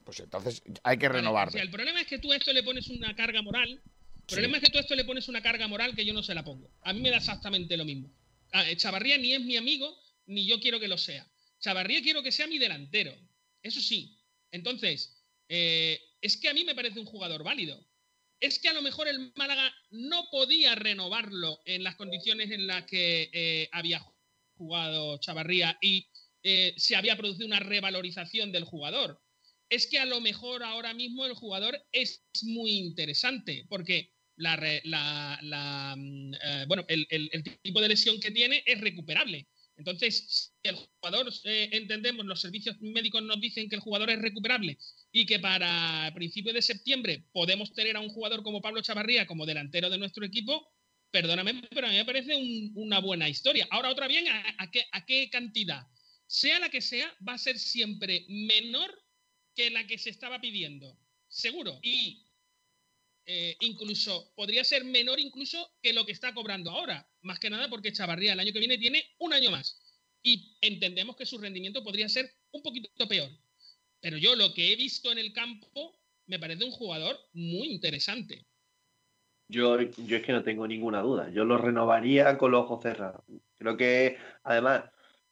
Pues entonces hay que o sea, el problema es que tú a esto le pones una carga moral. El problema es que tú a esto le pones una carga moral que yo no se la pongo. A mí me da exactamente lo mismo. Ah, eh, Chavarría ni es mi amigo, ni yo quiero que lo sea. Chavarría quiero que sea mi delantero. Eso sí. Entonces, eh, es que a mí me parece un jugador válido. Es que a lo mejor el Málaga no podía renovarlo en las condiciones en las que eh, había jugado Chavarría y se había producido una revalorización del jugador. Es que a lo mejor ahora mismo el jugador es muy interesante porque la, mm, eh, bueno, el, tipo de lesión que tiene es recuperable. Entonces, si el jugador, eh, entendemos, los servicios médicos nos dicen que el jugador es recuperable y que para principios de septiembre podemos tener a un jugador como Pablo Chavarría como delantero de nuestro equipo, perdóname, pero a mí me parece un- una buena historia. Ahora, otra bien, ¿a, a qué, ¿a qué cantidad? Sea la que sea, va a ser siempre menor que la que se estaba pidiendo, seguro. Y eh, incluso podría ser menor incluso que lo que está cobrando ahora. Más que nada porque Chavarría el año que viene tiene un año más. Y entendemos que su rendimiento podría ser un poquito peor. Pero yo lo que he visto en el campo me parece un jugador muy interesante. Yo, yo es que no tengo ninguna duda. Yo lo renovaría con los ojos cerrados. Creo que, además,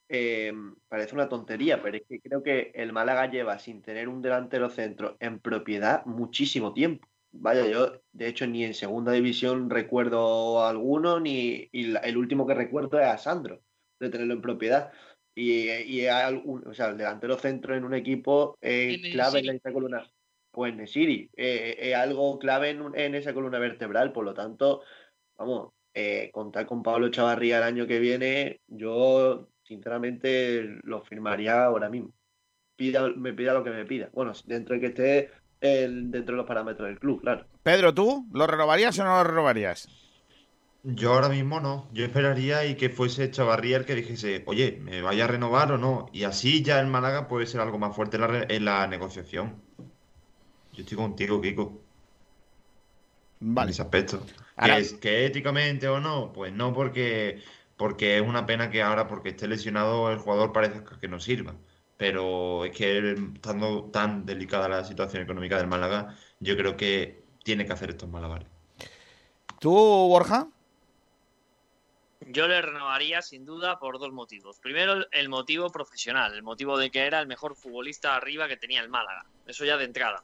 eh, parece una tontería, pero es que creo que el Málaga lleva sin tener un delantero centro en propiedad muchísimo tiempo. Vaya, yo de hecho ni en segunda división recuerdo alguno, ni y el último que recuerdo es a Sandro, de tenerlo en propiedad. Y, y hay algún- o sea, el delantero centro en un equipo es clave en esa columna. Pues Nesiri, eh, es algo clave en, en esa columna vertebral, por lo tanto, vamos, eh, contar con Pablo Chavarría el año que viene, yo sinceramente lo firmaría ahora mismo. Pida, me pida lo que me pida. Bueno, dentro de que esté el- dentro de los parámetros del club, claro. Pedro, ¿tú lo renovarías o no lo renovarías? Yo ahora mismo no. Yo esperaría y que fuese Chavarría el que dijese, oye, ¿me vaya a renovar o no? Y así ya el Málaga puede ser algo más fuerte en la, re- en la negociación. Yo estoy contigo, Kiko, en Vale. ese aspecto. Ahora- ¿Que, es, que éticamente o no? Pues no, porque, porque es una pena que ahora, porque esté lesionado, el jugador parece que no sirva. Pero es que estando tan delicada la situación económica del Málaga, yo creo que tiene que hacer estos malabares. ¿Tú, Borja? Yo le renovaría sin duda por dos motivos. Primero, el- el motivo profesional, el motivo de que era el mejor futbolista arriba que tenía el Málaga. Eso ya de entrada.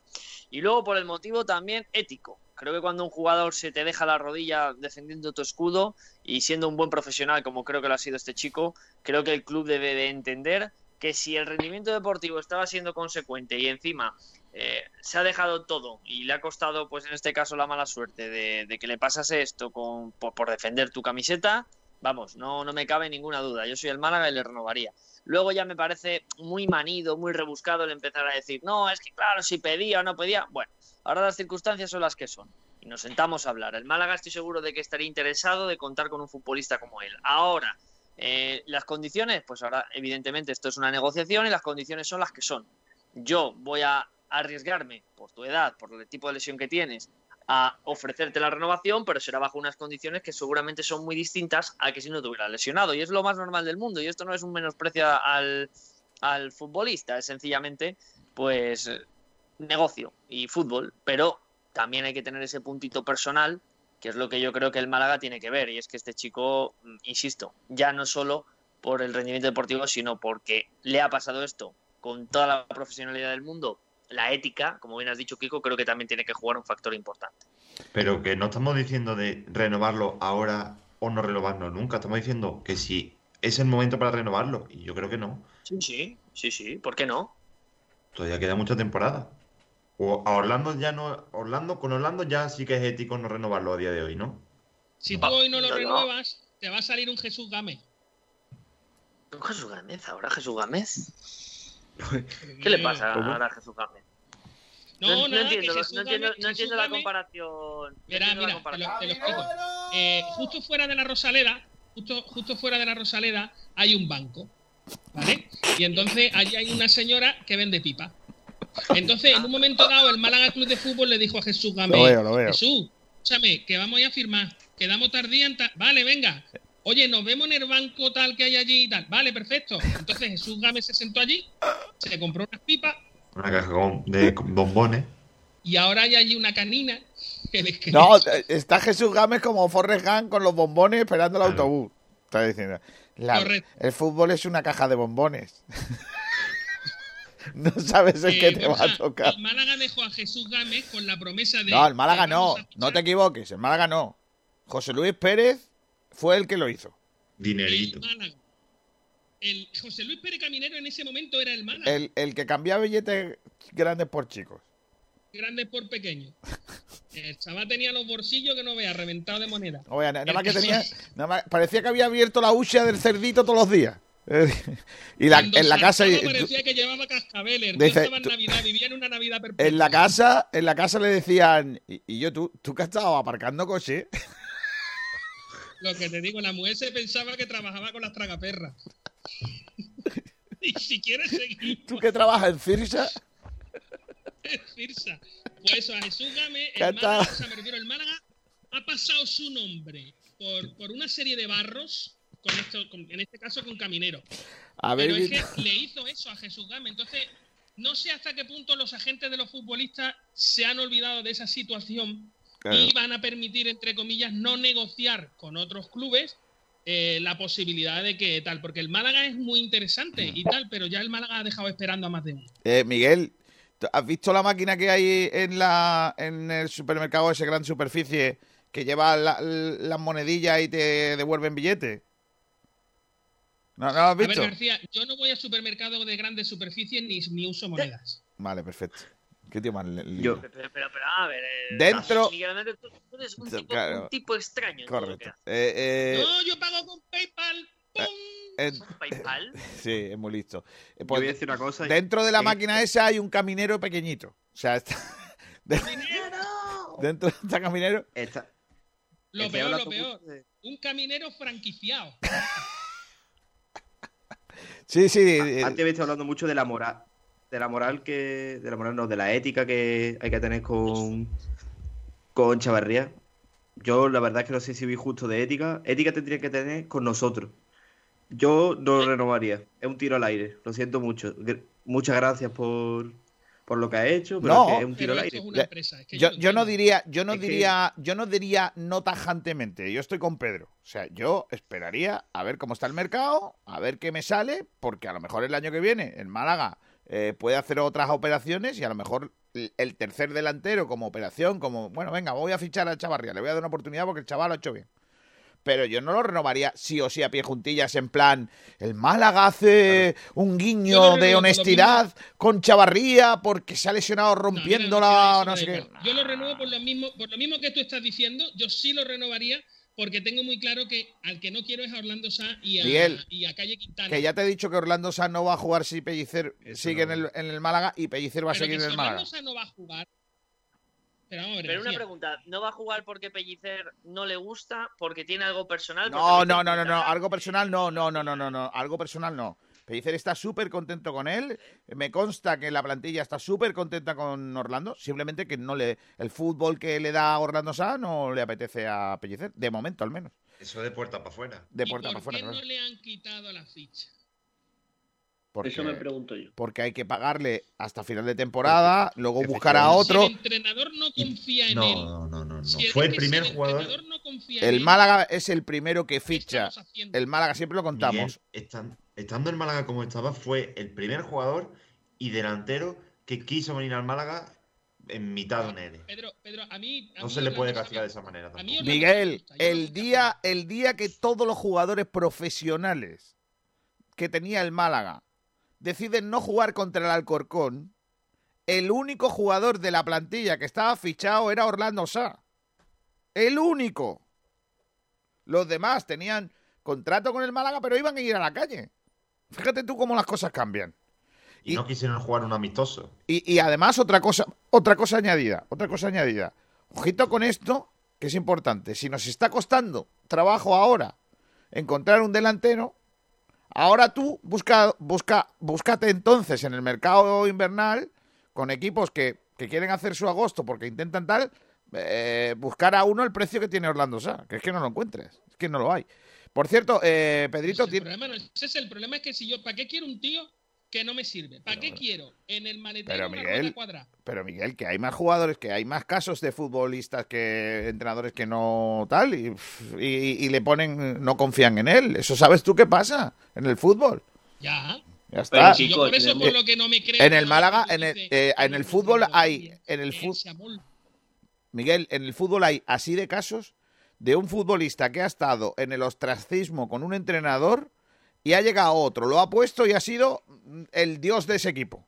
Y luego por el motivo también ético. Creo que cuando un jugador se te deja la rodilla defendiendo tu escudo y siendo un buen profesional, como creo que lo ha sido este chico, creo que el club debe de entender que si el rendimiento deportivo estaba siendo consecuente y encima eh, se ha dejado todo y le ha costado, pues en este caso, la mala suerte de, de que le pasase esto con, por, por defender tu camiseta, vamos, no, no me cabe ninguna duda. Yo soy el Málaga y le renovaría. Luego ya me parece muy manido, muy rebuscado el empezar a decir, no, es que claro, si pedía o no pedía. Bueno, ahora las circunstancias son las que son. Y nos sentamos a hablar. El Málaga estoy seguro de que estaría interesado de contar con un futbolista como él. Ahora, eh, las condiciones, pues ahora evidentemente esto es una negociación y las condiciones son las que son. Yo voy a arriesgarme por tu edad, por el tipo de lesión que tienes, a ofrecerte la renovación, pero será bajo unas condiciones que seguramente son muy distintas a que si no te hubieras lesionado. Y es lo más normal del mundo. Y esto no es un menosprecio al, al futbolista, es sencillamente, pues, negocio y fútbol. Pero también hay que tener ese puntito personal, que es lo que yo creo que el Málaga tiene que ver. Y es que este chico, mm, insisto, ya no solo por el rendimiento deportivo, sino porque le ha pasado esto con toda la profesionalidad del mundo. La ética, como bien has dicho, Kiko, creo que también tiene que jugar un factor importante. Pero que no estamos diciendo de renovarlo ahora o no renovarlo nunca. Estamos diciendo que si es el momento para renovarlo. Y yo creo que no. Sí, sí, sí, sí, ¿por qué no? Todavía queda mucha temporada. O a Orlando ya no. Orlando, con Orlando ya sí que es ético no renovarlo a día de hoy, ¿no? Si tú hoy no lo no. renuevas, te va a salir un Jesús Gámez. Jesús Gámez, ahora Jesús Gámez. ¿Qué le pasa ¿Cómo? ahora a Jesús Gámez? No, nada, que entiendo, Jesús no entiendo, no entiendo la comparación. no Mira, entiendo la mira, te lo, comparación. te lo explico. Eh, justo fuera de la Rosaleda, justo, justo fuera de la Rosaleda, hay un banco, ¿vale? Y entonces allí hay una señora que vende pipa. Entonces, en un momento dado, el Málaga Club de Fútbol le dijo a Jesús Gámez, Lo veo, lo veo. Jesús, escúchame, que vamos a ir a firmar, quedamos tardía en. Vale, venga. Oye, nos vemos en el banco tal que hay allí y tal. Vale, perfecto. Entonces Jesús Gámez se sentó allí, se compró unas pipas Una caja con- de bombones. y ahora hay allí una canina que le No, está Jesús Gámez como Forrest Gump con los bombones esperando el Claro. autobús. Está diciendo. la- el fútbol es una caja de bombones. *laughs* no sabes el Eh, que te vamos va a tocar. El Málaga dejó a Jesús Gámez con la promesa de. No, el Málaga no. No te equivoques. El Málaga no. José Luis Pérez fue el que lo hizo. Dinerito. El Málaga. El José Luis Pérez Caminero en ese momento era el Málaga. El, el que cambiaba billetes grandes por chicos. Grande por pequeño. *laughs* El chaval tenía los bolsillos que no vea, reventado de moneda. No, vea, nada más que tenía. nada más- parecía que había abierto la hucha del cerdito todos los días. Eh, *laughs* y la, en la casa. parecía que llevaba cascabeles. Dice, en tú- Navidad, vivía en una Navidad perpetua. *laughs* En la casa, en la casa le decían, y, y yo, tú, tú que has estado aparcando coche, Lo que te digo, la mujer se pensaba que trabajaba con las tragaperras. *laughs* y si quieres seguir, tú que trabajas en Cirsa, Firsa. Pues eso, a Jesús ¿Qué el Málaga, o sea, me refiero, el Málaga ha pasado su nombre por, por una serie de barros, con esto, con- en este caso con Caminero. a ver, Pero es que le hizo eso a Jesús Gámez. Entonces, no sé hasta qué punto los agentes de los futbolistas se han olvidado de esa situación Claro. y van a permitir, entre comillas, no negociar con otros clubes eh, la posibilidad de que tal. Porque el Málaga es muy interesante y tal, pero ya el Málaga ha dejado esperando a más de uno. Eh, Miguel, ¿tú ¿has visto la máquina que hay en la en el supermercado ese gran superficie que lleva la- las monedillas y te devuelven billetes? ¿No, no has A ver, visto? García, yo no voy a supermercados de grandes superficies ni, ni uso monedas. Vale, perfecto. ¿Qué tío más Yo- Pero, pero, pero, a ver. eh, Dentro- tú, eres un tipo, Claro. un tipo extraño. Correcto. Eh, eh, No, yo pago con PayPal. ¡Pum! en- PayPal. *laughs* sí, es muy listo. Eh, Yo pues, voy a decir una cosa. dentro de la máquina esa hay un caminero pequeñito. O sea, está, *laughs* de- *laughs* dentro de esta caminero. Está- Lo peor, lo peor. Un caminero franquiciado. Sí, sí. eh, Antes habéis estado hablando mucho de la moral. De la moral que. De la moral, no, de la ética que hay que tener con. Con Chavarría. Yo, la verdad es que no sé si vi justo de ética. Ética tendría que tener con nosotros. Yo no lo renovaría. Es un tiro al aire. Lo siento mucho. Muchas gracias por, por lo que ha hecho, pero No. es, que es un tiro Pero al aire. es una Ya- empresa. es que Yo, no diría, yo no Es que- diría, yo no diría no tajantemente. Yo estoy con Pedro. O sea, yo esperaría a ver cómo está el mercado, a ver qué me sale, porque a lo mejor el año que viene en Málaga eh, puede hacer otras operaciones y a lo mejor el, el tercer delantero como operación, como bueno, venga, voy a fichar a Chavarría, le voy a dar una oportunidad porque el chaval lo ha hecho bien. Pero yo no lo renovaría sí o sí a pie juntillas en plan, el Málaga hace un guiño de honestidad con Chavarría porque se ha lesionado No, rompiéndola, no me sé qué. Yo lo renuevo por lo mismo, por lo mismo que tú estás diciendo. Yo sí lo renovaría porque tengo muy claro que al que no quiero es a Orlando Sá y a, Miguel, y a Calle Quintana. Que ya te he dicho que Orlando Sá no va a jugar si Pellicer Eso sigue no. en, el, en el Málaga y Pellicer va a seguir que en el Málaga. Orlando Sá no va a jugar. Pero vamos a ver, Pero una pregunta, ¿no va a jugar porque Pellicer no le gusta? ¿Porque tiene algo personal? No, no, no, no, no, algo personal no, no, no, no, no, no, algo personal no. Pellicer está súper contento con él, me consta que la plantilla está súper contenta con Orlando, simplemente que no le el fútbol que le da a Orlando Sá no le apetece a Pellicer, de momento al menos, Eso de puerta para afuera. de ¿Y puerta por para afuera. claro. no le han quitado la ficha? Porque, Eso me pregunto yo. porque hay que pagarle hasta final de temporada, luego buscar a otro. Si el entrenador no confía en No, él. no, no, no. no. si Fue el primer si el jugador. entrenador no confía en El él, Málaga es el primero que ¿qué ficha. El Málaga siempre lo contamos. Miguel, estan- estando en Málaga como estaba, fue el primer jugador y delantero que quiso venir al Málaga en mitad de un. Pedro, Pedro, a mí. a No mí se le puede castigar de esa manera a mí tampoco. Miguel, el día, el día que todos los jugadores profesionales que tenía el Málaga deciden no jugar contra el Alcorcón, el único jugador de la plantilla que estaba fichado era Orlando Sá. El único. Los demás tenían contrato con el Málaga, pero iban a ir a la calle. Fíjate tú cómo las cosas cambian. Y y- no quisieron jugar un amistoso. Y, y además otra cosa, otra cosa añadida, otra cosa añadida. Ojito con esto, que es importante. Si nos está costando trabajo ahora encontrar un delantero, ahora tú busca, busca, búscate entonces en el mercado invernal con equipos que, que quieren hacer su agosto porque intentan tal, eh, buscar a uno el precio que tiene Orlando Sá, que es que no lo encuentres, es que no lo hay. Por cierto, eh, Pedrito, Ese es el tiene- problema, no, ese es el problema es que si yo, ¿para qué quiero un tío que no me sirve. ¿Para qué quiero en el maletero Pero, Miguel, cuadrada? Pero Miguel, que hay más jugadores, que hay más casos de futbolistas que entrenadores que no tal y, y- y le ponen, no confían en él. Eso sabes tú qué pasa en el fútbol. Ya. Ya está. Y yo por eso por lo que no me creo. En el Málaga, en el- eh, en el fútbol hay- en el amor. Miguel, en el fútbol hay así de casos de un futbolista que ha estado en el ostracismo con un entrenador y ha llegado otro, lo ha puesto y ha sido el dios de ese equipo.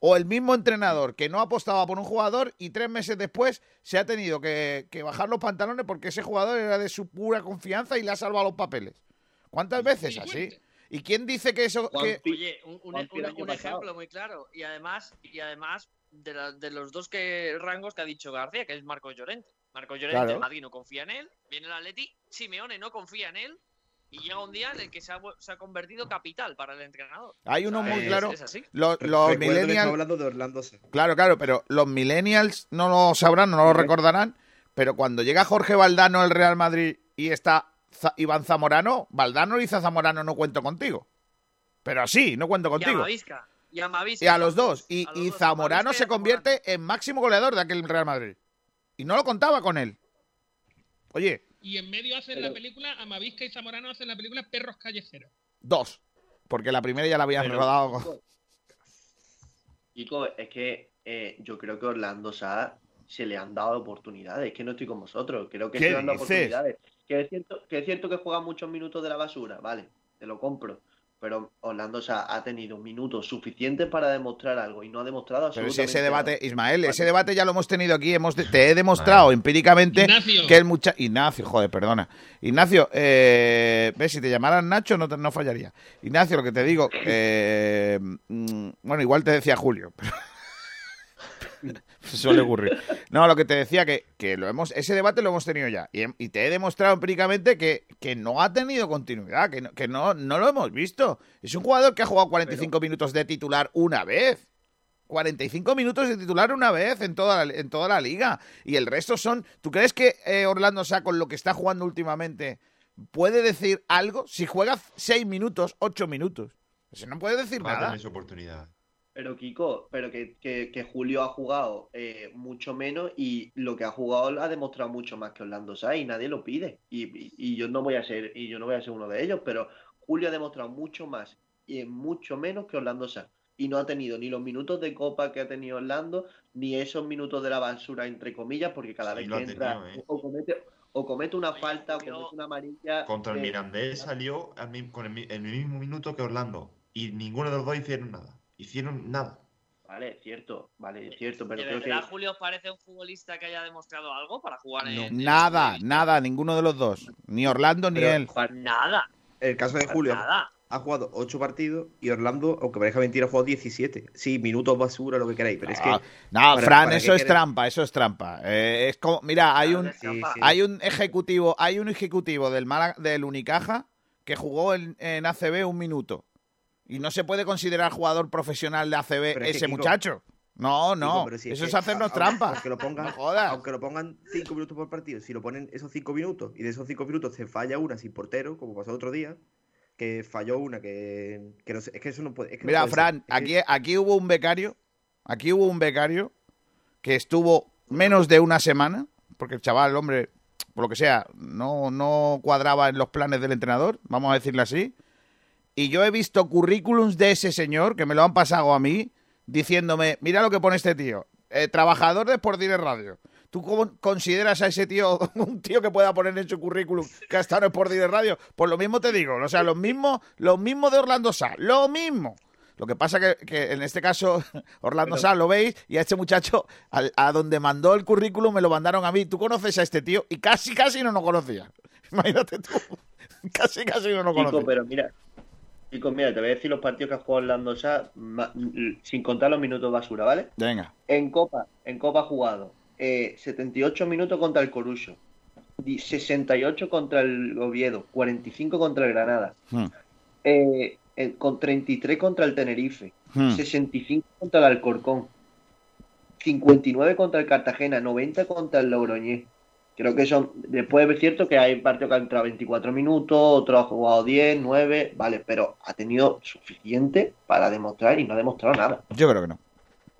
O el mismo entrenador que no apostaba por un jugador y tres meses después se ha tenido que, que bajar los pantalones porque ese jugador era de su pura confianza y le ha salvado los papeles. ¿Cuántas veces Sí, así? ¿Y quién dice que eso... Que- Oye, un, un- ejemplo muy claro. Y además, y además de, la- de los dos que rangos que ha dicho García, que es Marcos Llorente. Marcos Llorente, Claro. el Madrid no confía en él, viene el Atleti, Simeone no confía en él, y llega un día en el que se ha, vu- se ha convertido capital para el entrenador. Hay uno O sea, muy es- claro. Es así. Los, los millennials... hablando de Orlando Claro, claro, pero los millennials no lo sabrán, no lo recordarán, pero cuando llega Jorge Valdano al Real Madrid y está Iván Zamorano, Valdano dice a Zamorano no cuento contigo. Pero sí, no cuento Y a contigo. Mavisca. Y a Mavisca. Y a los dos. Y, A los y dos, a Zamorano se convierte en máximo goleador de aquel Real Madrid. Y no lo contaba con él. Oye, Y en medio hacen Pero- la película, Amavisca y Zamorano hacen la película Perros Callejeros. dos. Porque la primera ya la habían Pero- rodado. con- Chico, es que eh, yo creo que Orlando Sá se le han dado oportunidades. Es que no estoy con vosotros. Creo que ¿Qué se le han dado dices? oportunidades. Que es, cierto, que es cierto que juega muchos minutos de la basura, vale, te lo compro. Pero Orlando Sá ha tenido minutos suficientes para demostrar algo y no ha demostrado Pero absolutamente si ese debate, nada. Ismael, ese debate ya lo hemos tenido aquí. Hemos de- te he demostrado empíricamente Ignacio. que el muchacho. Ignacio, joder, perdona. Ignacio, eh, ves, si te llamaran Nacho no, te- no fallaría. Ignacio, lo que te digo, *laughs* eh, mm, bueno, igual te decía Julio, pero. *laughs* Suele ocurrir. No, lo que te decía que, que lo hemos, ese debate lo hemos tenido ya. Y, y te he demostrado empíricamente que, que no ha tenido continuidad, que, no, que no, no lo hemos visto. Es un jugador que ha jugado 45 minutos de titular una vez. 45 minutos de titular una vez en toda la, en toda la liga. Y el resto son. ¿Tú crees que eh, Orlando Sá, con lo que está jugando últimamente, puede decir algo? Si juega 6 minutos, 8 minutos. Eso no puede decir Va a nada. tener su oportunidad. Pero Kiko, pero que, que- que Julio ha jugado eh, mucho menos y lo que ha jugado lo ha demostrado mucho más que Orlando Sá y nadie lo pide. Y, y- y yo no voy a ser, y yo no voy a ser uno de ellos, pero Julio ha demostrado mucho más y en mucho menos que Orlando Sá. Y no ha tenido ni los minutos de copa que ha tenido Orlando, ni esos minutos de la basura, entre comillas, porque cada Sí, vez que entra tenido, ¿eh? o, comete, o comete una Oye, falta, o comete una amarilla. Contra el eh, Mirandés salió al con el mismo minuto que Orlando. Y ninguno de los dos hicieron nada. Hicieron nada. Vale, cierto, vale, cierto, pero ¿De creo que. Julio os parece un futbolista que haya demostrado algo para jugar en, en Nada, nada, ninguno de los dos. Ni Orlando ni Pero- él. Nada, El caso de Julio nada. ha jugado 8 partidos y Orlando, aunque parezca mentira, ha jugado 17. Sí, minutos basura, lo que queráis, pero es que. Ah, no, ¿para- Fran, para eso es trampa, eso es trampa. Eh, es como, mira, hay un, Sí, sí. hay un ejecutivo, hay un ejecutivo del Málaga- del Unicaja que jugó en, en ACB un minuto y no se puede considerar jugador profesional de ACB ese Kiko, muchacho. No, no, Kiko, pero si eso es hacernos a- trampa. Aunque lo pongan, No jodas. aunque lo pongan 5 minutos por partido, si lo ponen esos 5 minutos y de esos 5 minutos se falla una sin portero, como pasó otro día, que falló una que, que no sé, es que eso no puede. es que no Mira, puede. Fran, aquí, aquí hubo un becario, aquí hubo un becario que estuvo menos de una semana, porque el chaval, hombre, por lo que sea, no, no cuadraba en los planes del entrenador, vamos a decirle así. Y yo he visto currículums de ese señor, que me lo han pasado a mí, diciéndome, mira lo que pone este tío, eh, trabajador de Sport Direct Radio. ¿Tú cómo consideras a ese tío *laughs* un tío que pueda poner en su currículum que ha estado en Sport Direct Radio? Pues lo mismo te digo, o sea, lo mismo, lo mismo de Orlando Sá, lo mismo. Lo que pasa que, que en este caso *laughs* Orlando Pero- Sá lo veis y a este muchacho a, donde mandó el currículum me lo mandaron a mí. ¿Tú conoces a este tío? Y casi, casi no nos conocía. *laughs* Imagínate tú. Casi, casi no nos conocía. pero mira, Chico, mira, te voy a decir los partidos que ha jugado Orlando Sá, sin contar los minutos basura, ¿vale? Venga. En Copa, en Copa ha jugado eh, 78 minutos contra el Corucho, di- 68 contra el Oviedo, 45 contra el Granada, Hmm. eh, eh, con 33 contra el Tenerife, Hmm. 65 contra el Alcorcón, 59 contra el Cartagena, 90 contra el Logroñés, Creo que son. Después es cierto que hay partidos que han entrado 24 minutos, otros ha jugado 10, 9, vale, pero ha tenido suficiente para demostrar y no ha demostrado nada. Yo creo que no.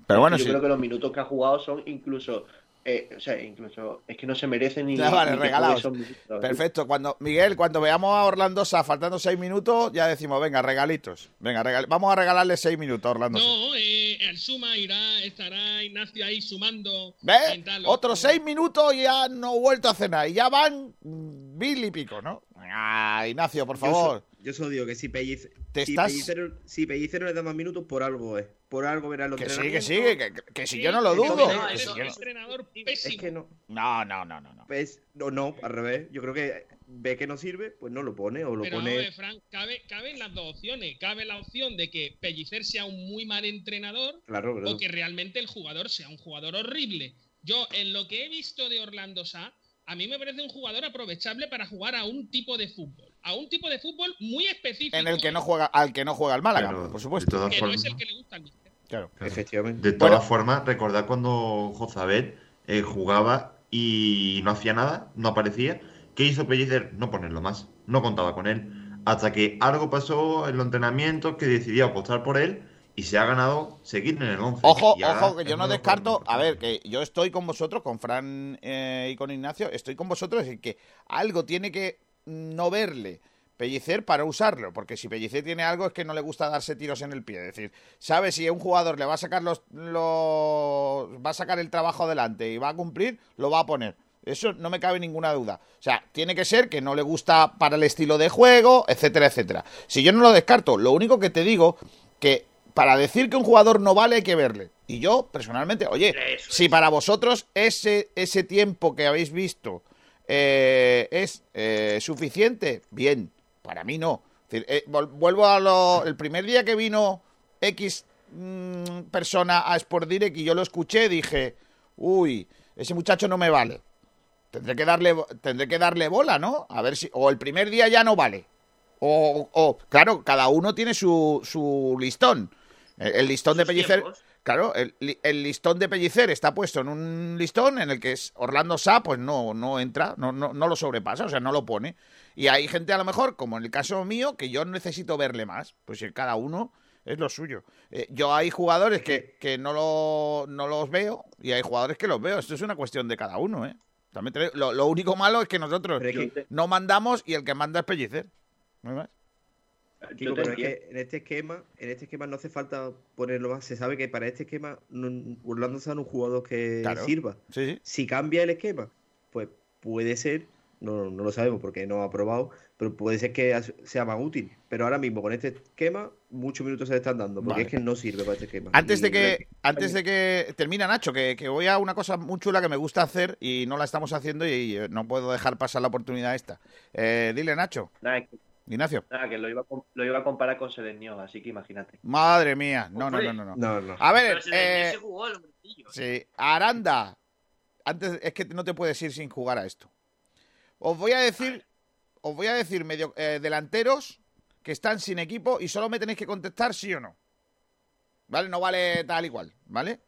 Pero bueno, Yo sí. creo que los minutos que ha jugado son incluso. Eh, o sea, incluso. Es que no se merecen ni. Ya, vale, ni que juegue regalados. minutos. Perfecto. Cuando, Miguel, cuando veamos a Orlando Sá faltando seis minutos, ya decimos, venga, regalitos. Venga, regal- vamos a regalarle seis minutos a Orlando Sá. No, eh, el suma irá, estará Ignacio ahí sumando. ¿Ves? Otros seis minutos y ya no he vuelto a cenar. Y ya van mil y pico, ¿no? Ah, Ignacio, por Yo favor. Yo solo digo que si Pellicer, Te si, estás- Pellicer, si Pellicer no le da más minutos, por algo es. Por algo verá los Que sí, que sí, que, que si yo no lo dudo. no, que si yo entrenador Es pésimo. que no. No, no, no, no. no. Pues, no, no, al revés. Yo creo que ve que no sirve, pues no lo pone o lo Pero, pone. eh, Fran, cabe, caben las dos opciones. Cabe la opción de que Pellicer sea un muy mal entrenador Claro, claro. o que realmente el jugador sea un jugador horrible. Yo, en lo que he visto de Orlando Sá, a mí me parece un jugador aprovechable para jugar a un tipo de fútbol. A un tipo de fútbol muy específico. En el que no juega, al que no juega el Málaga, Pero, por supuesto. que no es el que le gusta al míster. Claro. Efectivamente. de todas Bueno. formas, recordad cuando Jozabet eh, jugaba y no hacía nada, no aparecía. ¿Qué hizo Pellicer? No ponerlo más. No contaba con él. Hasta que algo pasó en los entrenamientos que decidió apostar por él y se ha ganado seguir en el 11. Ojo, ojo, que yo no descarto. A ver, que yo estoy con vosotros, con Fran eh, y con Ignacio, estoy con vosotros en que algo tiene que no verle Pellicer para usarlo, porque si Pellicer tiene algo es que no le gusta darse tiros en el pie. Es decir, sabe si a un jugador le va a sacar los, los va a sacar el trabajo adelante y va a cumplir, lo va a poner. Eso no me cabe ninguna duda. O sea, tiene que ser que no le gusta para el estilo de juego, etcétera, etcétera. Si yo no lo descarto, lo único que te digo que para decir que un jugador no vale hay que verle. Y yo, personalmente, oye, Eso si es. para vosotros ese, ese tiempo que habéis visto eh, es eh, suficiente, bien. Para mí no. Es decir, eh, vuelvo a lo... El primer día que vino X mm, persona a Sport Direct y yo lo escuché, dije, uy, ese muchacho no me vale. Tendré que darle, tendré que darle bola, ¿no? A ver si... O el primer día ya no vale. O, o claro, cada uno tiene su, su listón. El, el listón de Pellicer... tiempos. Claro, el, li- el listón de Pellicer está puesto en un listón en el que es Orlando Sá, pues no, no entra, no, no, no lo sobrepasa, o sea, no lo pone. Y hay gente a lo mejor, como en el caso mío, que yo necesito verle más, pues si cada uno es lo suyo. Eh, yo hay jugadores que, que no, lo, no los veo y hay jugadores que los veo. Esto es una cuestión de cada uno, ¿eh? También lo, lo único malo es que nosotros no mandamos y el que manda es Pellicer. No hay más. Kiko, pero es que en este esquema, en este esquema no hace falta ponerlo más. Se sabe que para este esquema Orlando es un jugador que Claro. sirva. Sí, sí. Si cambia el esquema, pues puede ser, no, no lo sabemos porque no ha probado, pero puede ser que sea más útil. Pero ahora mismo con este esquema, muchos minutos se le están dando, porque Vale. es que no sirve para este esquema. Antes de que, antes de que termina Nacho, que, que voy a una cosa muy chula que me gusta hacer y no la estamos haciendo y, no puedo dejar pasar la oportunidad esta. Eh, dile Nacho, que, Ignacio. nada, que lo, iba a, com- lo iba a comparar con Selenio, así que imagínate. Madre mía, no, no, no, no. no. No, no. A ver, Pero se le- eh, se jugó el hombrecillo. sí, Aranda. Antes es que no te puedes ir sin jugar a esto. Os voy a decir, os voy a decir medio eh, delanteros que están sin equipo y solo me tenéis que contestar sí o no. ¿Vale? No vale tal igual, ¿vale?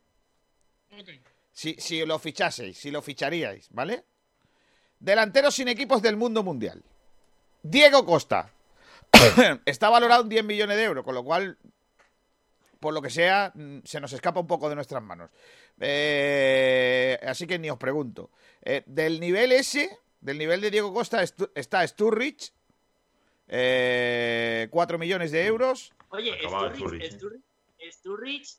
Si, si lo fichaseis, si lo ficharíais, ¿vale? Delanteros sin equipos del mundo mundial. Diego Costa. *coughs* Está valorado en 10 millones de euros, con lo cual, por lo que sea, mm, se nos escapa un poco de nuestras manos. Eh, así que ni os pregunto. Eh, del nivel ese, del nivel de Diego Costa, está Sturridge. Eh, 4 millones de euros. Oye, Sturridge, Sturridge, ¿eh? Sturridge, Sturridge,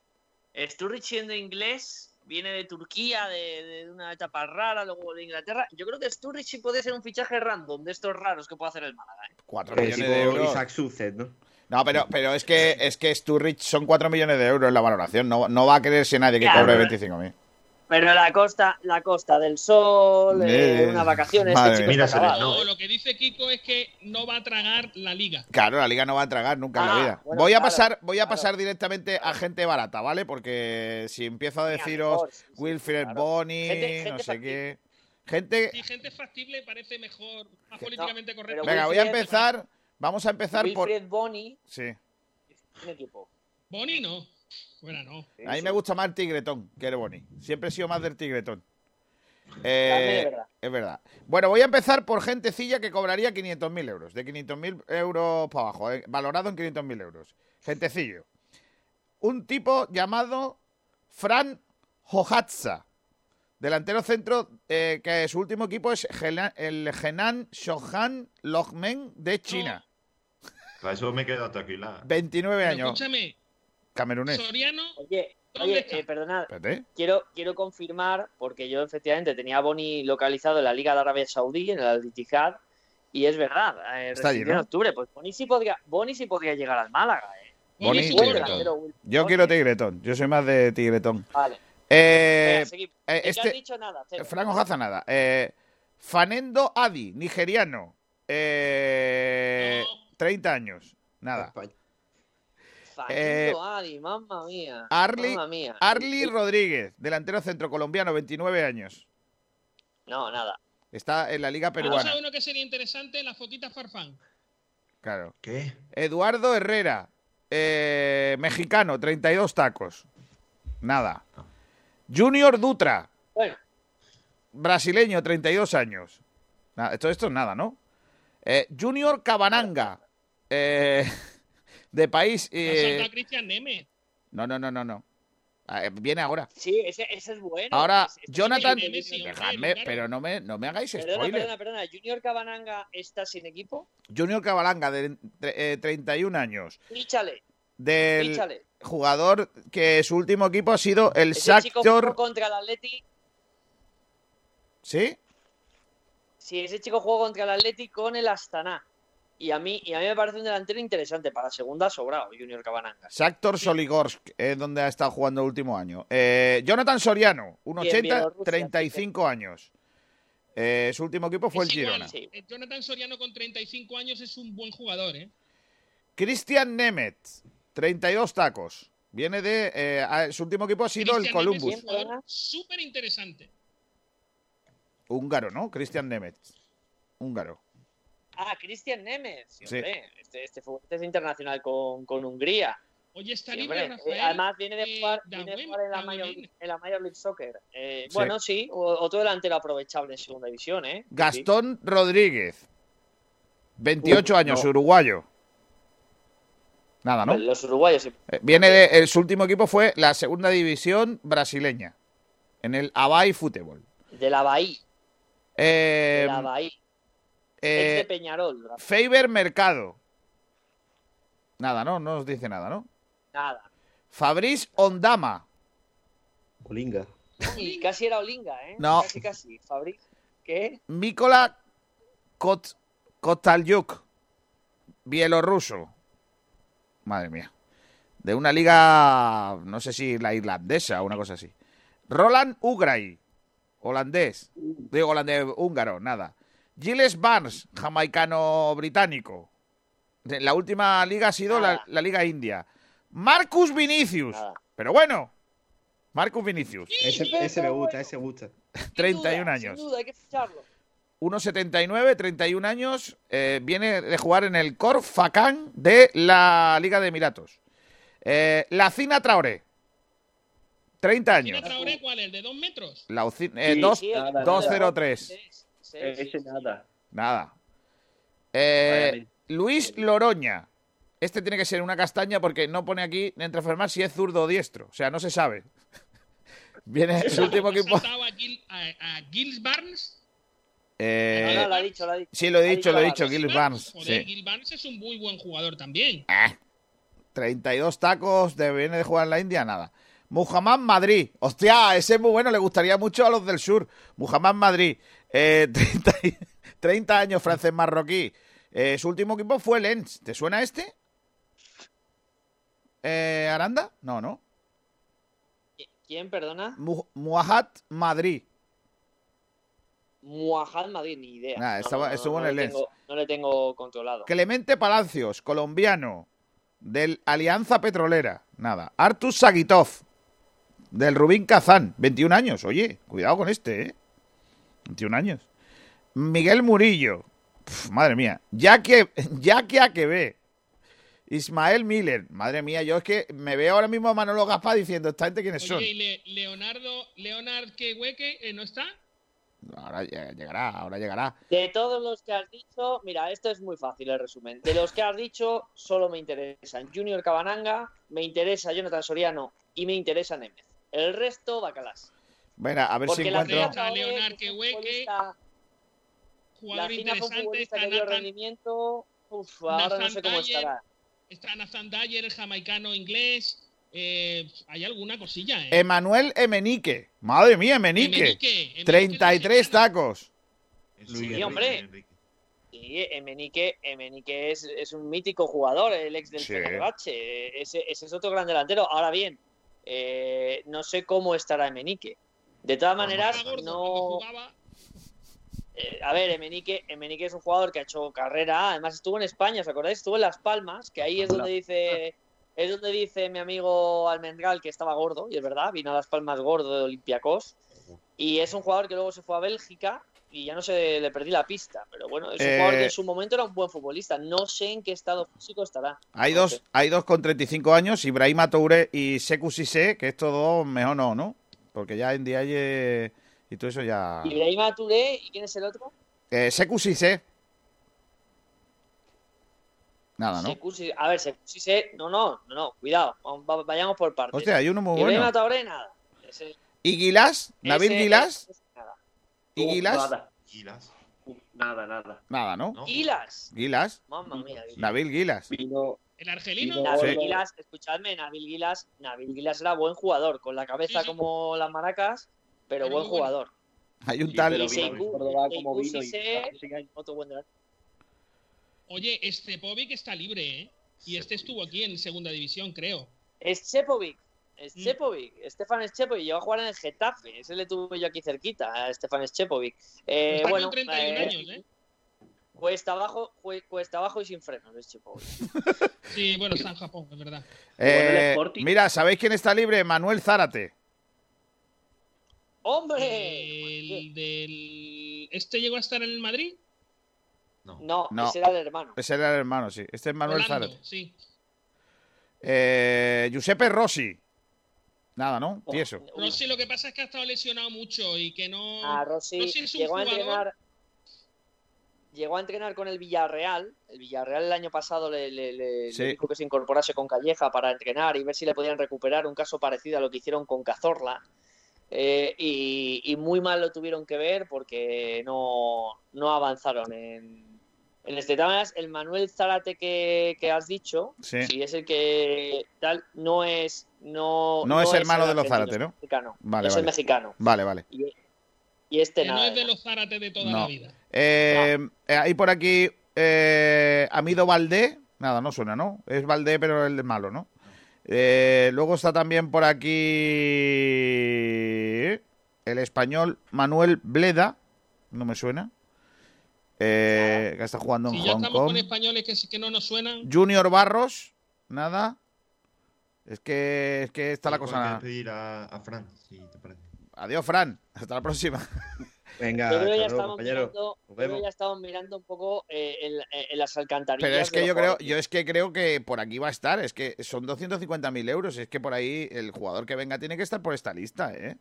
Sturridge siendo inglés, viene de Turquía, de, de una etapa rara, luego de Inglaterra. Yo creo que Sturridge sí puede ser un fichaje random de estos raros que puede hacer el Málaga. ¿eh? 4 Eh, millones tipo de euros. Isaac Sucet, ¿no? No, pero, pero es que es que Sturridge son 4 millones de euros la valoración. No, no va a quererse nadie que Ya, cobre pero- 25.000. Pero la costa, la costa del sol, eh, Eh, unas vacaciones, madre este Mira, acabado, No, ¿eh? lo que dice Kiko es que no va a tragar la liga. Claro, la liga no va a tragar nunca en la Ah, vida. bueno, voy a claro, pasar, voy a claro. pasar directamente a gente barata, ¿vale? Porque si empiezo a deciros mejor, sí, sí, Wilfred claro. Boni, Gente- gente no sé factible. qué. Gente. Si gente factible parece mejor, más políticamente correcto. Venga, voy a empezar. Vamos a empezar por. Wilfried Boni Sí. tiene equipo. Boni no. Fuera no. A mí me gusta más el tigretón que el Boni. Siempre he sido más del tigretón. Eh, verdad. es verdad. Bueno, voy a empezar por gentecilla que cobraría 500.000 euros. De 500.000 euros para abajo, eh, valorado en 500.000 euros. Gentecillo. Un tipo llamado Fran Hohatza. Delantero centro, eh, que su último equipo es el Henan Shohan Logmen de China. Para eso me quedo tranquila. 29 Pero años. escúchame, Camerunés. Soriano, Oye, ¿Dónde oye, eh, perdonad, Espérate. quiero, quiero confirmar, porque yo efectivamente tenía a Boni localizado en la Liga de Arabia Saudí, en el Al-Ittihad, y es verdad, eh, Está allí, en octubre, pues Boni sí podría, Boni sí podría llegar al Málaga, eh. Boni delantero, Will Yo Boni. quiero Tigretón. Yo soy más de Tigretón. Vale, Eh, venga, eh, ¿Qué este, has dicho nada? Cero. Franco Haza nada. Eh, Fanendo Adi, nigeriano. Eh, No. 30 años. Nada. España. Adi, mamma mía. Arli- mamma mía. Arli Rodríguez, delantero centro colombiano, 29 años. No, nada. Está en la liga Vamos peruana. a uno que sería interesante, la foquita Farfán. Claro. ¿Qué? Eduardo Herrera, eh, mexicano, 32 tacos. Nada. Junior Dutra, Bueno, brasileño, 32 años. Nada, todo esto es nada, ¿no? Eh, Junior Cabananga, eh, de país... Eh, saltado Cristian Neme. no, no, no, no, no. Ah, eh, Viene ahora. sí, ese, ese es bueno. Ahora, este Jonathan... Dejadme, claro. pero no me, no me hagáis Perdona, spoiler. perdona, perdona. Junior Cabananga está sin equipo. Junior Cabalanga, de eh, 31 años. Fíchale, Del jugador que su último equipo ha sido el Ese chico jugó Shakhtar... contra el Atleti. ¿Sí? Sí, ese chico jugó contra el Atleti con el Astana. Y a mí, y a mí me parece un delantero interesante. Para segunda sobrado, Junior Cabananga. Shakhtar Soligorsk es donde ha estado jugando el último año. Eh, Jonathan Soriano, un Y en 80, Bielorrusia, 35 años. Eh, su último equipo fue el igual, Girona. Sí. eh, Jonathan Soriano con 35 años es un buen jugador, ¿eh? Cristian Nemeth, 32 tacos. Viene de. eh, a- su último equipo ha sido el Columbus. Súper interesante. Húngaro, ¿no? Cristian Nemeth. Húngaro. Ah, Cristian Nemes. Sí, Sí. hombre. Este, este futbolista es internacional con, con Hungría. Oye, está libre. Rafael. Eh, Además, viene de eh, jugar, viene de jugar en, la. Major, en la Major League Soccer. Eh, Sí. Bueno, sí, otro delantero aprovechable en segunda división, ¿eh? Sí. Gastón Rodríguez, 28 Uf, años, no. uruguayo. Nada, ¿no? Los uruguayos. sí. Eh, Viene de. el- su último equipo fue la segunda división brasileña. En el Abay Fútbol. De la Bahía. Eh, De la Bahía. Eh, de Peñarol. Faber Mercado. Nada, ¿no? No nos dice nada, ¿no? Nada. Fabrice Ondama. Olinga. Y casi era Olinga, ¿eh? No. Casi, casi. Fabriz. ¿Qué? Mikola Kot Kotalyuk. Bielorruso. Madre mía. De una liga, no sé si la irlandesa o una cosa así. Roland Ugray. Holandés. Digo holandés, húngaro, nada. Gilles Barnes, jamaicano-británico. La última liga ha sido la, la liga india. Marcus Vinicius. Nada. Pero bueno. Marcus Vinicius. Ese, ese me gusta, ese me gusta. Sin 31 duda, años. Sin duda, hay que ficharlo. 1,79, 31 años. eh, viene de jugar en el Cor Facán de la Liga de Emiratos. Eh, la Cina Traoré. 30 ¿Tiene años. Traoré cuál? ¿El de dos metros? La eh, Sí, dos- Sí, el- nada, 2-0-3. Sí, Ese nada. Nada. Eh, Luis Loroña. Este tiene que ser una castaña porque no pone aquí entre enfermar si es zurdo o diestro. O sea, no se sabe. *laughs* Viene su último ¿Ha equipo. a, Gil, a, a Gilles Barnes? Eh, No, no, lo ha dicho, lo ha dicho. sí, lo he dicho, lo he dicho, Gil Barnes. Joder, Sí. Gil Barnes es un muy buen jugador también. Eh, 32 tacos, de, viene de jugar en la India, nada. Muhammad Madrid. Hostia, ese es muy bueno, le gustaría mucho a los del sur. Muhammad Madrid. Eh, *laughs* 30, y- 30 años, francés marroquí. Eh, su último equipo fue Lens. ¿Te suena este? Eh, ¿Aranda? No, no. ¿Quién, perdona? Mu- Muajat Madrid. Muajad Madrid, ni idea. Nah, estaba- estuvo en le el Lens. tengo- no le tengo controlado. Clemente Palacios, colombiano, del Alianza Petrolera. Nada. Artus Sagitov, del Rubín Kazán, 21 años. Oye, cuidado con este, ¿eh? 21 años. Miguel Murillo. Pf, madre mía. Jackie, Jackie Akebe. Ismael Miller. Madre mía, yo es que me veo ahora mismo a Manolo Gaspar diciendo, ¿esta gente quiénes son? Oye, ¿y Le- Leonardo, Leonard Kehueque eh, no está? Ahora lle- llegará, ahora llegará. De todos los que has dicho, mira, esto es muy fácil el resumen. De los que has dicho, solo me interesan Junior Cabananga, me interesa Jonathan Soriano y me interesa Nemeth. El resto, bacalás. Bueno, a ver si Porque la encuentro. Traoré, Leonard que La Jugador interesante. Está que dio Nathan, rendimiento. Uf, ahora no Nathan sé cómo Dyer. estará. está Nathan Dyer, el jamaicano inglés. Eh, hay alguna cosilla, ¿eh? Emanuel Emenique. Madre mía, Emenique. Emenique, Emenique 33 es mexicano. tacos. Enrique, hombre. Sí, Emenique, Emenique es, es un mítico jugador, el ex del Sí. Fenerbahce. Ese, ese es otro gran delantero. Ahora bien, eh, no sé cómo estará Emenique. De todas Cuando maneras, no. eh, a ver, Emenique, Emenique es un jugador que ha hecho carrera. Además, estuvo en España, ¿os acordáis? Estuvo en Las Palmas, que ahí es donde dice. Es donde dice mi amigo Almendral que estaba gordo, y es verdad, vino a Las Palmas gordo de Olympiacos. Y es un jugador que luego se fue a Bélgica y ya no se le perdí la pista. Pero bueno, es un Eh, jugador que en su momento era un buen futbolista. No sé en qué estado físico estará. Hay No dos, sé. hay dos con 35 años, Ibrahima Toure y Seku Sise, que estos dos mejor no, ¿no? Porque ya en día y todo eso ya... Ibrahima Touré, ¿y quién es el otro? Eh, Seku Sise. Nada, ¿no? Cissé. A ver, Sekou Cissé, no, no, no, no, cuidado, vayamos por partes. Hostia, hay uno muy Ibrahima bueno. Traoré, nada. Ese- ¿Y Gilas? ¿Nabil ese nada. ¿Y Uf, Gilas? Nada, nada, nada. Nada, ¿no? ¿no? Gilas. Gilas. Mamma mía. Nabil Gilas. Vino, El argelino. Nabil Sí. Gilas, escuchadme, Nabil Gilas, Nabil Gilas era buen jugador, con la cabeza Sí, sí. como las maracas, pero Pero buen jugador. Hay un tal... delantero. Oye, Stepovic está libre, ¿eh? Y este estuvo aquí en segunda división, creo. Schepovic. Mm. Schepovic, Stefan Schepovic, llegó a jugar en el Getafe, ese le tuve yo aquí cerquita, a Stefan Schepovic. Eh, Está bueno, con 31 eh, años, ¿eh? Cuesta abajo, cue- cuesta abajo y sin frenos, Schepovic. *laughs* Sí, bueno, está en Japón, es verdad. Eh, mira, ¿sabéis quién está libre? Manuel Zárate. ¡Hombre! El del. ¿Este llegó a estar en el Madrid? No. No, No. ese era el hermano. Ese era el hermano, sí. Este es Manuel Zárate. Sí. Eh, Giuseppe Rossi. Nada, ¿no? Tieso. Rossi lo que pasa es que ha estado lesionado mucho y que no. Ah, Rossi, Rossi es un llegó a entrenar. Llegó a entrenar con el Villarreal. El Villarreal el año pasado le, le- le- le Sí. dijo que se incorporase con Calleja para entrenar y ver si le podían recuperar un caso parecido a lo que hicieron con Cazorla. Eh, y, y muy mal lo tuvieron que ver porque no, no avanzaron en, en este tema. El Manuel Zárate que, que has dicho, Sí. si es el que tal, no es. No, No es hermano el de los Zárate, ¿no? es mexicano. Vale, es vale. el mexicano. Vale, vale. Y, y este que no nada. es de los Zárate de toda No. la vida. Eh, eh, hay por aquí eh, Amido Valdé. Nada, no suena, ¿no? Es Valdé, pero el malo, ¿no? Eh, luego está también por aquí el español Manuel Bleda. No me suena. Eh, que está jugando en Si ya Hong estamos Kong. con españoles que, sí que no nos suenan. Junior Barros. Nada. Es que, es que está la cosa. pedir a, a Fran, si te parece. Adiós, Fran. *laughs* Hasta la próxima. Venga, Yo creo que ya estamos mirando, Nos creo que vemos. ya estamos mirando un poco eh, en, en las alcantarillas. Pero es que yo creo, yo es que creo que por aquí va a estar. Es que son 250.000 euros. Es que por ahí el jugador que venga tiene que estar por esta lista, ¿eh?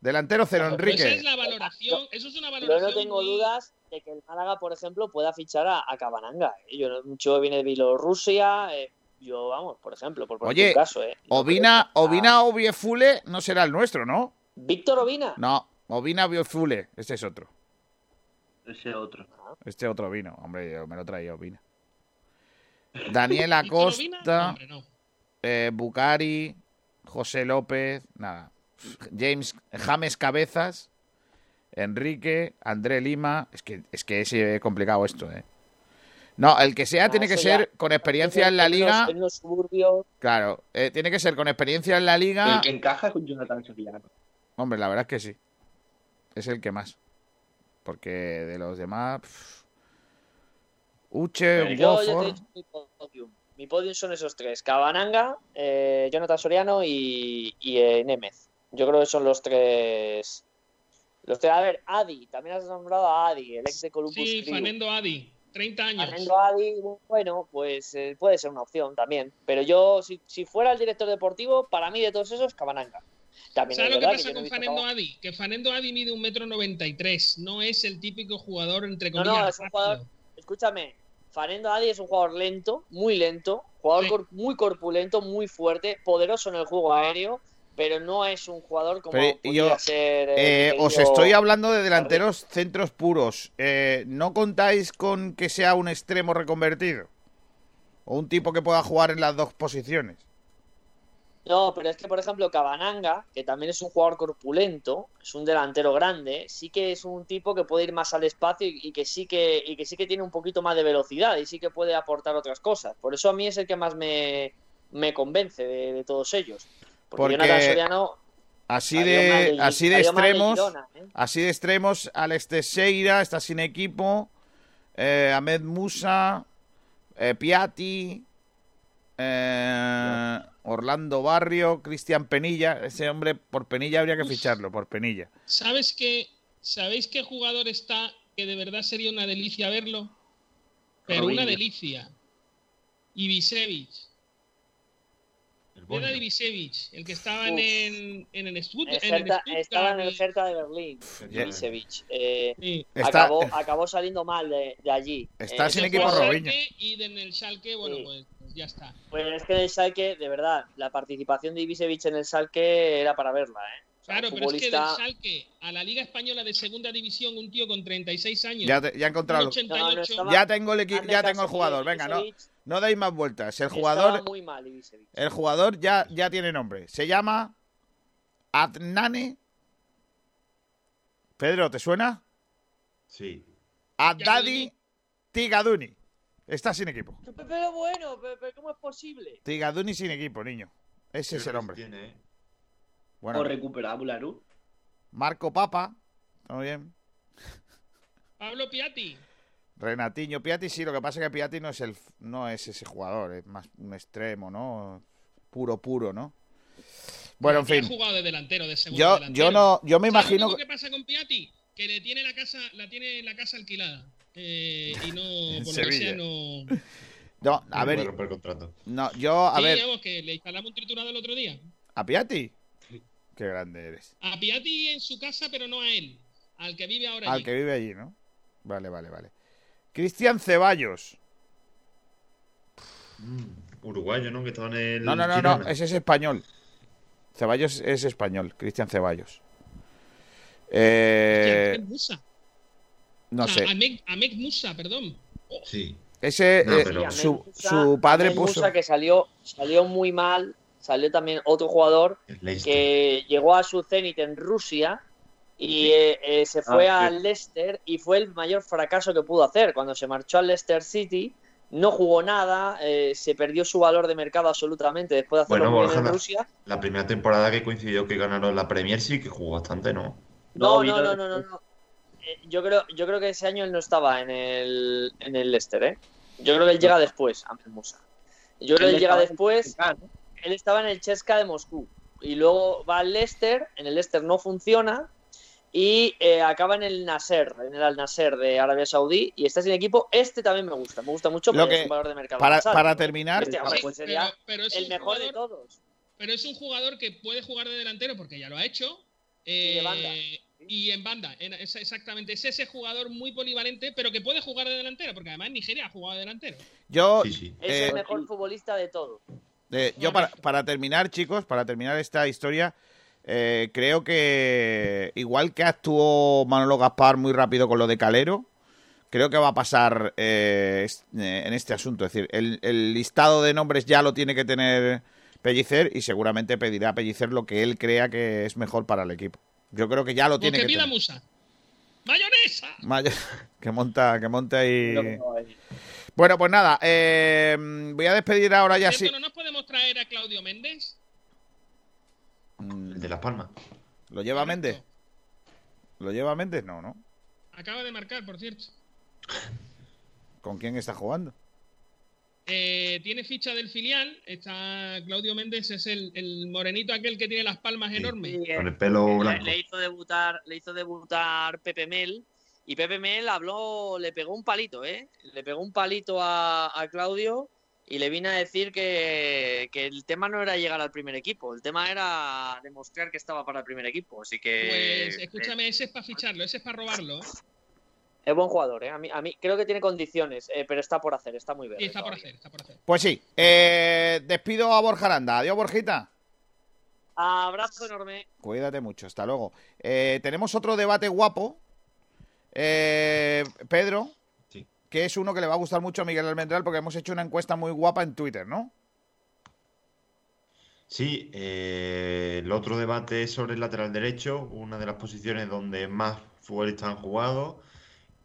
Delantero Cero Pero esa Enrique. es la valoración. Eso es una Yo valoración. no tengo muy- dudas de que el Málaga, por ejemplo, pueda fichar a, a Cabananga. ¿eh? Yo, no- mucho viene de Bielorrusia. eh, yo, vamos, por ejemplo, por poner Oye, caso. ¿eh? No Ovina, que- Ovina Obiefule no será el nuestro, ¿no? Víctor Ovina. No, Ovina Obiefule. Este es otro. ese otro. Este otro vino. Hombre, yo me lo traía Ovina. *laughs* Daniel Acosta, eh, Bucari, José López, nada. James James Cabezas, Enrique, André Lima. Es que es que es complicado esto, ¿eh? No, el que sea Ah, tiene que ser ya. con experiencia en la los- liga. En los suburbios. Claro, eh, tiene que ser con experiencia en la liga. El que encaja con Jonathan Soriano. Hombre, la verdad es que sí. Es el que más. Porque de los demás. pff. Uche, Yo ya te he Wofford. dicho mi podium. Mi podium son esos tres: Cabananga, eh, Jonathan Soriano y, y eh. Yo creo que son los tres. Los tres. A ver, Adi, también has nombrado a Adi, el ex de Columbus Sí, Crew. Fanendo Adi. 30 años. Fernando Adi, bueno, pues eh, puede ser una opción también. Pero yo, si, si fuera el director deportivo, para mí de todos esos, Cabananga. También ¿Sabes es lo que pasa no con Fanendo. Adi? Que Fanendo Adi mide un metro noventa y tres. No es el típico jugador, entre No, comillas, no, es un jugador- Escúchame, Fanendo Adi es un jugador lento, muy lento, jugador Sí. cor- muy corpulento, muy fuerte, poderoso en el juego aéreo, pero no es un jugador como Pero podría yo, ser. Eh, mi os estoy hablando de delanteros centros puros. Eh, ¿No contáis con que sea un extremo reconvertido? O un tipo que pueda jugar en las dos posiciones. No, pero es que, por ejemplo, Cabananga, que también es un jugador corpulento, es un delantero grande, sí que es un tipo que puede ir más al espacio y, y que sí que y que sí que tiene un poquito más de velocidad y sí que puede aportar otras cosas. Por eso a mí es el que más me, me convence de, de todos ellos. Porque, Porque Soriano Así de, así de extremos, Girona, ¿eh? así de extremos, Alex Teixeira está sin equipo, eh, Ahmed Musa, eh, Piatti, eh, Orlando Barrio, Cristian Penilla. Ese hombre, por Penilla habría que ficharlo, por Penilla. ¿Sabes qué? ¿Sabéis qué jugador está que de verdad sería una delicia verlo? Pero Robinho. una delicia. Ibisevic. El Era. Ibisevic, el que estaba en, en en el Hertha- Stuttgart estaba en el y- Hertha de Berlín. Ibisevic. Eh, sí. Acabó, acabó saliendo mal de, de allí. Está Eh, sin equipo Robinho. Y en el Schalke, bueno, Sí. pues ya está. Pues es que en el Schalke, de verdad, la participación de Ibisevic en el Schalke era para verla, ¿eh? O sea, Claro, pero es que del Schalke a la Liga Española de Segunda División, un tío con 36 años, ya, te- ya he encontrado. un 88, No, no estaba- Ya tengo el equipo, ya tengo el jugador. Venga, no, no deis más vueltas. El jugador, muy mal, el jugador ya, ya tiene nombre. Se llama Adnane. Pedro, ¿te suena? Sí. Adadi Tigaduni. Está sin equipo. Pero bueno, pero, pero ¿cómo es posible? Tigaduni sin equipo, niño. Ese es el hombre. tiene, ¿eh? Bueno, O recuperamos la luz. Marco Papa. Muy bien. Pablo Piatti. Renatiño Piatti, sí, lo que pasa es que Piatti no es el no es ese jugador, es más un extremo, ¿no? Puro, puro, ¿no? Bueno, en Ha fin. jugado de delantero, de segundo Yo, delantero. yo no, yo me ¿Sabes lo imagino que pasa con Piatti? Que le tiene la casa, la tiene la casa alquilada. Eh, y no, *laughs* En por lo que Sevilla. sea, no. No, a ver, romper contrato. no, yo, a sí, ver, vamos, que le instalamos un triturado el otro día. ¿a Piatti? Qué grande eres. A Piatti en su casa, pero no a él. Al que vive ahora Al allí. que vive allí, ¿no? Vale, vale, vale. Cristian Ceballos. Mm, uruguayo, ¿no? Que estaba en el. No, no, no, no, ese es español. Ceballos es español, Cristian Ceballos. Eh, Ahmed Musa. No sea, sé. Ahmed, Ahmed Musa, perdón. Sí. Ese, No, eh, pero- su, su padre Ahmed puso. Musa, que salió, salió muy mal. Salió también otro jugador que llegó a su cenit en Rusia y eh, eh, se fue Ah, al Leicester y fue el mayor fracaso que pudo hacer. Cuando se marchó al Leicester City, no jugó nada, eh, se perdió su valor de mercado absolutamente después de hacerlo Bueno, muy bien Borja, en la- Rusia. La primera temporada que coincidió que ganaron la Premier sí que jugó bastante, ¿no? No, No, no, vino no, no, no, no. Eh, yo creo, yo creo que ese año él no estaba en el, en el Leicester, ¿eh? Yo creo que él llega después, Ahmed Musa. Yo creo que él llega después. Él estaba en el Chesca de Moscú y luego va al Leicester, en el Leicester no funciona y eh, acaba en el Nasser, en el Al Nasser de Arabia Saudí y está sin equipo. Este también me gusta, me gusta mucho Lo porque que- es un valor de mercado. Para, para terminar, Este, Sí, pues sería pero es el mejor de todos. Pero es un jugador que puede jugar de delantero porque ya lo ha hecho. Y de eh, banda. Y en banda, en- es exactamente. Es ese jugador muy polivalente, pero que puede jugar de delantero, porque además Nigeria ha jugado de delantero. yo, Sí, sí. Es eh, el mejor futbolista de todos. eh, yo para, para terminar, chicos, para terminar esta historia, eh, creo que igual que actuó Manolo Gaspar muy rápido con lo de Calero, creo que va a pasar eh, eh, en este asunto. Es decir, el, el listado de nombres ya lo tiene que tener Pellicer y seguramente pedirá a Pellicer lo que él crea que es mejor para el equipo. Yo creo que ya lo Porque tiene que pida tener. Musa. ¡Mayonesa! Maya- *laughs* que monta, que monta ahí. No, no, Bueno, pues nada, eh, voy a despedir ahora ya sí. ¿Cierto, ¿No nos podemos traer a Claudio Méndez? Mm, El de Las Palmas. ¿Lo lleva Correcto. Méndez? ¿Lo lleva Méndez? No, ¿no? Acaba de marcar, por cierto. ¿Con quién está jugando? Eh, tiene ficha del filial. Está Claudio Méndez, es el, el morenito aquel que tiene las palmas Sí. enormes. sí, eh, Con el pelo le, blanco. le hizo debutar, le hizo debutar Pepe Mel y Pepe Mel habló, le pegó un palito, ¿eh? Le pegó un palito a, a Claudio y le vine a decir que, que el tema no era llegar al primer equipo, el tema era demostrar que estaba para el primer equipo. Así que. Pues escúchame, ese es para ficharlo, ese es para robarlo. ¿eh? Es buen jugador, ¿eh? A mí, a mí creo que tiene condiciones, eh, pero está por hacer, está muy bien. Sí, está por hacer, está por hacer. Pues sí, eh, despido a Borja Aranda. Adiós, Borjita. Abrazo enorme. Cuídate mucho, hasta luego. Eh, tenemos otro debate guapo. Eh, Pedro, Sí. que es uno que le va a gustar mucho a Miguel Almendral porque hemos hecho una encuesta muy guapa en Twitter, ¿no? Sí, eh, el otro debate es sobre el lateral derecho, una de las posiciones donde más futbolistas han jugado.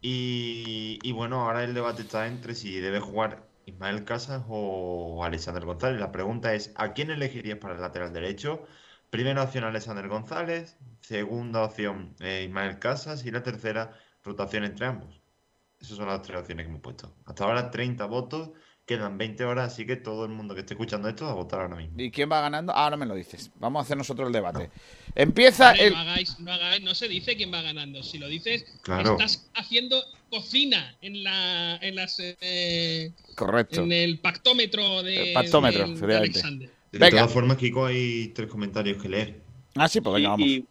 Y, bueno, ahora el debate está entre si debe jugar Ismael Casas o Alexander González. La pregunta es, ¿a quién elegirías para el lateral derecho? Primera opción Alexander González, segunda opción eh, Ismael Casas y la tercera rotación entre ambos. Esas son las tres opciones que hemos puesto. Hasta ahora 30 votos, quedan 20 horas, así que todo el mundo que esté escuchando esto va a votar ahora mismo. ¿Y quién va ganando? Ahora me lo dices. Vamos a hacer nosotros el debate. Empieza el... no, hagáis, no hagáis, no se dice quién va ganando. Si lo dices, Claro. estás haciendo cocina en la, en las, eh, Correcto. en el pactómetro de, El pactómetro, de- de efectivamente. Alexander. De Venga. todas formas, Kiko, hay tres comentarios que leer. Ah, sí, pues venga, vamos. Y,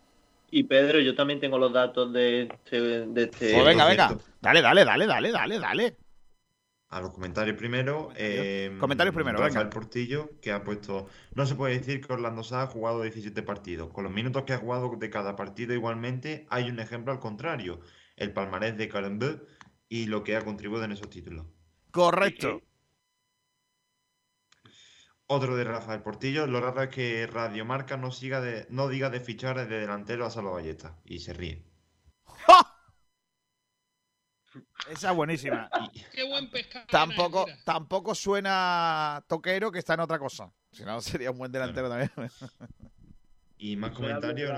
y Pedro, yo también tengo los datos de este. De este Pues venga, venga. Dale, dale, dale, dale, dale, dale. A los comentarios primero. eh, Comentarios primero, Rafael venga. Portillo, que ha puesto. No se puede decir que Orlando Sá ha jugado 17 partidos. Con los minutos que ha jugado de cada partido, igualmente, hay un ejemplo al contrario: el palmarés de Calembeu y lo que ha contribuido en esos títulos. Correcto. Otro de Rafael Portillo. Lo raro es que Radio Marca no, siga de, no diga de fichar de delantero a Salva Ballesta. Y se ríe. Esa es buenísima. Qué buen pescado. Tampoco, tampoco suena toquero que está en otra cosa. Si no, sería un buen delantero también. Y más comentarios,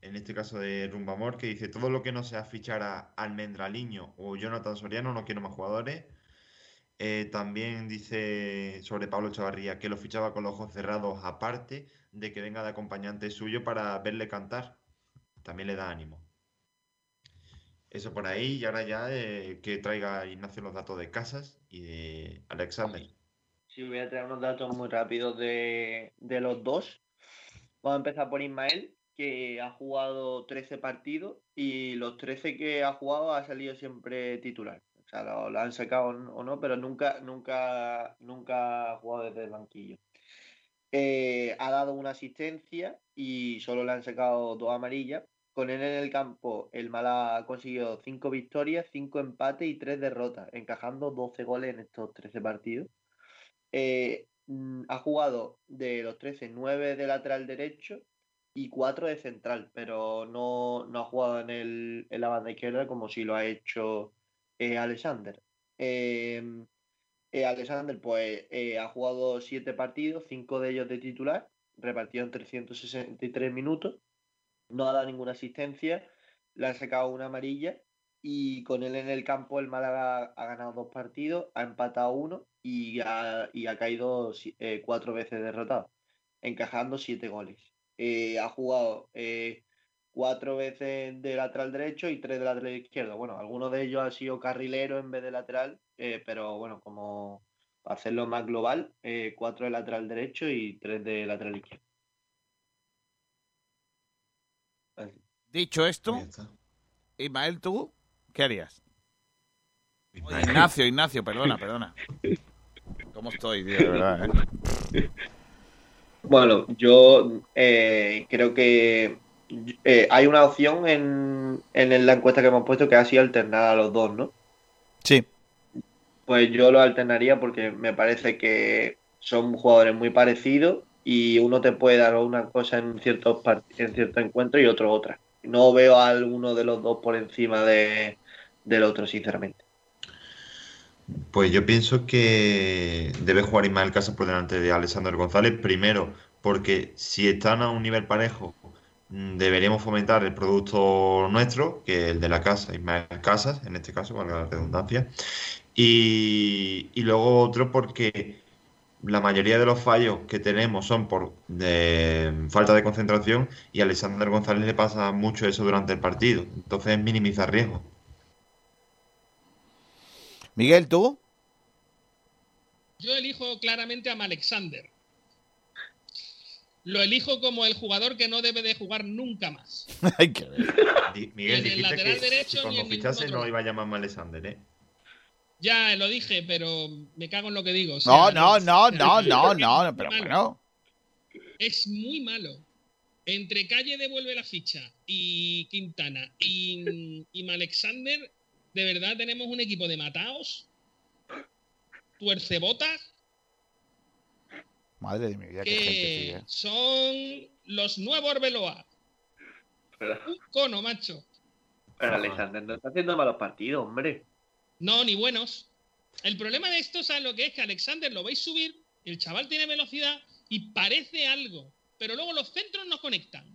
en este caso de Rumbamor, que dice, todo lo que no sea fichar a Almendraliño o Jonathan Soriano, no quiero más jugadores. Eh, también dice sobre Pablo Chavarría que lo fichaba con los ojos cerrados, aparte de que venga de acompañante suyo para verle cantar. También le da ánimo. Eso por ahí, y ahora ya eh, que traiga Ignacio los datos de Casas y de Alexander. Sí, voy a traer unos datos muy rápidos de, de los dos. Vamos a empezar por Ismael, que ha jugado 13 partidos y los 13 que ha jugado ha salido siempre titular. O sea, lo, han sacado o no, pero nunca, nunca, nunca ha jugado desde el banquillo. Eh, ha dado una asistencia y solo le han sacado dos amarillas. Con él en el campo, el Mala ha conseguido 5 victorias, 5 empates y 3 derrotas, encajando 12 goles en estos 13 partidos. Eh, mm, ha jugado de los 13, 9 de lateral derecho y 4 de central, pero no, no ha jugado en, el, en la banda izquierda como si lo ha hecho eh, Alexander. Eh, Alexander, pues ha jugado 7 partidos, 5 de ellos de titular, repartido en 363 minutos, no ha dado ninguna asistencia, le han sacado una amarilla y con él en el campo el Málaga ha ganado dos partidos, ha empatado uno y ha, ha caído eh, cuatro veces derrotado, encajando siete goles. Eh, ha jugado eh, cuatro veces de lateral derecho y tres de lateral izquierdo. Bueno, algunos de ellos han sido carrilero en vez de lateral, pero bueno, como para hacerlo más global, cuatro de lateral derecho y tres de lateral izquierdo. Así. Dicho esto. Ismael, ¿tú qué harías? Ignacio, Ignacio, perdona, *laughs* perdona. ¿Cómo estoy, tío? De verdad, ¿eh? Bueno, yo eh, creo que eh, hay una opción en, en la encuesta que hemos puesto que ha sido alternar a los dos, ¿no? Sí. Pues yo lo alternaría porque me parece que son jugadores muy parecidos y uno te puede dar una cosa en ciertos en ciertos encuentros y otro otra. No veo a alguno de los dos por encima de, del otro, sinceramente. Pues yo pienso que debe jugar Ismael Casas por delante de Alexander González. Primero, porque si están a un nivel parejo, mm, deberíamos fomentar el producto nuestro, que es el de la casa, Ismael Casas, en este caso, valga la redundancia. Y, y luego otro porque la mayoría de los fallos que tenemos son por de falta de concentración y a Alexander González le pasa mucho eso durante el partido. Entonces minimizar riesgos. Miguel, ¿tú? Yo elijo claramente a Alexander. Lo elijo como el jugador que no debe de jugar nunca más. *laughs* Hay que ver. Ni Miguel, en el lateral que derecho si ni cuando fichase otro. no iba a llamarme Alexander, ¿eh? Ya lo dije, pero me cago en lo que digo. o No, sea, no, no, no, no, no, muy pero malo. bueno. Es muy malo. Entre Calle devuelve la ficha y Quintana y, y Alexander, de verdad tenemos un equipo de mataos, tuercebotas, Madre de mi vida, qué gente que sigue. son los nuevos Arbeloa. Un cono, macho. pero Alexander no está haciendo malos partidos, hombre. No, ni buenos. El problema de esto, ¿sabes lo que es? Que Alexander lo veis subir, el chaval tiene velocidad y parece algo, pero luego los centros no conectan.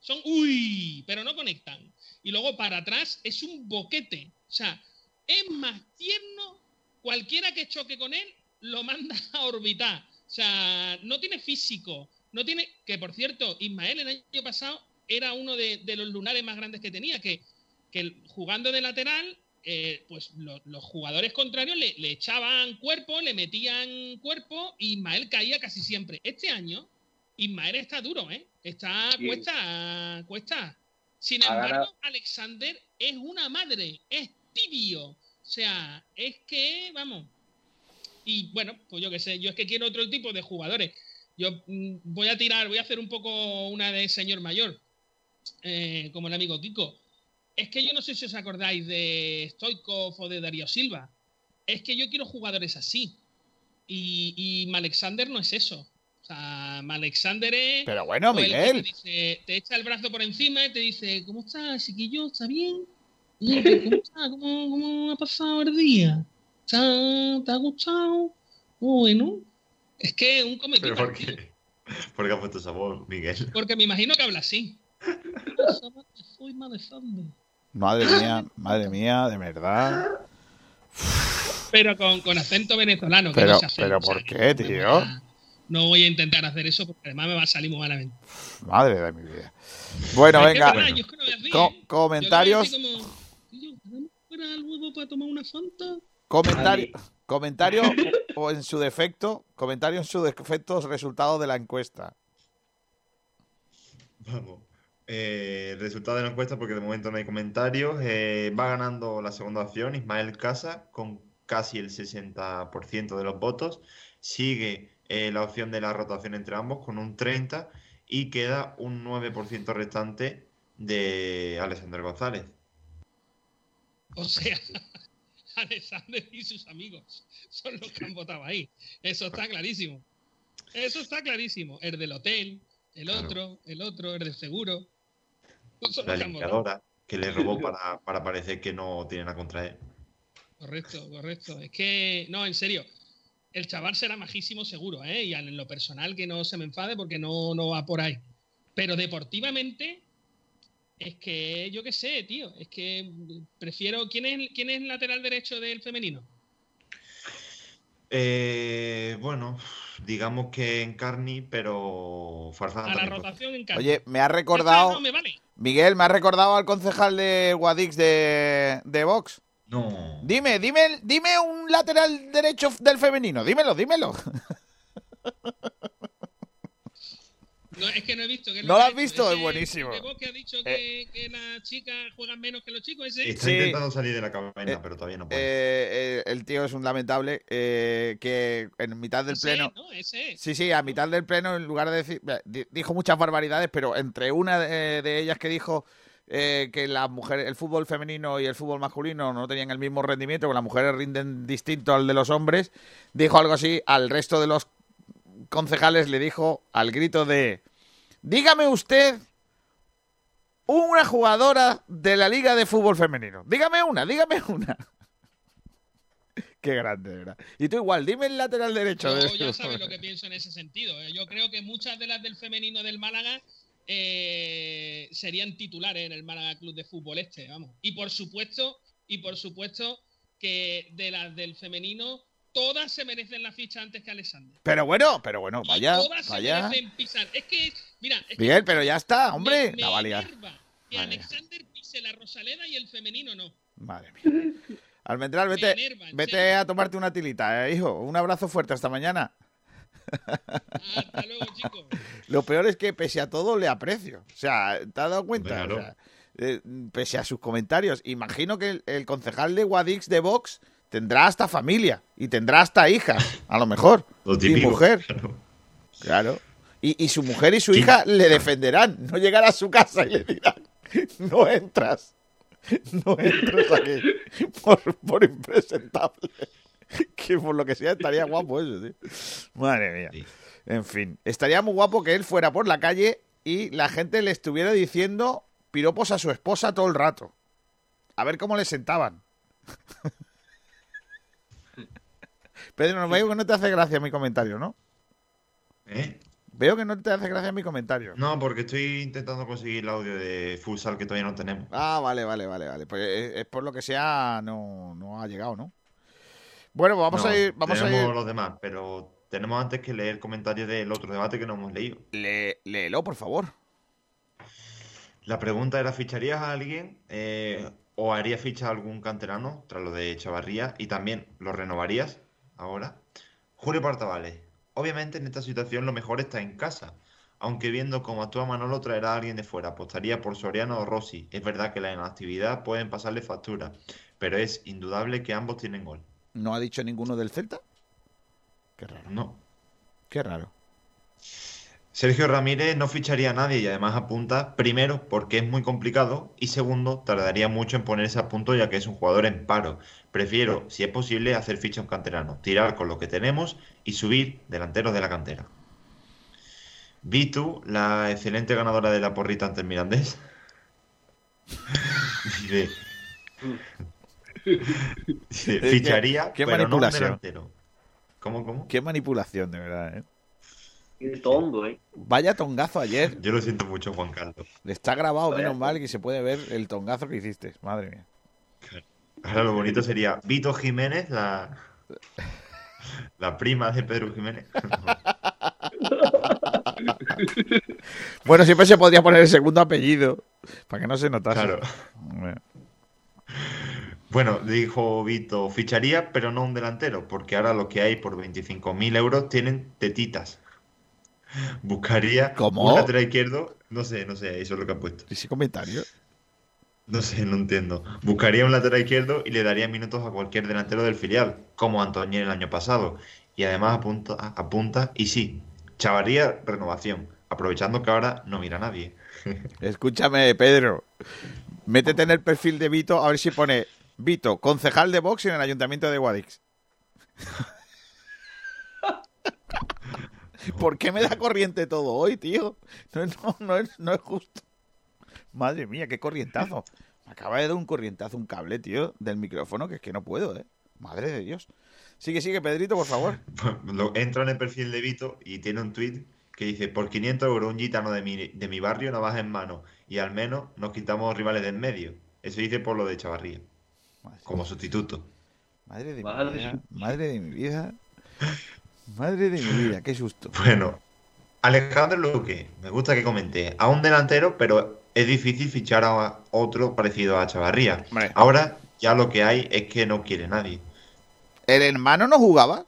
Son uy, pero no conectan. Y luego para atrás es un boquete. O sea, es más tierno. Cualquiera que choque con él lo manda *laughs* a orbitar. O sea, no tiene físico. No tiene. Que por cierto, Ismael el año pasado era uno de, los lunares más grandes que tenía. Que, que jugando de lateral eh, pues lo- los jugadores contrarios le, le echaban cuerpo, le metían cuerpo y Ismael caía casi siempre. Este año, Ismael está duro, ¿eh? Está, cuesta, cuesta. Sin Ha embargo, ganado. Alexander es una madre, es tibio. O sea, es que, vamos. Y bueno, pues yo qué sé, yo es que quiero otro tipo de jugadores. Yo mm, voy a tirar, voy a hacer un poco una de señor mayor, eh, como el amigo Kiko. Es que yo no sé si os acordáis de Stoikov o de Darío Silva. Es que yo quiero jugadores así. Y, y Alexander no es eso. O sea, Alexander es. Pero bueno, pues, Miguel. Te, dice- te echa el brazo por encima y te dice: ¿Cómo estás, chiquillo? ¿Está bien? *laughs* ¿Cómo está? ¿Cómo, cómo ha pasado el día? ¿Está- ¿Te ha gustado? Bueno. Es que un cometido. ¿Pero por qué? ¿Por qué ha puesto esa voz, Miguel? Porque me imagino que habla así. *laughs* Soy Alexander. Madre mía, madre mía, de verdad. Pero con, con acento venezolano. que Pero- no sé hacer, pero o sea, ¿por qué, tío? voy a- No voy a intentar hacer eso porque además me va a salir muy malamente. Madre de mi vida. Bueno, Es venga. verdad, yo es que no voy así, Co- comentarios, decir como, "Tío, ¿tenemos fuera luego para tomar una fanta? comentarios, comentarios *laughs* o, en su defecto, comentarios en su defecto, resultados de la encuesta. Vamos. Eh, el resultado de la encuesta, porque de momento no hay comentarios. eh, va ganando la segunda opción, Ismael Casa, con casi el 60% de los votos. Sigue eh, la opción de la rotación entre ambos, con un 30%, y queda un 9% restante de Alexander González. O sea, *laughs* Alexander y sus amigos son los que han votado ahí. Eso está clarísimo. Eso está clarísimo. El del hotel, el Claro. otro, el otro, el del seguro. La limpiadora, que le robó *laughs* para, para parecer que no tiene nada contra él. Correcto, correcto. Es que, no, en serio, el chaval será majísimo seguro, ¿eh? Y en lo personal que no se me enfade porque no, no va por ahí. Pero deportivamente, es que yo qué sé, tío. Es que prefiero. ¿Quién es, quién es el lateral derecho del femenino? Eh, bueno, digamos que en Carni, pero Farfán A la también. rotación en casa. Oye, me ha recordado, no me vale. Miguel, me ha recordado al concejal de Guadix de, de Vox. No. Dime, dime, dime un lateral derecho del femenino, dímelo, dímelo. *laughs* No, es que no he visto. que ¿No lo ha has visto? Ese Es buenísimo. que ha dicho que, que las chicas juegan menos que los chicos, ese. Está Sí. intentando salir de la cabina, Eh, pero todavía no puede. Eh, eh, el tío es un lamentable eh, que en mitad del Ese, pleno... ¿no? Ese. Sí, sí, a mitad del pleno, en lugar de decir, di- dijo muchas barbaridades, pero entre una de, de ellas que dijo eh, que las mujeres, el fútbol femenino y el fútbol masculino no tenían el mismo rendimiento, que las mujeres rinden distinto al de los hombres, dijo algo así, al resto de los concejales le dijo al grito de, dígame usted una jugadora de la liga de fútbol femenino, dígame una, dígame *laughs* una. Qué grande, de ¿verdad? Y tú igual, dime el lateral derecho. Yo de- ya sabes lo que pienso en ese sentido. ¿eh? Yo creo que muchas de las del femenino del Málaga eh, serían titulares en el Málaga Club de Fútbol este, vamos. Y por supuesto, y por supuesto que de las del femenino todas se merecen la ficha antes que Alexander. Pero bueno, pero bueno, Y vaya, todas se merecen pisar. Es que, mira, es que Miguel, pero ya está, hombre. me La va a liar. enerva que. Alexander pise la Rosaleda y el femenino no. Madre mía. Almendral, Me vete, enerva, en vete a tomarte una tilita, eh, hijo. Un abrazo fuerte hasta mañana. Hasta luego, *laughs* chicos. Lo peor es que pese a todo le aprecio. O sea, ¿te has dado cuenta? Claro. O sea, eh, pese a sus comentarios, imagino que el, el concejal de Guadix de Vox tendrá hasta familia y tendrá hasta hijas, a lo mejor. *laughs* Lo y mujer, Claro. claro. Y, y su mujer y su hija le defenderán. No llegará a su casa y le dirán, no entras. No entras aquí *laughs* por, por impresentable. Que por lo que sea estaría guapo eso, tío. Madre mía. Sí. En fin, estaría muy guapo que él fuera por la calle y la gente le estuviera diciendo piropos a su esposa todo el rato. A ver cómo le sentaban. *laughs* Pedro, no veo que no te hace gracia mi comentario, ¿no? ¿Eh? Veo que no te hace gracia mi comentario. No, porque estoy intentando conseguir el audio de Futsal que todavía no tenemos. Ah, vale, vale, vale, vale. Pues es, es por lo que sea, no, no ha llegado, ¿no? Bueno, pues vamos No, a ir, vamos a ir. los demás, pero tenemos antes que leer el comentario del otro debate que no hemos leído. Le- léelo, por favor. La pregunta era, ¿ficharías a alguien eh, o harías ficha a algún canterano tras lo de Chavarría? Y también, ¿lo renovarías ahora? Julio Partavales. Obviamente en esta situación lo mejor está en casa. Aunque viendo cómo actúa Manolo, traerá a alguien de fuera. Apostaría por Soriano o Rossi. Es verdad que la inactividad pueden pasarle factura, pero es indudable que ambos tienen gol. ¿No ha dicho ninguno del Celta? Qué raro, No. qué raro. Sergio Ramírez no ficharía a nadie y además apunta, primero, porque es muy complicado y segundo, tardaría mucho en ponerse a punto ya que es un jugador en paro. Prefiero, si es posible, hacer ficha a un canterano, tirar con lo que tenemos y subir delanteros de la cantera. Vitu, la excelente ganadora de la porrita ante el Mirandés, *laughs* dice, dice, ficharía, qué pero no un delantero. ¿Cómo, cómo? Qué manipulación, de verdad, ¿eh? Qué tongo, ¿eh? Vaya tongazo ayer. Yo lo siento mucho, Juan Carlos. Está grabado, Vaya. menos mal, que se puede ver el tongazo que hiciste. Madre mía. Ahora lo bonito sería Vito Jiménez, la, la prima de Pedro Jiménez. *laughs* Bueno, siempre se podría poner el segundo apellido. Para que no se notase. Claro. Bueno. Bueno, dijo Vito, ficharía, pero no un delantero, porque ahora lo que hay por 25.000 euros tienen tetitas. Buscaría ¿Cómo? un lateral izquierdo, no sé, no sé, eso es lo que ha puesto. Ese comentario. No sé, no entiendo. Buscaría un lateral izquierdo y le daría minutos a cualquier delantero del filial, como Antoñín el año pasado. Y además apunta, apunta y sí, Chavarría, renovación, aprovechando que ahora no mira a nadie. *laughs* Escúchame, Pedro. Métete en el perfil de Vito a ver si pone Vito, concejal de Vox en el ayuntamiento de Guadix. *laughs* *laughs* ¿Por qué me da corriente todo hoy, tío? No, no, no es, no es justo. Madre mía, qué corrientazo. Me acaba de dar un corrientazo, un cable, tío, del micrófono, que es que no puedo, ¿eh? Madre de Dios. Sigue, sigue, Pedrito, por favor. *laughs* Lo- Entro en el perfil de Vito y tiene un tweet que dice, por 500 euros un gitano de mi, de mi barrio navaja en mano y al menos nos quitamos rivales del medio. Eso dice por lo de Chavarría, Madre, como sustituto. madre de mi Madre vida. Madre de mi vida. Madre de mi vida, qué susto. *laughs* Bueno, Alejandro Luque, me gusta que comente, a un delantero, pero es difícil fichar a otro parecido a Chavarría. Ahora ya lo que hay es que no quiere nadie. ¿El hermano no jugaba?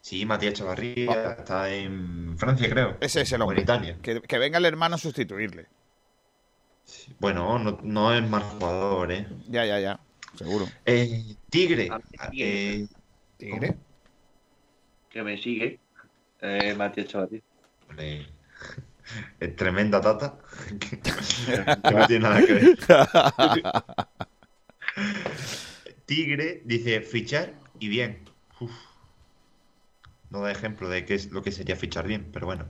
Sí, Matías Chavarría está en Francia, creo. Ese es el O en hombre. Italia. Que, que venga el hermano a sustituirle. Bueno, no, no es mal jugador, ¿eh? Ya, ya, ya. Seguro. Eh, Tigre. A mí Tigre. eh, ¿Tigre? Que me sigue. Eh, Matías *laughs* es tremenda tata. *laughs* que, ver. Tigre dice fichar y bien. No da ejemplo de qué es lo que sería fichar bien, pero bueno.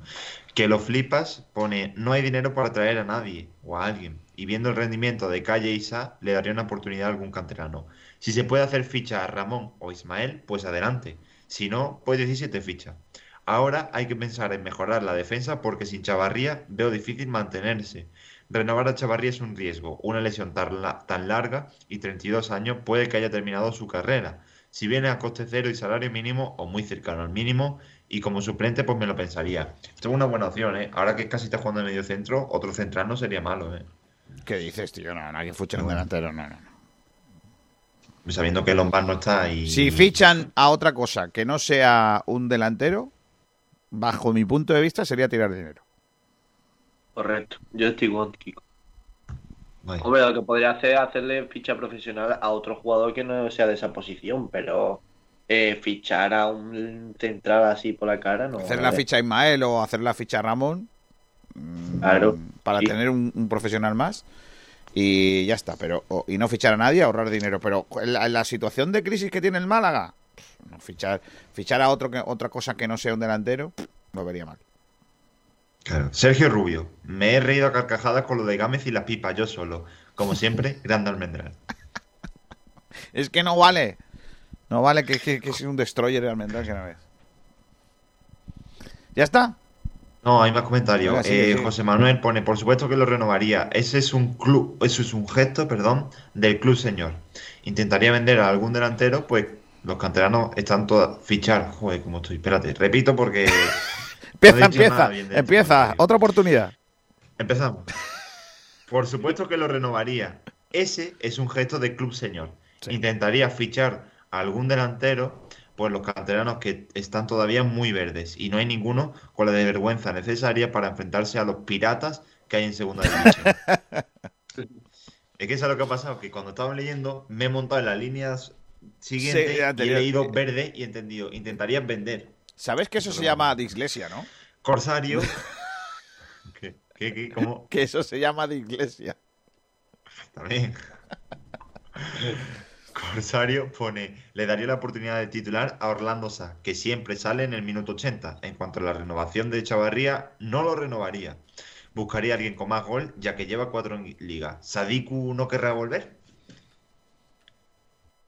Que lo flipas, pone no hay dinero para traer a nadie o a alguien. Y viendo el rendimiento de Calle Isa, le daría una oportunidad a algún canterano. Si se puede hacer ficha a Ramón o Ismael, pues adelante. Si no, pues 17 ficha. Ahora hay que pensar en mejorar la defensa porque sin Chavarría veo difícil mantenerse. Renovar a Chavarría es un riesgo. Una lesión tan, la- tan larga y 32 años puede que haya terminado su carrera. Si viene a coste cero y salario mínimo o muy cercano al mínimo y como suplente pues me lo pensaría. Esto es una buena opción, ¿eh? Ahora que casi está jugando en medio centro, otro central no sería malo, ¿eh? ¿Qué dices, tío? No, no hay que fuchar un delantero. No, no, no. Sabiendo que Lombard no está y... Si fichan a otra cosa que no sea un delantero, bajo mi punto de vista sería tirar dinero. Correcto. Yo estoy con Kiko. Vaya. Hombre, lo que podría hacer es hacerle ficha profesional a otro jugador que no sea de esa posición, pero eh, fichar a un central así por la cara no. Hacer la ficha a Ismael o hacer la ficha a Ramón. mm, Claro, Para sí. tener un, un profesional más. Y ya está. pero o- Y no fichar a nadie, ahorrar dinero. Pero en la, en la situación de crisis que tiene el Málaga, no, fichar, fichar a otro que, otra cosa que no sea un delantero, lo vería mal. Claro. Sergio Rubio. Me he reído a carcajadas con lo de Gámez y las pipas yo solo. Como siempre, *laughs* grande almendral. Es que no vale. No vale que, que, que es un destroyer realmente, que no ves. ¿Ya está? No, hay más comentarios. Venga, sigue, Eh, sigue. José Manuel pone, por supuesto que lo renovaría. Ese es un club, eso es un gesto, perdón, del club señor. Intentaría vender a algún delantero, pues los canteranos están todos fichar. Joder, cómo estoy. Espérate, repito porque *laughs* Empieza, No empieza, este empieza. Otra oportunidad. empezamos. Por supuesto que lo renovaría. Ese es un gesto del club señor. Sí. Intentaría fichar a algún delantero, pues los canteranos que están todavía muy verdes y no hay ninguno con la vergüenza necesaria para enfrentarse a los piratas que hay en segunda división. *laughs* es que eso es lo que ha pasado, que cuando estaba leyendo me he montado en las líneas siguientes Sí, y he leído verde y he entendido. Intentaría vender. ¿Sabes que eso se llama Diglesia, no? Corsario. *laughs* ¿Qué? ¿Qué? ¿Qué? ¿Cómo? Que eso se llama Diglesia. También. *laughs* Corsario pone, le daría la oportunidad de titular a Orlando Sá, que siempre sale en el minuto 80. En cuanto a la renovación de Chavarría, no lo renovaría. Buscaría a alguien con más gol, ya que lleva cuatro en liga. ¿Sadiku no querrá volver?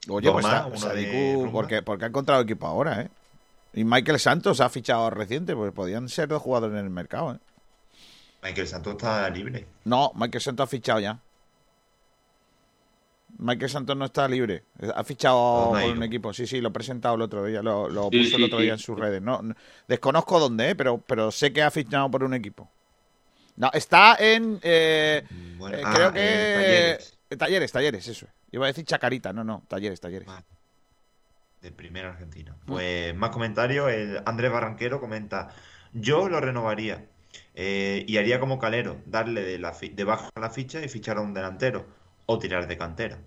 Oye, pues más, Sadiku, porque, porque ha encontrado equipo ahora, ¿eh? Y Michael Santos ha fichado reciente, pues podían ser dos jugadores en el mercado, ¿eh? Michael Santos está libre. No, Michael Santos ha fichado ya. Michael Santos no está libre. Ha fichado ¿Dónde ha por un equipo. Sí, sí, lo he presentado el otro día. Lo, lo Sí, puso el otro sí. día en sus redes. No, no- desconozco dónde, ¿eh? pero, pero sé que ha fichado por un equipo. No, está en. eh, Bueno, eh, ah, creo que. Talleres. eh, talleres, talleres, eso. Iba a decir Chacarita. No, no, talleres, talleres. Ah, De primera Argentina. Pues más comentarios. El Andrés Barranquero comenta: Yo lo renovaría eh, y haría como Calero, darle de, la de baja la ficha y fichar a un delantero o tirar de cantera.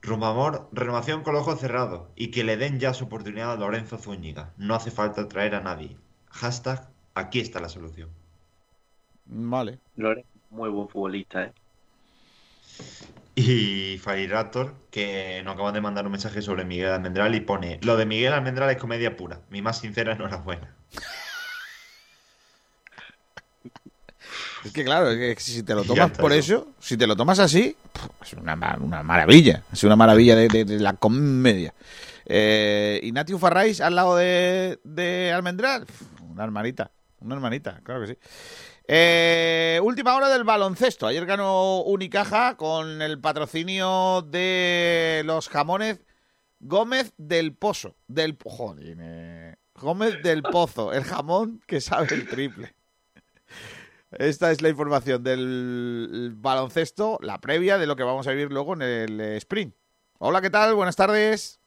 Rumamor, renovación con los ojos cerrados y que le den ya su oportunidad a Lorenzo Zúñiga. No hace falta traer a nadie. Hashtag, aquí está la solución. Vale. Lore, muy buen futbolista, ¿eh? Y Fairaptor, que nos acaban de mandar un mensaje sobre Miguel Almendral y pone: Lo de Miguel Almendral es comedia pura. Mi más sincera enhorabuena. *laughs* Es que claro, es que si te lo tomas por eso, si te lo tomas así, es una, ma- una maravilla. Es una maravilla de, de- de la comedia. Eh, y Farrais al lado de, de Almendral, una hermanita, una hermanita, claro que sí. Eh, última hora del baloncesto. Ayer ganó Unicaja con el patrocinio de los jamones Gómez del Pozo. Del, joder, eh, Gómez del Pozo, el jamón que sabe el triple. Esta es la información del baloncesto, la previa de lo que vamos a vivir luego en el eh, sprint. Hola, ¿qué tal? Buenas tardes.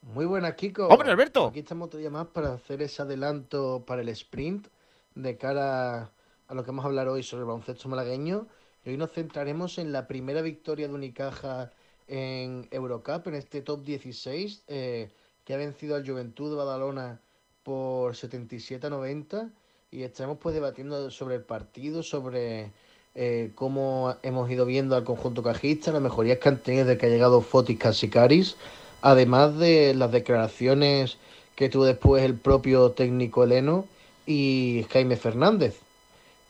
Muy buenas, Kiko. ¡Hombre, Alberto! Aquí estamos otro día más para hacer ese adelanto para el sprint de cara a lo que vamos a hablar hoy sobre el baloncesto malagueño. Y hoy nos centraremos en la primera victoria de Unicaja en Eurocup, en este top 16, eh, que ha vencido al Juventud de Badalona por 77 a 90. Y estaremos pues debatiendo sobre el partido, sobre eh, cómo hemos ido viendo al conjunto cajista, las mejorías que han tenido desde que ha llegado Fotis Casicaris, además de las declaraciones que tuvo después el propio técnico Heleno y Jaime Fernández.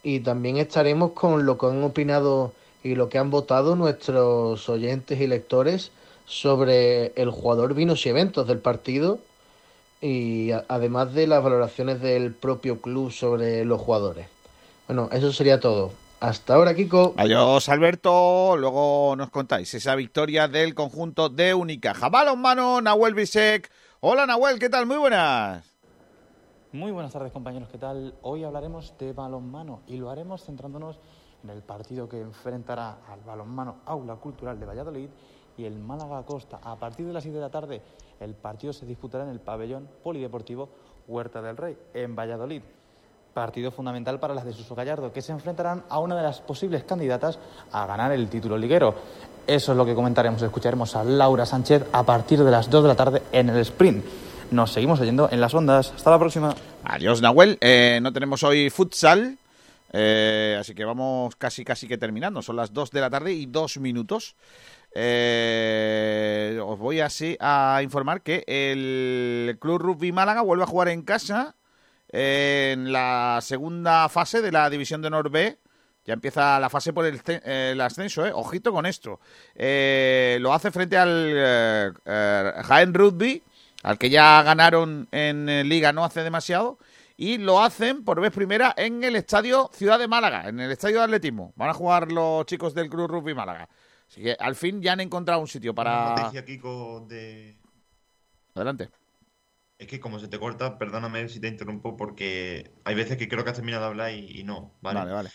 Y también estaremos con lo que han opinado y lo que han votado nuestros oyentes y lectores sobre el jugador vinos y eventos del partido y además de las valoraciones del propio club sobre los jugadores. Bueno, eso sería todo. Hasta ahora, Kiko. Adiós, Alberto. Luego nos contáis esa victoria del conjunto de Unicaja. Balonmano, Nahuel Bisek. Hola, Nahuel, ¿qué tal? Muy buenas. Muy buenas tardes compañeros, ¿qué tal? Hoy hablaremos de balonmano y lo haremos centrándonos en el partido que enfrentará al balonmano Aula Cultural de Valladolid y el Málaga Costa. A partir de las 7 de la tarde, el partido se disputará en el pabellón polideportivo Huerta del Rey, en Valladolid. Partido fundamental para las de Suso Gallardo, que se enfrentarán a una de las posibles candidatas a ganar el título liguero. Eso es lo que comentaremos. Escucharemos a Laura Sánchez a partir de las 2 de la tarde en el sprint. Nos seguimos oyendo en las ondas. Hasta la próxima. Adiós, Nahuel. Eh, no tenemos hoy futsal, eh, así que vamos casi, casi que terminando. Son las 2 de la tarde y dos minutos. Eh, os voy así a informar que el Club Rugby Málaga vuelve a jugar en casa en la segunda fase de la División de Honor B. Ya empieza la fase por el, ce- el ascenso, ¿eh? Ojito con esto. Eh, lo hace frente al eh, eh, Jaén Rugby, al que ya ganaron en eh, Liga no hace demasiado. Y lo hacen por vez primera en el Estadio Ciudad de Málaga, en el Estadio de Atletismo. Van a jugar los chicos del Club Rugby Málaga. Así que al fin ya han encontrado un sitio para... noticia, Kiko, de... Adelante. Es que como se te corta, perdóname si te interrumpo, porque hay veces que creo que has terminado de hablar y, y no, ¿vale? Vale, vale.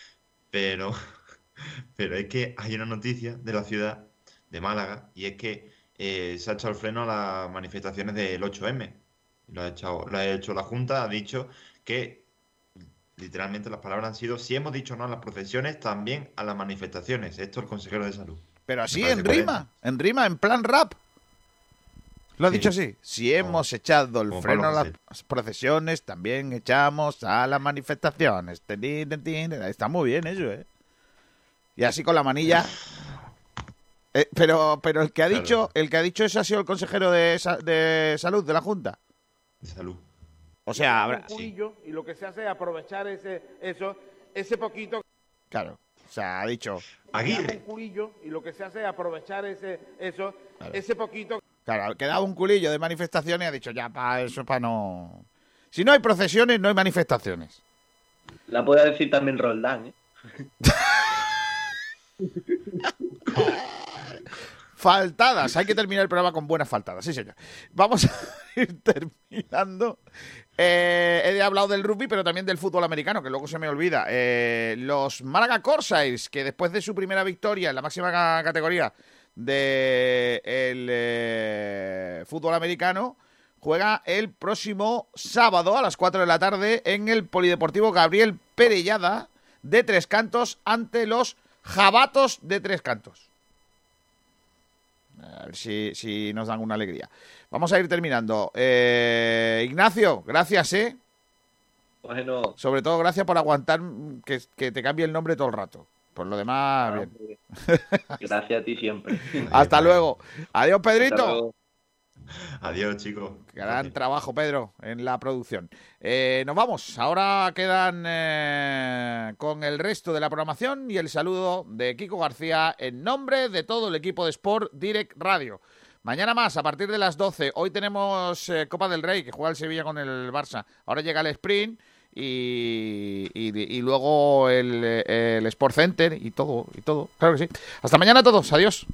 Pero, *laughs* pero es que hay una noticia de la ciudad de Málaga y es que eh, se ha echado el freno a las manifestaciones del 8M. Lo ha, echado, lo ha hecho la Junta, ha dicho que literalmente las palabras han sido si hemos dicho no a las procesiones, también a las manifestaciones. Esto el consejero de salud. Pero así, en rima, en rima, en plan rap. Lo ha Sí. dicho así. Si hemos echado el como freno a las procesiones, también echamos a las manifestaciones. Está muy bien eso, ¿eh? Y así con la manilla. *sighs* Eh, pero, pero el que ha Claro. dicho, el que ha dicho eso ha sido el consejero de, de salud de la Junta. De salud. O sea, habrá, Sí. y lo que se hace es aprovechar ese eso ese poquito claro. O sea, ha dicho, Aguirre. un culillo y lo que se hace es aprovechar ese eso Claro. ese poquito claro, quedaba un culillo de manifestaciones y ha dicho, ya, para eso, para no. Si no hay procesiones, no hay manifestaciones. La puede decir también Roldán, ¿eh? *laughs* Faltadas. Hay que terminar el programa con buenas faltadas. Sí, señor. Vamos a *laughs* ir terminando. Eh, he hablado del rugby, pero también del fútbol americano, que luego se me olvida. Eh, los Málaga Corsairs, que después de su primera victoria en la máxima ca- categoría del fútbol americano, juega el próximo sábado a las 4 de la tarde en el Polideportivo Gabriel Perellada de Tres Cantos ante los Jabatos de Tres Cantos. A ver si, si nos dan una alegría. Vamos a ir terminando. Eh, Ignacio, gracias, ¿eh? Bueno, Sobre todo gracias por aguantar que, que te cambie el nombre todo el rato. Por lo demás, bien. gracias a ti siempre. *laughs* Hasta luego. Adiós, Hasta Pedrito. luego. *laughs* Adiós, chicos. Gran trabajo, Pedro, en la producción. Eh, nos vamos. Ahora quedan eh, con el resto de la programación y el saludo de Kiko García en nombre de todo el equipo de Sport Direct Radio. Mañana más, a partir de las 12. Hoy tenemos eh, Copa del Rey, que juega el Sevilla con el Barça. Ahora llega el sprint y, y- y luego el, el Sport Center y todo, y todo. Claro que sí. Hasta mañana a todos. Adiós.